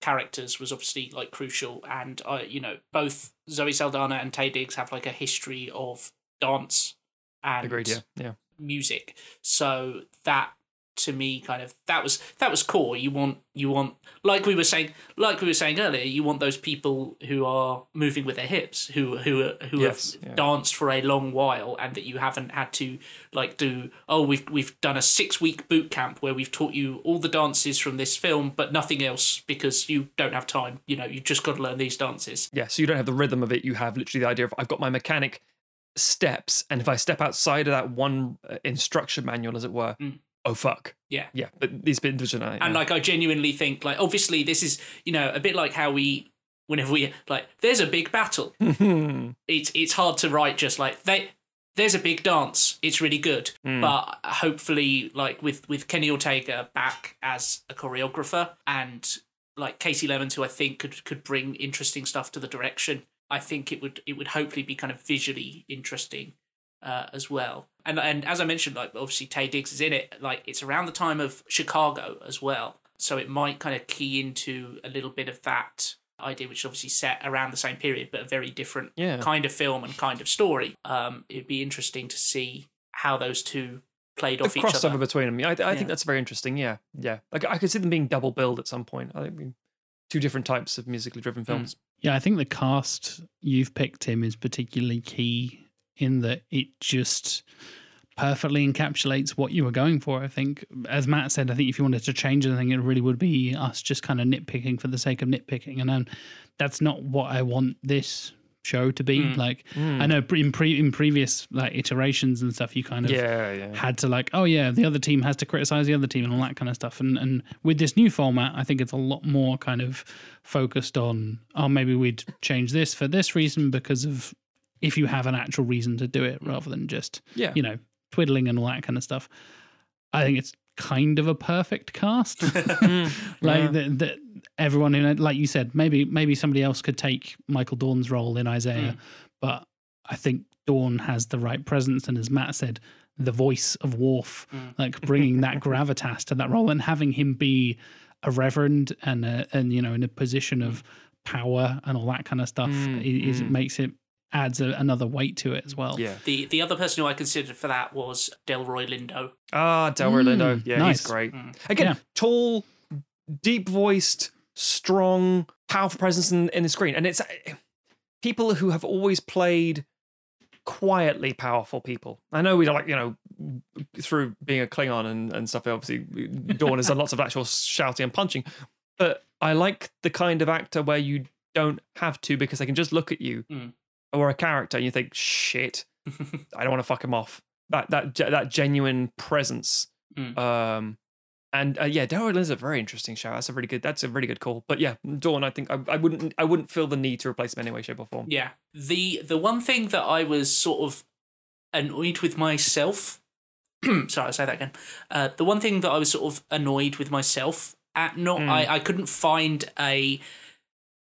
characters was obviously like crucial and uh, you know both zoe saldana and taye diggs have like a history of dance and agreed. Yeah, yeah. music so that to me kind of that was that was core you want you want like we were saying like we were saying earlier you want those people who are moving with their hips who who who Yes, have yeah. danced for a long while and that you haven't had to like do oh we've we've done a 6 week boot camp where we've taught you all the dances from this film but nothing else because you don't have time you know you've just got to learn these dances Yeah, so you don't have the rhythm of it. You have literally the idea of I've got my mechanic steps, and if I step outside of that one uh, instruction manual, as it were, Mm. Oh fuck, yeah. Yeah. But these bit individual, uh, and like I genuinely think like obviously this is you know a bit like how we whenever we like there's a big battle. It's it's hard to write just like they there's a big dance. It's really good. Mm. but hopefully like with with Kenny Ortega back as a choreographer and like Kasi Lemmons who I think could could bring interesting stuff to the direction I think it would it would hopefully be kind of visually interesting uh, as well and and as I mentioned like obviously Taye Diggs is in it like it's around the time of Chicago as well so it might kind of key into a little bit of that idea which is obviously set around the same period but a very different yeah, kind of film and kind of story. Um, it'd be interesting to see how those two played the off each crossover other. between them. I, I Yeah. think that's very interesting. Yeah, yeah. Like I could see them being double billed at some point. I think two different types of musically Hmm. driven films. Yeah, I think the cast you've picked him is particularly key in that it just perfectly encapsulates what you were going for. I think, as Matt said, I think if you wanted to change anything, it really would be us just kind of nitpicking for the sake of nitpicking, and um, that's not what I want this show to be. Mm. Like, Mm. I know in pre in previous like iterations and stuff, you kind of Yeah, yeah. had to like, oh yeah, the other team has to criticize the other team and all that kind of stuff. And and with this new format, I think it's a lot more kind of focused on, oh maybe we'd change this for this reason because of if you have an actual reason to do it rather than just Yeah. you know twiddling and all that kind of stuff. I think it's kind of a perfect cast. Mm, like yeah. that everyone in it, like you said, maybe maybe somebody else could take Michael Dorn's role in Isaiah, but I think Dorn has the right presence, and as Matt said, the voice of Worf, Mm. like bringing that gravitas to that role and having him be a reverend and a, and you know in a position of power and all that kind of stuff Mm, is mm. makes it adds a, another weight to it as well. yeah. the the other person who I considered for that was Delroy Lindo. Ah, Delroy Mm, Lindo. Yeah, nice. he's great. Mm. Again, Yeah. tall, deep voiced, strong, powerful presence in, in the screen. And it's people who have always played quietly powerful people. I know we don't like, you know, through being a Klingon and, and stuff. Obviously, Dorn has done lots of actual shouting and punching, but I like the kind of actor where you don't have to because they can just look at you Mm. Or a character and you think, shit, I don't want to fuck him off. That that that genuine presence. Mm. Um, and uh, yeah, Daryl is a very interesting show. That's a really good. That's a really good call. But yeah, Dorn, I think I, I wouldn't I wouldn't feel the need to replace him in any way, shape, or form. Yeah. The the one thing that I was sort of annoyed with myself. sorry, I'll say that again. Uh, the one thing that I was sort of annoyed with myself at not Mm. I, I couldn't find a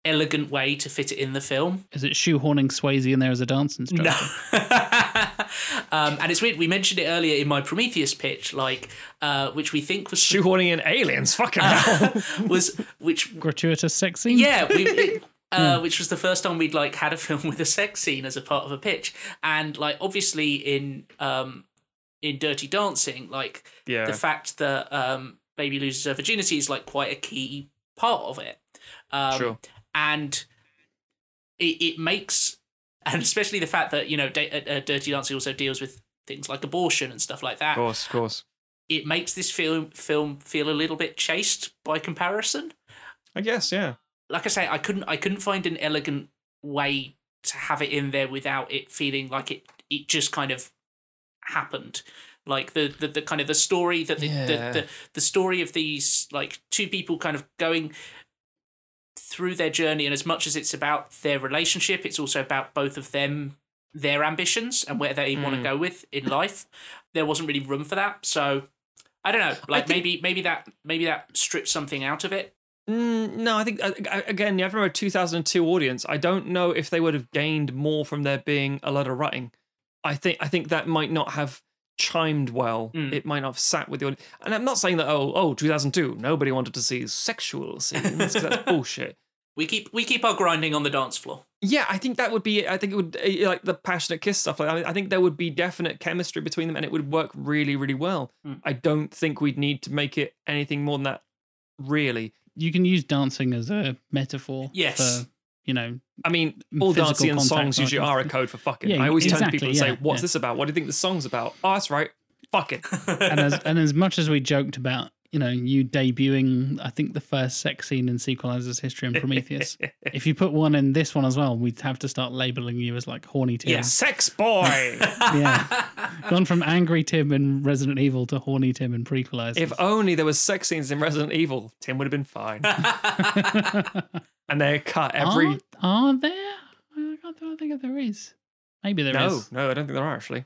elegant way to fit it in the film. Is it shoehorning Swayze in there as a dance instructor? No. um, and it's weird. We mentioned it earlier in my Prometheus pitch, like uh, which we think was Shoehorning in aliens, fucking hell. was which Gratuitous sex scene? yeah, we, it, uh, which was the first time we'd like had a film with a sex scene as a part of a pitch, and like obviously in um in Dirty Dancing, like yeah. the fact that um baby loses her virginity is like quite a key part of it, um, Sure. And it it makes and especially the fact that you know da- uh, uh, Dirty Dancing also deals with things like abortion and stuff like that. Of course, of course. It makes this film film feel a little bit chaste by comparison I guess, yeah. like I say, I couldn't I couldn't find an elegant way to have it in there without it feeling like it it just kind of happened. Like the the, the kind of the story that the, Yeah. the, the the story of these like two people kind of going through their journey and as much as it's about their relationship, it's also about both of them their ambitions and where they want to Mm. go with in life. There wasn't really room for that. So I don't know. Like think- maybe maybe that maybe that strips something out of it. Mm, no, I think again, you have a 2002 audience. I don't know if they would have gained more from there being a lot of writing. I think I think that might not have chimed well. Mm. It might not have sat with the audience. And I'm not saying that oh oh 2002 nobody wanted to see sexual scenes 'cause that's bullshit. We keep we keep our grinding on the dance floor. Yeah, I think that would be. I think it would uh, like the passionate kiss stuff. Like I I think there would be definite chemistry between them, and it would work really, really well. Mm. I don't think we'd need to make it anything more than that. Really, You can use dancing as a metaphor Yes. for, you know, I mean, all Physical dancing and songs usually are a code for fucking. Yeah, I always turn to people and say, "What's yeah. this about? What do you think the song's about?" Oh, that's right. Fuck it. and as and as much as we joked about, you know, you debuting, I think the first sex scene in Sequelizer's history in Prometheus. if you put one in this one as well, we'd have to start labeling you as like horny Tim. Yeah. Sex boy. Yeah. Gone from angry Tim in Resident Evil to horny Tim in Prequelizers. if only there was sex scenes in Resident Evil, Tim would have been fine. and they're cut every. are, are there? I don't think there is. Maybe there is. no, no, I don't think there are actually.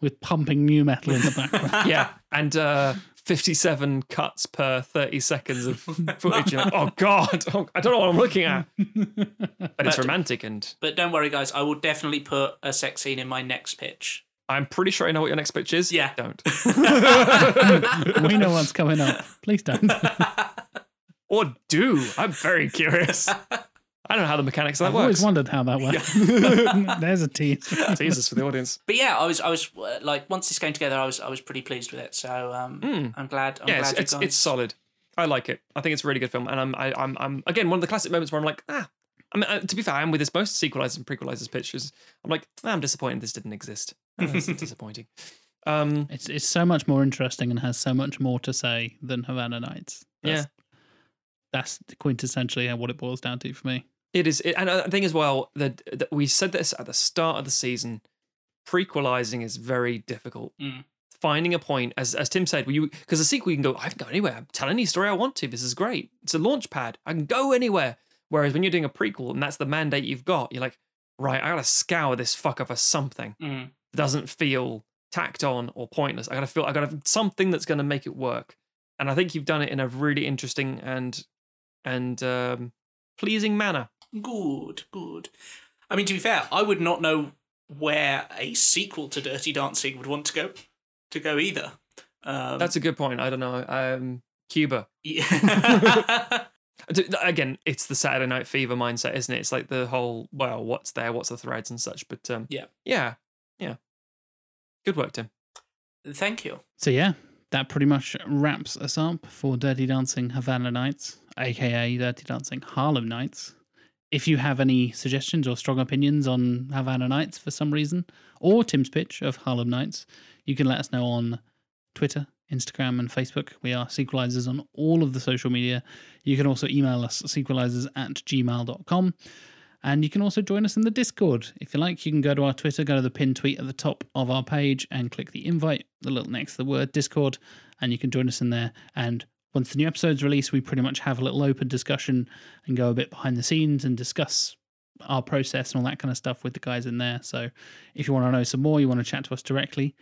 With pumping new metal in the background. yeah, and uh, 57 cuts per 30 seconds of footage. Like, oh God, oh, I don't know what I'm looking at. But it's romantic, and but don't worry, guys. I will definitely put a sex scene in my next pitch. I'm pretty sure I know what your next pitch is. Yeah. Don't. we know what's coming up. Please don't. or do. I'm very curious. I don't know how the mechanics of I've that always wondered how that works. There's a tease. Jesus for the audience. But yeah, I was I was uh, like once this came together, I was I was pretty pleased with it. So um, Mm. I'm glad. I'm Yeah, it's you it's, guys. it's solid. I like it. I think it's a really good film, and I'm I, I'm I'm again one of the classic moments where I'm like ah. I mean, uh, to be fair, I'm with this most sequelizers and prequelizers pictures. I'm like, ah, I'm disappointed this didn't exist. Oh, That's disappointing. Um, It's it's so much more interesting and has so much more to say than Havana Nights. That's, That's quintessentially what it boils down to for me. It is, it, and I think as well that, that we said this at the start of the season. Prequelizing is very difficult. Mm. Finding a point, as as Tim said, because the sequel you can go, I can go anywhere. I'm telling any story I want to. This is great. It's a launch pad. I can go anywhere. Whereas when you're doing a prequel and that's the mandate you've got, you're like, right, I gotta scour this fucker for something Mm. that doesn't feel tacked on or pointless. I gotta feel I gotta something that's gonna make it work. And I think you've done it in a really interesting and and um, pleasing manner. Good, good. I mean, to be fair, I would not know where a sequel to Dirty Dancing would want to go to go either. Um, That's a good point. I don't know. Um, Cuba. yeah. Again, it's the Saturday Night Fever mindset, isn't it? It's like the whole well, what's there, what's the threads and such. But um, Yeah. yeah, yeah. Good work, Tim. Thank you. So yeah, that pretty much wraps us up for Dirty Dancing Havana Nights, aka Dirty Dancing Harlem Nights. if you have any suggestions or strong opinions on Havana Nights for some reason, or Tim's pitch of Harlem Nights, you can let us know on Twitter, Instagram, and Facebook. We are Sequelizers on all of the social media. You can also email us sequelizers at gmail.com. And you can also join us in the Discord. If you like, you can go to our Twitter, go to the pinned tweet at the top of our page and click the invite, the little next to the word Discord, and you can join us in there. And once the new episode's released, we pretty much have a little open discussion and go a bit behind the scenes and discuss our process and all that kind of stuff with the guys in there. So if you want to know some more, you want to chat to us directly,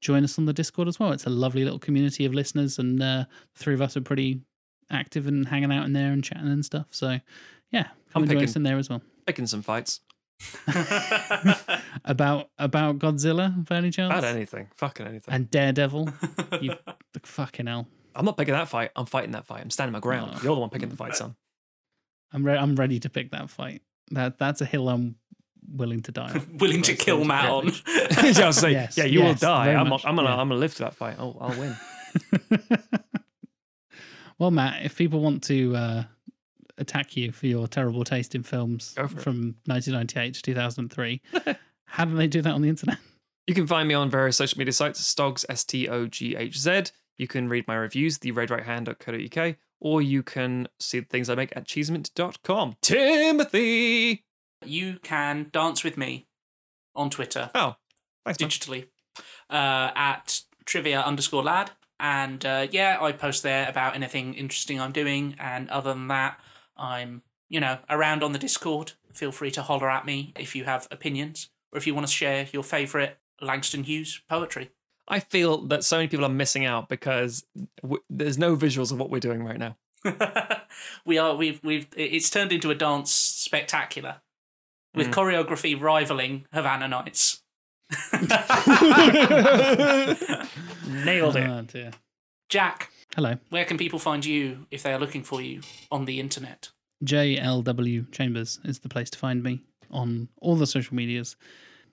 join us on the Discord as well. It's a lovely little community of listeners, and uh, the three of us are pretty active and hanging out in there and chatting and stuff. So yeah, come I'm and join us in there as well. Picking some fights. About about Godzilla, by any chance? About anything. Fucking anything. And Daredevil. You fucking hell. I'm not picking that fight. I'm fighting that fight. I'm standing my ground. Oh. You're the one picking the fight, son. I'm re- I'm ready to pick that fight. That that's a hill I'm willing to die on. Willing to kill Matt Yeah. on. yeah, saying, Yes, yeah, you will die. I'm, much, I'm gonna, yeah. I'm gonna live to that fight. I'll, I'll win. well, Matt, if people want to uh, attack you for your terrible taste in films from 1998 to 2003, how do they do that on the internet? You can find me on various social media sites, Stoghz, S T O G H Z. You can read my reviews, theredrighthand.co.uk, or you can see the things I make at cheesemint.com. Timothy! you can dance with me on Twitter Oh, thanks, man. digitally uh, at trivia underscore lad. And uh, yeah, I post there about anything interesting I'm doing. And other than that, I'm, you know, around on the Discord. Feel free to holler at me if you have opinions or if you want to share your favourite Langston Hughes poetry. I feel that so many people are missing out because w- there's no visuals of what we're doing right now. we are we've we've it's turned into a dance spectacular with Mm. choreography rivaling Havana Nights. Nailed it. Oh, dear. Jack, Hello. where can people find you if they are looking for you on the internet? JLW Chambers is the place to find me on all the social medias.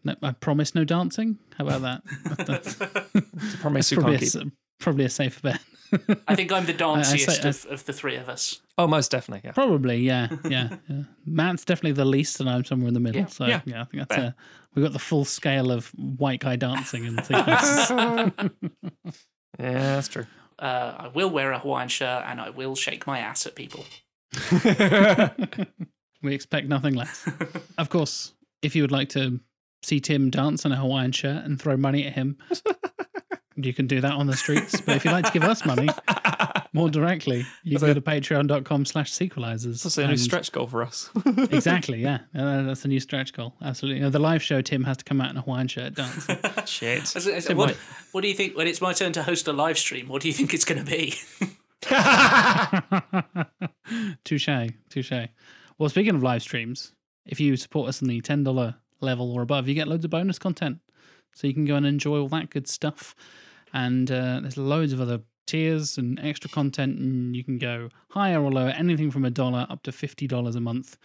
No, I promise no dancing. How about that? That's, It's promise you probably, can't a, keep. s- probably a safer bet. I think I'm the I danciest say- of, of the three of us. Oh, most definitely. Yeah. Probably, yeah, yeah, yeah. Matt's definitely the least, and I'm somewhere in the middle. Yeah. So Yeah. yeah, I think that's Fair. a, we've got the full scale of white guy dancing and things. Yeah, that's true. Uh, I will wear a Hawaiian shirt and I will shake my ass at people. we expect nothing less. Of course, if you would like to see Tim dance in a Hawaiian shirt and throw money at him, you can do that on the streets. But if you'd like to give us money more directly, you can go to patreon.com slash sequelizers. That's a new stretch goal for us. Exactly, yeah. Uh, that's a new stretch goal. Absolutely. You know, the live show, Tim has to come out in a Hawaiian shirt dance. Shit. As- as- what, White. what do you think when it's my turn to host a live stream? What do you think it's going to be? touche, touche. Well, speaking of live streams, if you support us on the ten dollar level or above, you get loads of bonus content, so you can go and enjoy all that good stuff. And uh, there's loads of other tiers and extra content, and you can go higher or lower, anything from a dollar up to fifty dollars a month.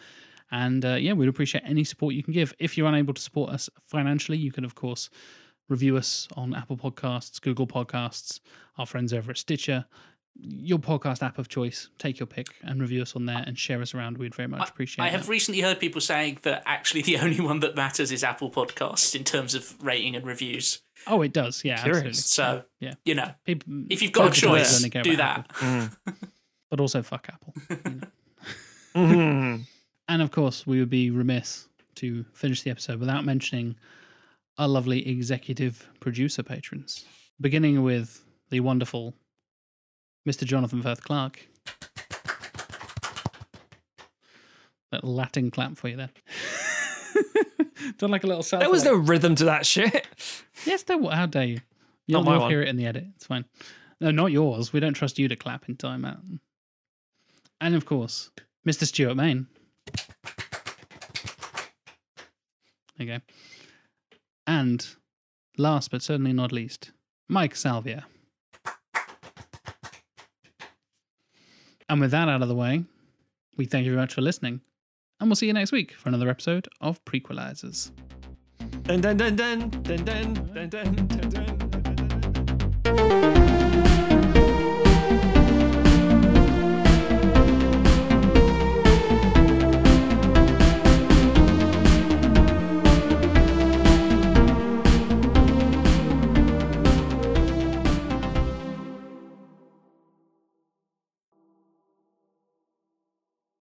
And uh, yeah, we'd appreciate any support you can give. If you're unable to support us financially, you can of course review us on Apple Podcasts, Google Podcasts, our friends over at Stitcher, your podcast app of choice. Take your pick and review us on there and share us around. We'd very much appreciate it. I it. have recently heard people saying that actually the only one that matters is Apple Podcasts in terms of rating and reviews. Oh, it does. Yeah, Curious. absolutely. So, Yeah. you know, People, if you've got a choice, do about that. Apple, but also fuck Apple. Mhm. And of course, we would be remiss to finish the episode without mentioning our lovely executive producer patrons, beginning with the wonderful Mr. Jonathan Firth Clark. That Latin clap for you there. Done like a little sound. There was no rhythm to that shit. Yes, there was. How dare you? You'll, Not my you'll hear it in the edit. It's fine. No, not yours. We don't trust you to clap in time out. And of course, Mr. Stuart Main. There you go. And last but certainly not least, Mike Salvia. And with that out of the way, we thank you very much for listening. And we'll see you next week for another episode of Prequelizers. Dun dun dun dun dun dun dun dun dun dun.